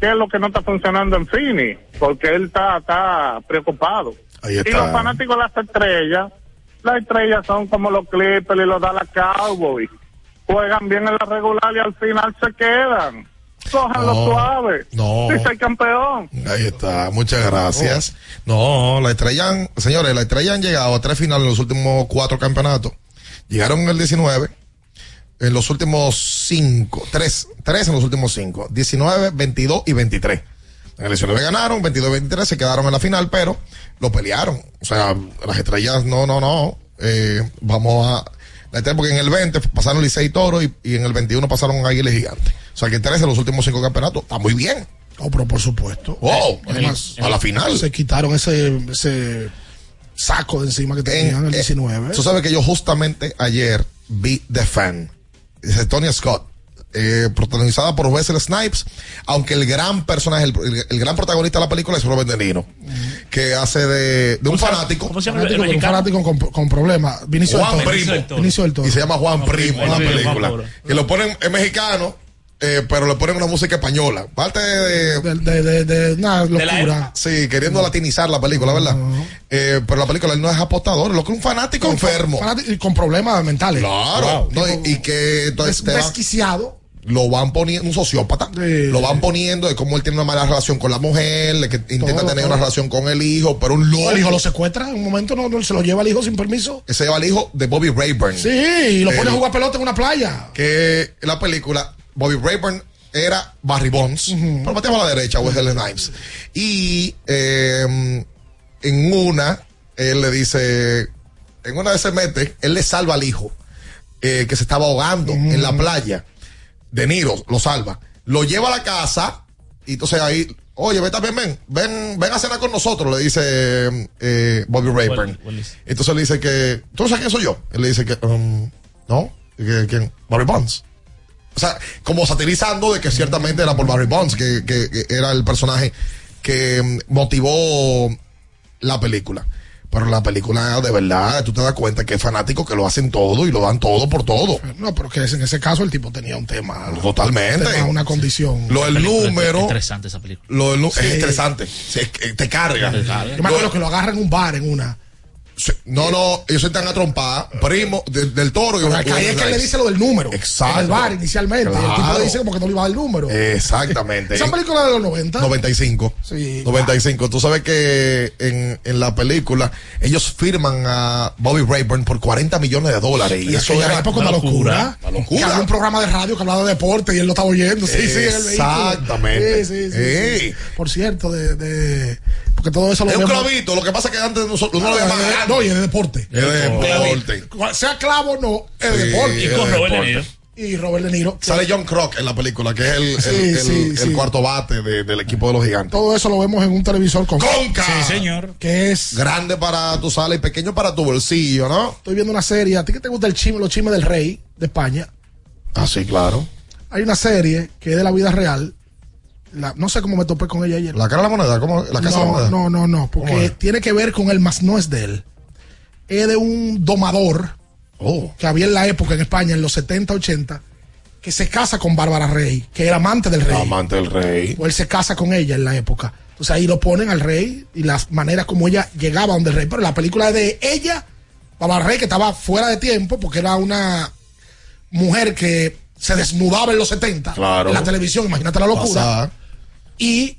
¿qué es lo que no está funcionando en Fini? Porque él está, está preocupado. Ahí Y está. los fanáticos de las estrellas, las estrellas son como los Clippers y los Dallas Cowboys. Juegan bien en la regular y al final se quedan. Cójanlo No, suave. no. Si soy campeón. Ahí está, muchas gracias. No, la estrella, han- señores, la estrella han llegado a tres finales en los últimos cuatro campeonatos. Llegaron en el 19, en los últimos cinco, tres, tres en los últimos cinco, 19, 22 y 23. En el 19 ganaron, 22 y 23 se quedaron en la final, pero lo pelearon. O sea, las estrellas, no, no, no. Eh, vamos a. La estrella, porque en el 20 pasaron Licey y Toro y, y en el 21 pasaron Águilas Gigantes. O sea que tres en los últimos cinco campeonatos está muy bien. Oh, pero por supuesto. Wow, Además, a la final. Se quitaron ese, ese saco de encima que tenían en el Eh, 19. Tú sabes que yo justamente ayer vi The Fan, de Tony Scott, eh, protagonizada por Wesley Snipes, aunque el gran personaje, el, el- el gran protagonista de la película es Robert De Niro, que hace de, de un fanático. fanático, un fanático con, con problemas. Vinicio Juan del Toro. Primo. Vinicio del Toro. Y se llama Juan Primo en la película. Que lo ponen, es mexicano, eh, pero le ponen una música española. Parte de, De, de, de, de una locura. Sí, queriendo latinizar la película, ¿verdad? Eh, pero la película él no es apostador, lo que es un fanático enfermo. Fanático y con problemas mentales. Claro. No, y, y que entonces Es desquiciado. lo van poniendo, un sociópata, lo van poniendo de cómo él tiene una mala relación con la mujer, de que intenta Todo, tener todo. una relación con el hijo, pero un loco. El hijo lo secuestra en un momento, no, no se lo lleva al hijo sin permiso. que se lleva al hijo de Bobby Rayburn. Sí, y lo pone a jugar pelota en una playa. que la película Bobby Rayburn era Barry Bonds, pero pateaba a la derecha, Wesley Snipes. Y eh, en una, él le dice, en una de se mete, él le salva al hijo, eh, que se estaba ahogando en la playa. De Niro lo salva. Lo lleva a la casa, y entonces ahí, oye, ven también, ven, ven, ven a cenar con nosotros, le dice eh, Bobby Rayburn. Entonces le dice que, ¿tú sabes quién soy yo? Él le dice que, um, no, ¿Que- ¿quién? Barry Bonds. O sea, como satirizando de que ciertamente era por Barry Bonds, que, que- que era el personaje que mm, motivó la película. Pero la película, de verdad, tú te das cuenta que es fanático que lo hacen todo y lo dan todo por todo. No, pero que en ese caso el tipo tenía un tema. Totalmente. un tema, una condición. Lo del número. Interesante esa película. Lo del Sí. es es que te carga. Yo me acuerdo que lo agarran en un bar en una. No, no, ellos están a trompar, primo de- del toro. y acá es que le dice lo del número. Exacto. En el bar inicialmente. Y el tipo Claro. le dice como que no le iba a dar el número. Exactamente. Esa película de los 90. 95. Sí. 95. Tú sabes que en, en la película ellos firman a Bobby Rayburn por 40 millones de dólares. Y eso era época una locura. Una Que locura. había un programa de radio que hablaba de deporte y él lo estaba oyendo. Sí, sí. Exactamente. Sí, sí, sí, sí. Por cierto, de, de- Porque todo eso lo Es un vemos- clavito. Lo que pasa es que antes nosotros uno lo Ah, llamaba. eh, No, y es de deporte. Es de deporte. Sea clavo o no, es de Sí, deporte. es de deporte. Y Robert De Niro. Sale John Croc en la película, que es el, el- Sí, el- sí, el sí. cuarto bate de- del equipo de los gigantes. Todo eso lo vemos en un televisor con Conca. Sí, señor. Que es. Grande para tu sala y pequeño para tu bolsillo, ¿no? Estoy viendo una serie. ¿A ti que te gusta el chisme, los chismes del rey de España? Ah, sí, claro. Hay una serie que es de la vida real. La- no sé cómo me topé con ella ayer. La cara de la moneda, ¿cómo? La casa de la no, moneda. no, no, no, ¿Cómo porque tiene que ver con él, más no es de él. Es de un domador Oh. que había en la época en España, en los 70, 80, que se casa con Bárbara Rey, que era amante del rey. Amante del rey. O él se casa con ella en la época. Entonces ahí lo ponen al rey y las maneras como ella llegaba donde el rey. Pero la película es de ella, Bárbara Rey, que estaba fuera de tiempo porque era una mujer que se desnudaba en los 70 Claro. en la televisión, imagínate la locura. Pasada. Y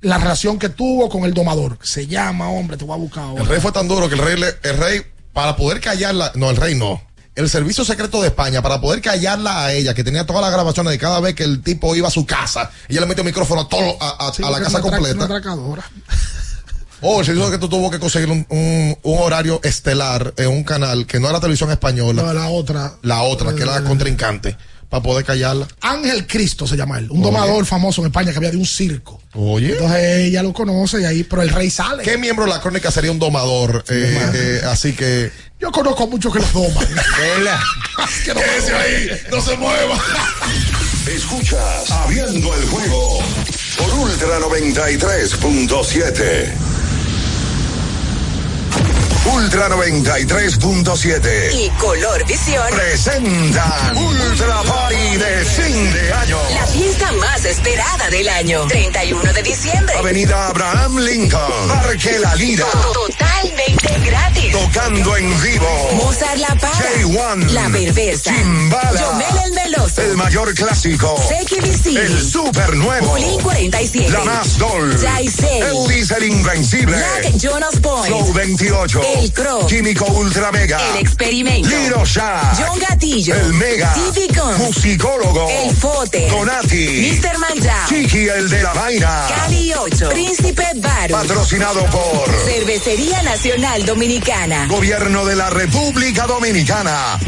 la relación que tuvo con el domador. Se llama, hombre, te voy a buscar ahora. El rey fue tan duro que el rey, le- el rey, para poder callarla, no, el rey no. El servicio secreto de España, para poder callarla a ella, que tenía todas las grabaciones de cada vez que el tipo iba a su casa, ella le metió el micrófono a, todo, a, a- Sí, a la casa completa. una. Oh, el servicio secreto tuvo que conseguir un, un- un horario estelar en un canal que no era televisión española, No, la otra. la otra, que era la contrincante, para poder callarla. Ángel Cristo se llama él, un Oye. domador famoso en España que había de un circo. Oye. Entonces ella lo conoce y ahí, pero el rey sale. ¿Qué miembro de la crónica sería un domador? Eh, eh, así que. Yo conozco a muchos que los doman. [LAUGHS] [LAUGHS] que no ahí, no se mueva. [LAUGHS] Escuchas Abriendo el juego por Ultra 93.7. Ultra 93.7. Y Color Visión Presentan Ultra Party de fin de año. La fiesta más esperada del año. 31 de diciembre. Avenida Abraham Lincoln. Parque La Lira. Totalmente gratis. Tocando en vivo. Mozart La Para. J1. La Perversa. Chimbala. Yomel el Meloso. El mayor clásico. Seki Vicini. El super nuevo. Bulín 47. La más Dol. Elvis el Invencible. Black Jonas Point. Flow 28. El Crow. Químico Ultra Mega. El Experimento. Liro Shah. John Gatillo. El Mega. TV Guns. Musicólogo. El Fote. Donati. Mr. Manjao. Chiqui el de la vaina. Cali 8. Príncipe Baru. Patrocinado por Cervecería Nacional Dominicana. Gobierno de la República Dominicana.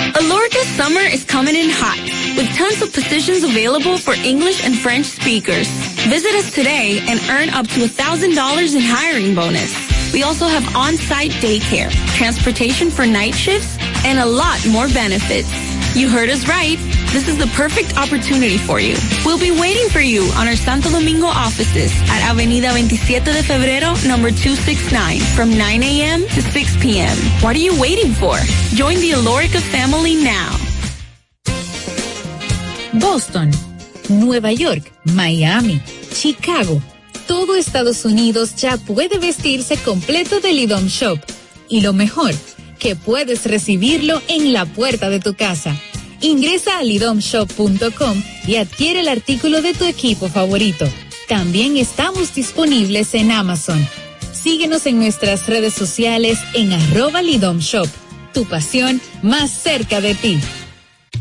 Alorca summer is coming in hot, with tons of positions available for English and French speakers. Visit us today and earn up to $1,000 in hiring bonus. We also have on-site daycare, transportation for night shifts, and a lot more benefits. You heard us right. This is the perfect opportunity for you. We'll be waiting for you on our Santo Domingo offices at Avenida 27 de Febrero, number 269, from 9 a.m. to 6 p.m. What are you waiting for? Join the Alorica family now. Boston, Nueva York, Miami, Chicago. Todo Estados Unidos ya puede vestirse completo del IDOM Shop. Y lo mejor, que puedes recibirlo en la puerta de tu casa. Ingresa a lidomshop.com y adquiere el artículo de tu equipo favorito. También estamos disponibles en Amazon. Síguenos en nuestras redes sociales en arroba lidomshop. Tu pasión más cerca de ti.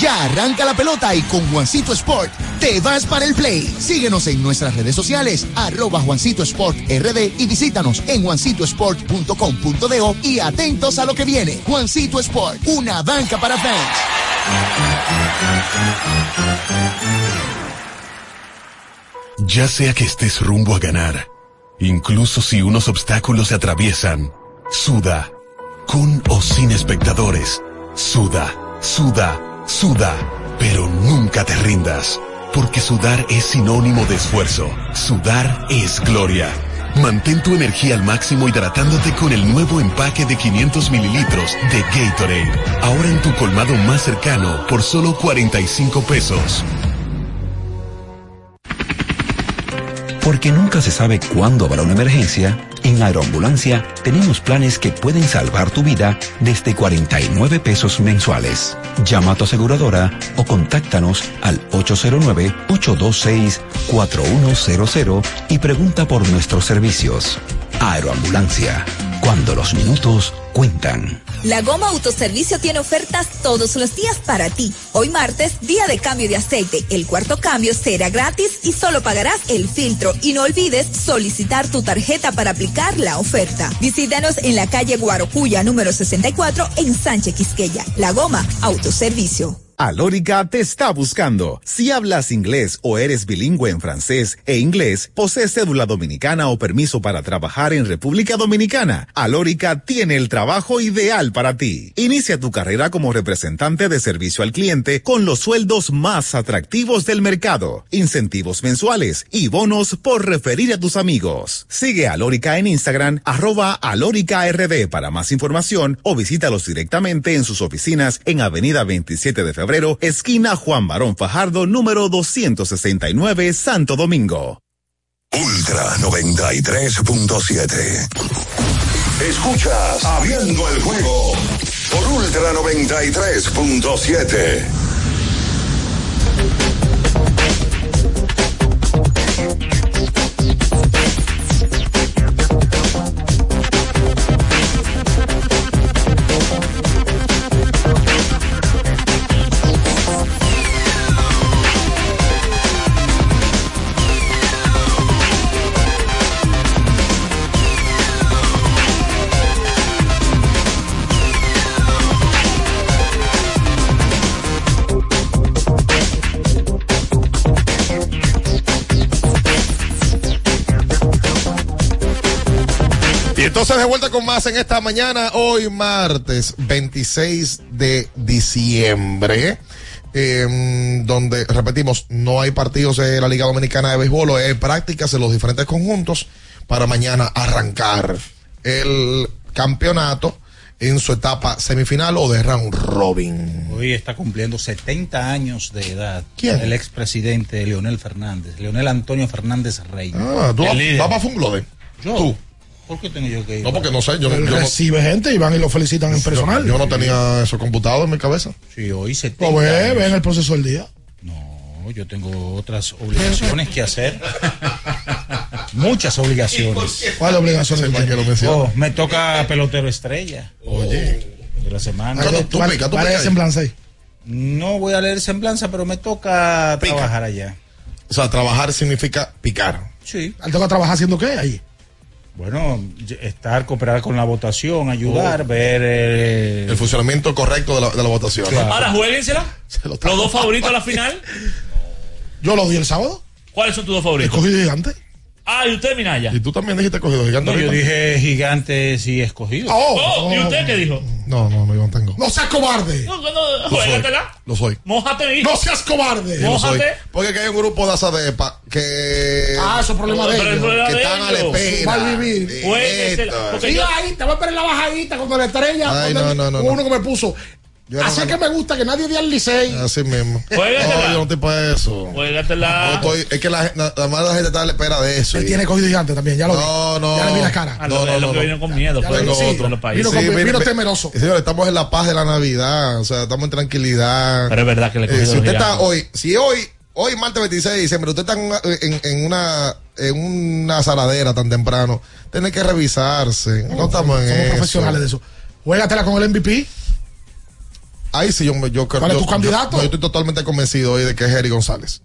Ya arranca la pelota y con Juancito Sport te vas para el play. Síguenos en nuestras redes sociales, arroba Juancito Sport RD y visítanos en juancitosport.com.do y atentos a lo que viene. Juancito Sport, una banca para fans. Ya sea que estés rumbo a ganar, incluso si unos obstáculos se atraviesan, suda, con o sin espectadores, suda, suda, suda, pero nunca te rindas, porque sudar es sinónimo de esfuerzo, sudar es gloria. Mantén tu energía al máximo hidratándote con el nuevo empaque de 500 mililitros de Gatorade, ahora en tu colmado más cercano por solo 45 pesos. Porque nunca se sabe cuándo habrá una emergencia, en Aeroambulancia tenemos planes que pueden salvar tu vida desde 49 pesos mensuales. Llama a tu aseguradora o contáctanos al 809-826-4100 y pregunta por nuestros servicios. Aeroambulancia, cuando los minutos cuentan. La Goma Autoservicio tiene ofertas todos los días para ti. Hoy martes, día de cambio de aceite. El cuarto cambio será gratis y solo pagarás el filtro. Y no olvides solicitar tu tarjeta para aplicar la oferta. Visítanos en la calle Guarocuya número 64 en Sánchez Quisqueya. La Goma Autoservicio. Alórica te está buscando. Si hablas inglés o eres bilingüe en francés e inglés, posees cédula dominicana o permiso para trabajar en República Dominicana, Alórica tiene el trabajo ideal para ti. Inicia tu carrera como representante de servicio al cliente con los sueldos más atractivos del mercado, incentivos mensuales y bonos por referir a tus amigos. Sigue a Alórica en Instagram, arroba alóricard para más información o visítalos directamente en sus oficinas en Avenida 27 de Febrero, esquina Juan Barón Fajardo, número 269, Santo Domingo. Ultra 93.7. Escuchas Abriendo el juego por Ultra 93.7. entonces de vuelta con más en esta mañana, hoy martes 26 de diciembre, eh, donde, repetimos, no hay partidos de la Liga Dominicana de Béisbol, hay prácticas en los diferentes conjuntos para mañana arrancar el campeonato en su etapa semifinal o de round robin. Hoy está cumpliendo 70 años de edad. ¿Quién? El expresidente Leonel Fernández, Leonel Antonio Fernández Rey. Ah, tú El vas para Funglode. Yo. Tú. ¿Por qué tengo yo que ir? No, porque no sé, yo, Él yo no- recibe gente y van y lo felicitan en personal. yo no tenía eso computado en mi cabeza. Sí, hoy 70 Lo ve, años. ve en el proceso del día. No, yo tengo otras obligaciones que hacer. Muchas obligaciones. ¿Cuál obligación que lo menciona. Oh, me toca pelotero estrella. Oye. De la semana. Vale, tú pica, pica semblanza ahí. No voy a leer semblanza, pero me toca Pica. trabajar allá. O sea, trabajar significa picar. Sí. Él toca trabajar haciendo qué ahí. Bueno, estar, cooperar con la votación, ayudar, ver. eh, El funcionamiento correcto de la, de la votación. Claro. Ahora, jueguensela. lo Los dos favoritos a la final. [LAUGHS] Yo lo di el sábado. ¿Cuáles son tus dos favoritos? Escogido gigante. Ah, y usted, Minaya. Y tú también dijiste cogido gigante. no, yo dije gigantes y escogidos. Oh, Oh, ¿y oh. usted qué dijo? No, no, no, yo no tengo. No seas cobarde. No, no, no, Lo soy. juégatela. Lo soy. Mójate, No seas cobarde. Yo lo soy. Mójate. Porque aquí hay un grupo de ASADEPA que. Ah, eso es problema de Pero el ellos. problema que de están a la ellos. espera. Mal vivir. de Juéguesela, esto. porque yo- ahí, te voy a esperar en la bajadita cuando la estrella. Ay, cuando no, el- no, no, hubo no. uno que me puso. Yo no Así es gano. que me gusta que nadie dé al Licey. Así mismo. Juégatela. No, yo no estoy para eso. Juégatela. No estoy- es que la, la, la más la gente está a la espera de eso. Él y- tiene cogido gigante también, ya lo vi. No, no. Ya le vi la cara. Ah, No, no, es lo no, que no. vienen con miedo. Ya pues, lo sí. otros, los países. Vino con- mire, vino mire, temeroso. Señores, estamos en la paz de la Navidad. O sea, estamos en tranquilidad. Pero es verdad que le he Eh, cogido si usted está gigantes. hoy, si hoy, hoy martes 26 de diciembre, usted está en una, en, en una, en una saladera tan temprano, tiene que revisarse. No, estamos en Somos eso. profesionales de eso. Juégatela con el MVP. Ahí sí yo, me- yo creo ¿Cuál es yo- tu candidato? Yo, no, yo estoy totalmente convencido hoy de que es Jerry González.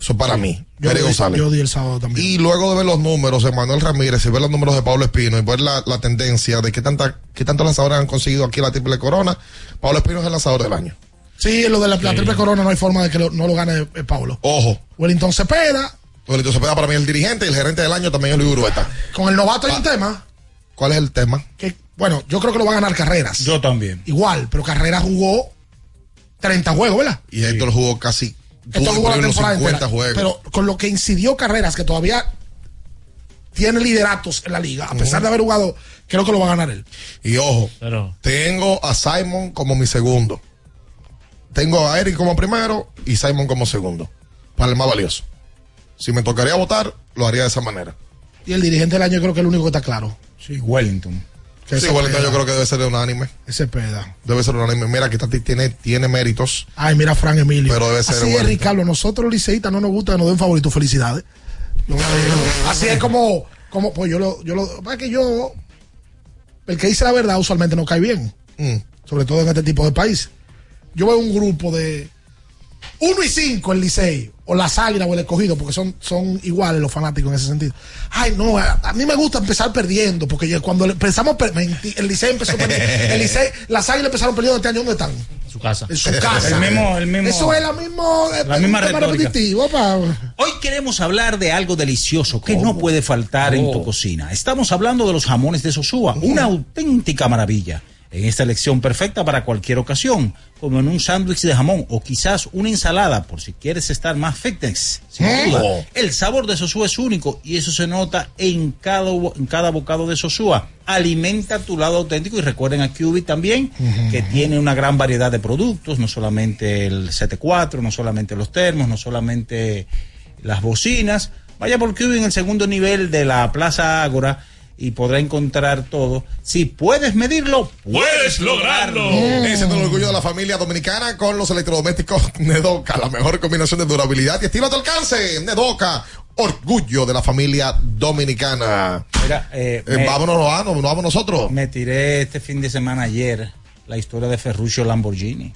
Eso para mí. Yo, Jerry di- González. yo di el sábado también. Y luego de ver los números de Manuel Ramírez y ver los números de Pablo Espino y ver la, la tendencia de qué tanta, qué tantos lanzadores han conseguido aquí la triple corona, Pablo Espino es el lanzador del año. Sí, lo de la, la triple corona no hay forma de que lo- no lo gane eh, Paulo. Ojo. Wellington Cepeda, Entonces Cepeda para mí es el dirigente y el gerente del año también es Luis Urueta. con el novato hay un tema ¿Cuál es el tema? que, bueno, yo creo que lo va a ganar Carreras. Yo también. Igual, pero Carreras jugó 30 juegos, ¿verdad? Y Héctor jugó casi Esto tuvo jugó la temporada 50 entera. juegos. Pero con lo que incidió Carreras, que todavía tiene lideratos en la liga, a pesar de haber jugado, creo que lo va a ganar él. Y ojo, Pero, tengo a Simon como mi segundo. Tengo a Eric como primero y Simon como segundo. Para el más valioso. Si me tocaría votar, lo haría de esa manera. Y el dirigente del año creo que es el único que está claro. Sí, Wellington. Que Sí, peda. yo creo que debe ser unánime. Ese peda. Debe ser unánime. Mira, que Tati tiene, tiene méritos. Ay, mira, Fran Emilio. Pero debe ser Así es. Ricardo. Nosotros, liceístas, no nos gusta que nos den favorito. Felicidades. Yo- así es como, como, pues yo lo, yo lo, es que yo, el que dice la verdad usualmente no cae bien. Mm. Sobre todo en este tipo de países. Yo veo un grupo de 1 y 5 el Licey, o las Águilas o el escogido, porque son, son iguales los fanáticos en ese sentido. Ay, no, a, a mí me gusta empezar perdiendo, porque ya cuando empezamos, per- menti- el Licey empezó perdiendo. El Licey, [LAUGHS] las Águilas empezaron perdiendo este año, ¿dónde están? su casa. En su casa. El mismo- el mismo- Eso es la mismo, La misma repetitivo, pa. Hoy queremos hablar de algo delicioso que no puede faltar en tu cocina. Estamos hablando de los jamones de Sosúa, una auténtica maravilla. En esta elección perfecta para cualquier ocasión, como en un sándwich de jamón o quizás una ensalada, por si quieres estar más fitness. Sin Mm. duda, el sabor de Sosúa es único y eso se nota en cada, en cada bocado de Sosúa. Alimenta tu lado auténtico y recuerden a QB también que tiene una gran variedad de productos, no solamente el 7.4, no solamente los termos, no solamente las bocinas. Vaya por QB en el segundo nivel de la Plaza Ágora y podrá encontrar todo. Si puedes medirlo, puedes lograrlo. Dicen el orgullo de la familia dominicana con los electrodomésticos [LAUGHS] Nedoca, la mejor combinación de durabilidad y estilo a tu alcance. Nedoca, orgullo de la familia dominicana. Mira, eh, Eh, me- vámonos, vámonos, vamos nosotros. Me tiré este fin de semana ayer la historia de Ferruccio Lamborghini.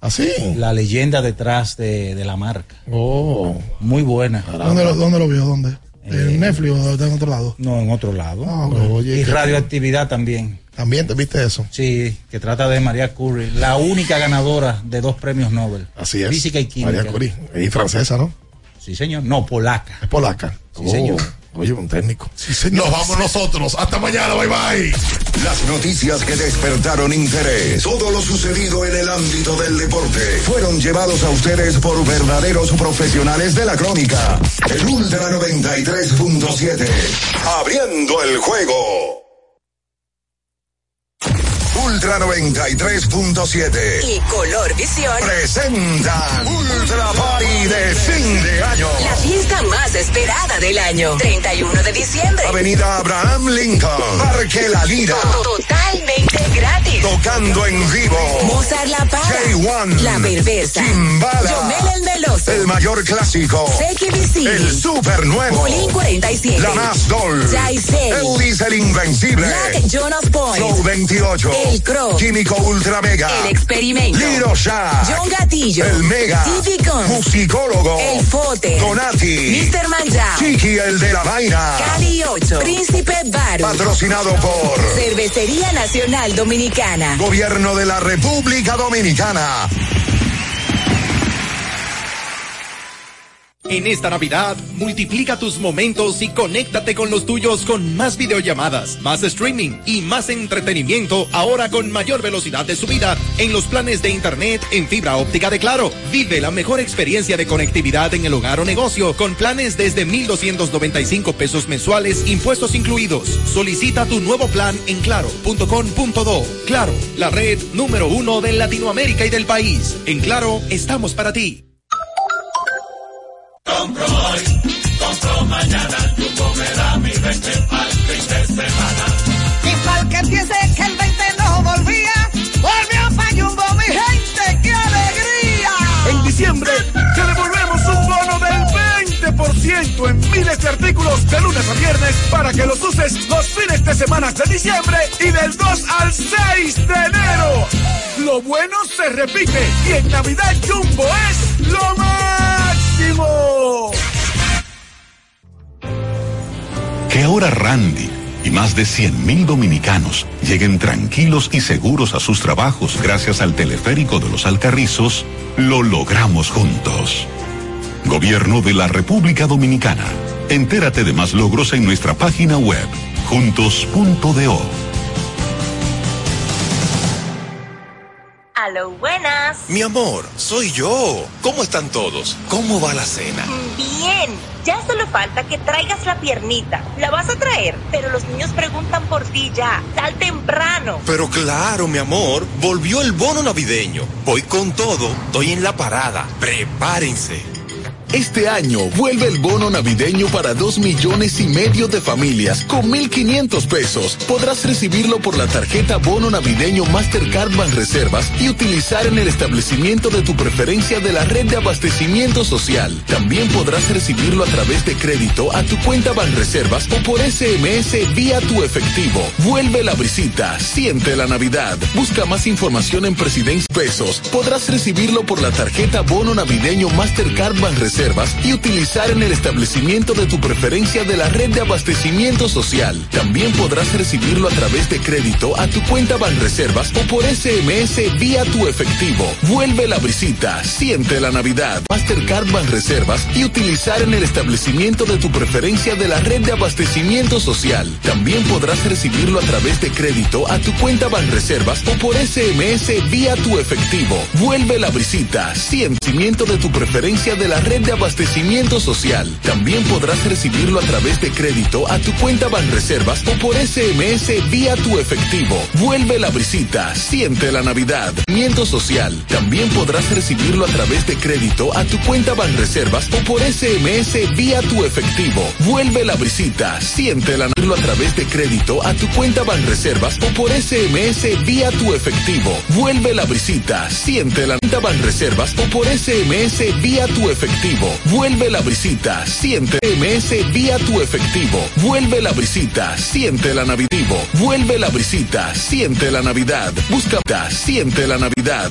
¿Así? La leyenda detrás de, de la marca. Oh. Muy buena. ¿Dónde lo, ¿Dónde lo vio? ¿Dónde? ¿En Netflix o está en otro lado? No, en otro lado. Ah. Oye, y radioactividad también. También te viste eso. Sí, que trata de María Curie, la única ganadora de dos premios Nobel. Así es. Física y química. María Curie. Y francesa, ¿no? Sí, señor. No, polaca. Es polaca. Sí, señor. Oye, un técnico. Nos vamos nosotros. Hasta mañana. Bye bye. Las noticias que despertaron interés, todo lo sucedido en el ámbito del deporte, fueron llevados a ustedes por verdaderos profesionales de la crónica. El Ultra 93.7. Abriendo el juego. Ultra 93.7. Y Color Visión Presentan Ultra Party de fin de año. La fiesta más esperada del año. 31 de diciembre. Avenida Abraham Lincoln. Parque La Lira. Totalmente gratis. Tocando en vivo. Mozart La Para. J1. La Perversa. Chimbala. Yomel el. El mayor clásico. Vicini. El super nuevo. Bolín 47. La más dol. El invencible. Black Jonas Point. Show 28. El Crow. Químico Ultra Mega. El Experimento. Liro Shack. John Gatillo. El Mega. Típico. Musicólogo. El Fote. Donati. Mr. Manjao. Chiqui el de la vaina. Cali 8. Príncipe Baru. Patrocinado por Cervecería Nacional Dominicana. Gobierno de la República Dominicana. En esta Navidad, multiplica tus momentos y conéctate con los tuyos con más videollamadas, más streaming y más entretenimiento ahora con mayor velocidad de subida en los planes de internet en fibra óptica de Claro. Vive la mejor experiencia de conectividad en el hogar o negocio con planes desde 1,295 pesos mensuales, impuestos incluidos. Solicita tu nuevo plan en claro.com.do. Claro, la red número uno de Latinoamérica y del país. En Claro, estamos para ti. 20 pa'l fin de semana. Que piense que el 20 no volvía, volvió pa' Jumbo, mi gente, qué alegría. En diciembre te devolvemos un bono del 20% en miles de artículos de lunes a viernes para que los uses los fines de semana de diciembre y del 2 al 6 de enero. Lo bueno se repite y en Navidad Jumbo es lo máximo. Que ahora Randy y más de 100.000 dominicanos lleguen tranquilos y seguros a sus trabajos gracias al teleférico de los Alcarrizos, lo logramos juntos. Gobierno de la República Dominicana. Entérate de más logros en nuestra página web, juntos.do. Aló, buenas. Mi amor, soy yo. ¿Cómo están todos? ¿Cómo va la cena? Bien, ya solo falta que traigas la piernita. La vas a traer, pero los niños preguntan por ti ya. Sal temprano. Pero claro, mi amor, volvió el bono navideño. Voy con todo, estoy en la parada. Prepárense. Este año vuelve el bono navideño para dos millones y medio de familias con 1.500 pesos. Podrás recibirlo por la tarjeta Bono Navideño Mastercard Banreservas y utilizar en el establecimiento de tu preferencia de la red de abastecimiento social. También podrás recibirlo a través de crédito a tu cuenta Banreservas o por SMS vía tu efectivo. Vuelve la visita, siente la Navidad. Busca más información en Presidencia Pesos. Podrás recibirlo por la tarjeta Bono Navideño Mastercard Banreservas Y utilizar en el establecimiento de tu preferencia de la red de abastecimiento social. También podrás recibirlo a través de crédito a tu cuenta Banreservas o por SMS vía tu efectivo. Vuelve la visita, siente la Navidad. Mastercard Banreservas y utilizar en el establecimiento de tu preferencia de la red de abastecimiento social. También podrás recibirlo a través de crédito a tu cuenta Banreservas o por SMS vía tu efectivo. Vuelve la visita, siente de tu preferencia de la red de abastecimiento social. También podrás recibirlo a través de crédito a tu cuenta Banreservas o por SMS vía tu efectivo. Vuelve la visita, siente la Navidad. Miento social. También podrás recibirlo a través de crédito a tu cuenta Banreservas o por SMS vía tu efectivo. Vuelve la visita, siente la Navidad a través de crédito a tu cuenta Banreservas o por SMS vía tu efectivo. Vuelve la visita, siente la cuenta Banreservas o por SMS vía tu efectivo. Vuelve la visita, siente SMS vía tu efectivo. Vuelve la visita, siente la Navidad. Vuelve la visita, siente la Navidad. Busca, siente la Navidad.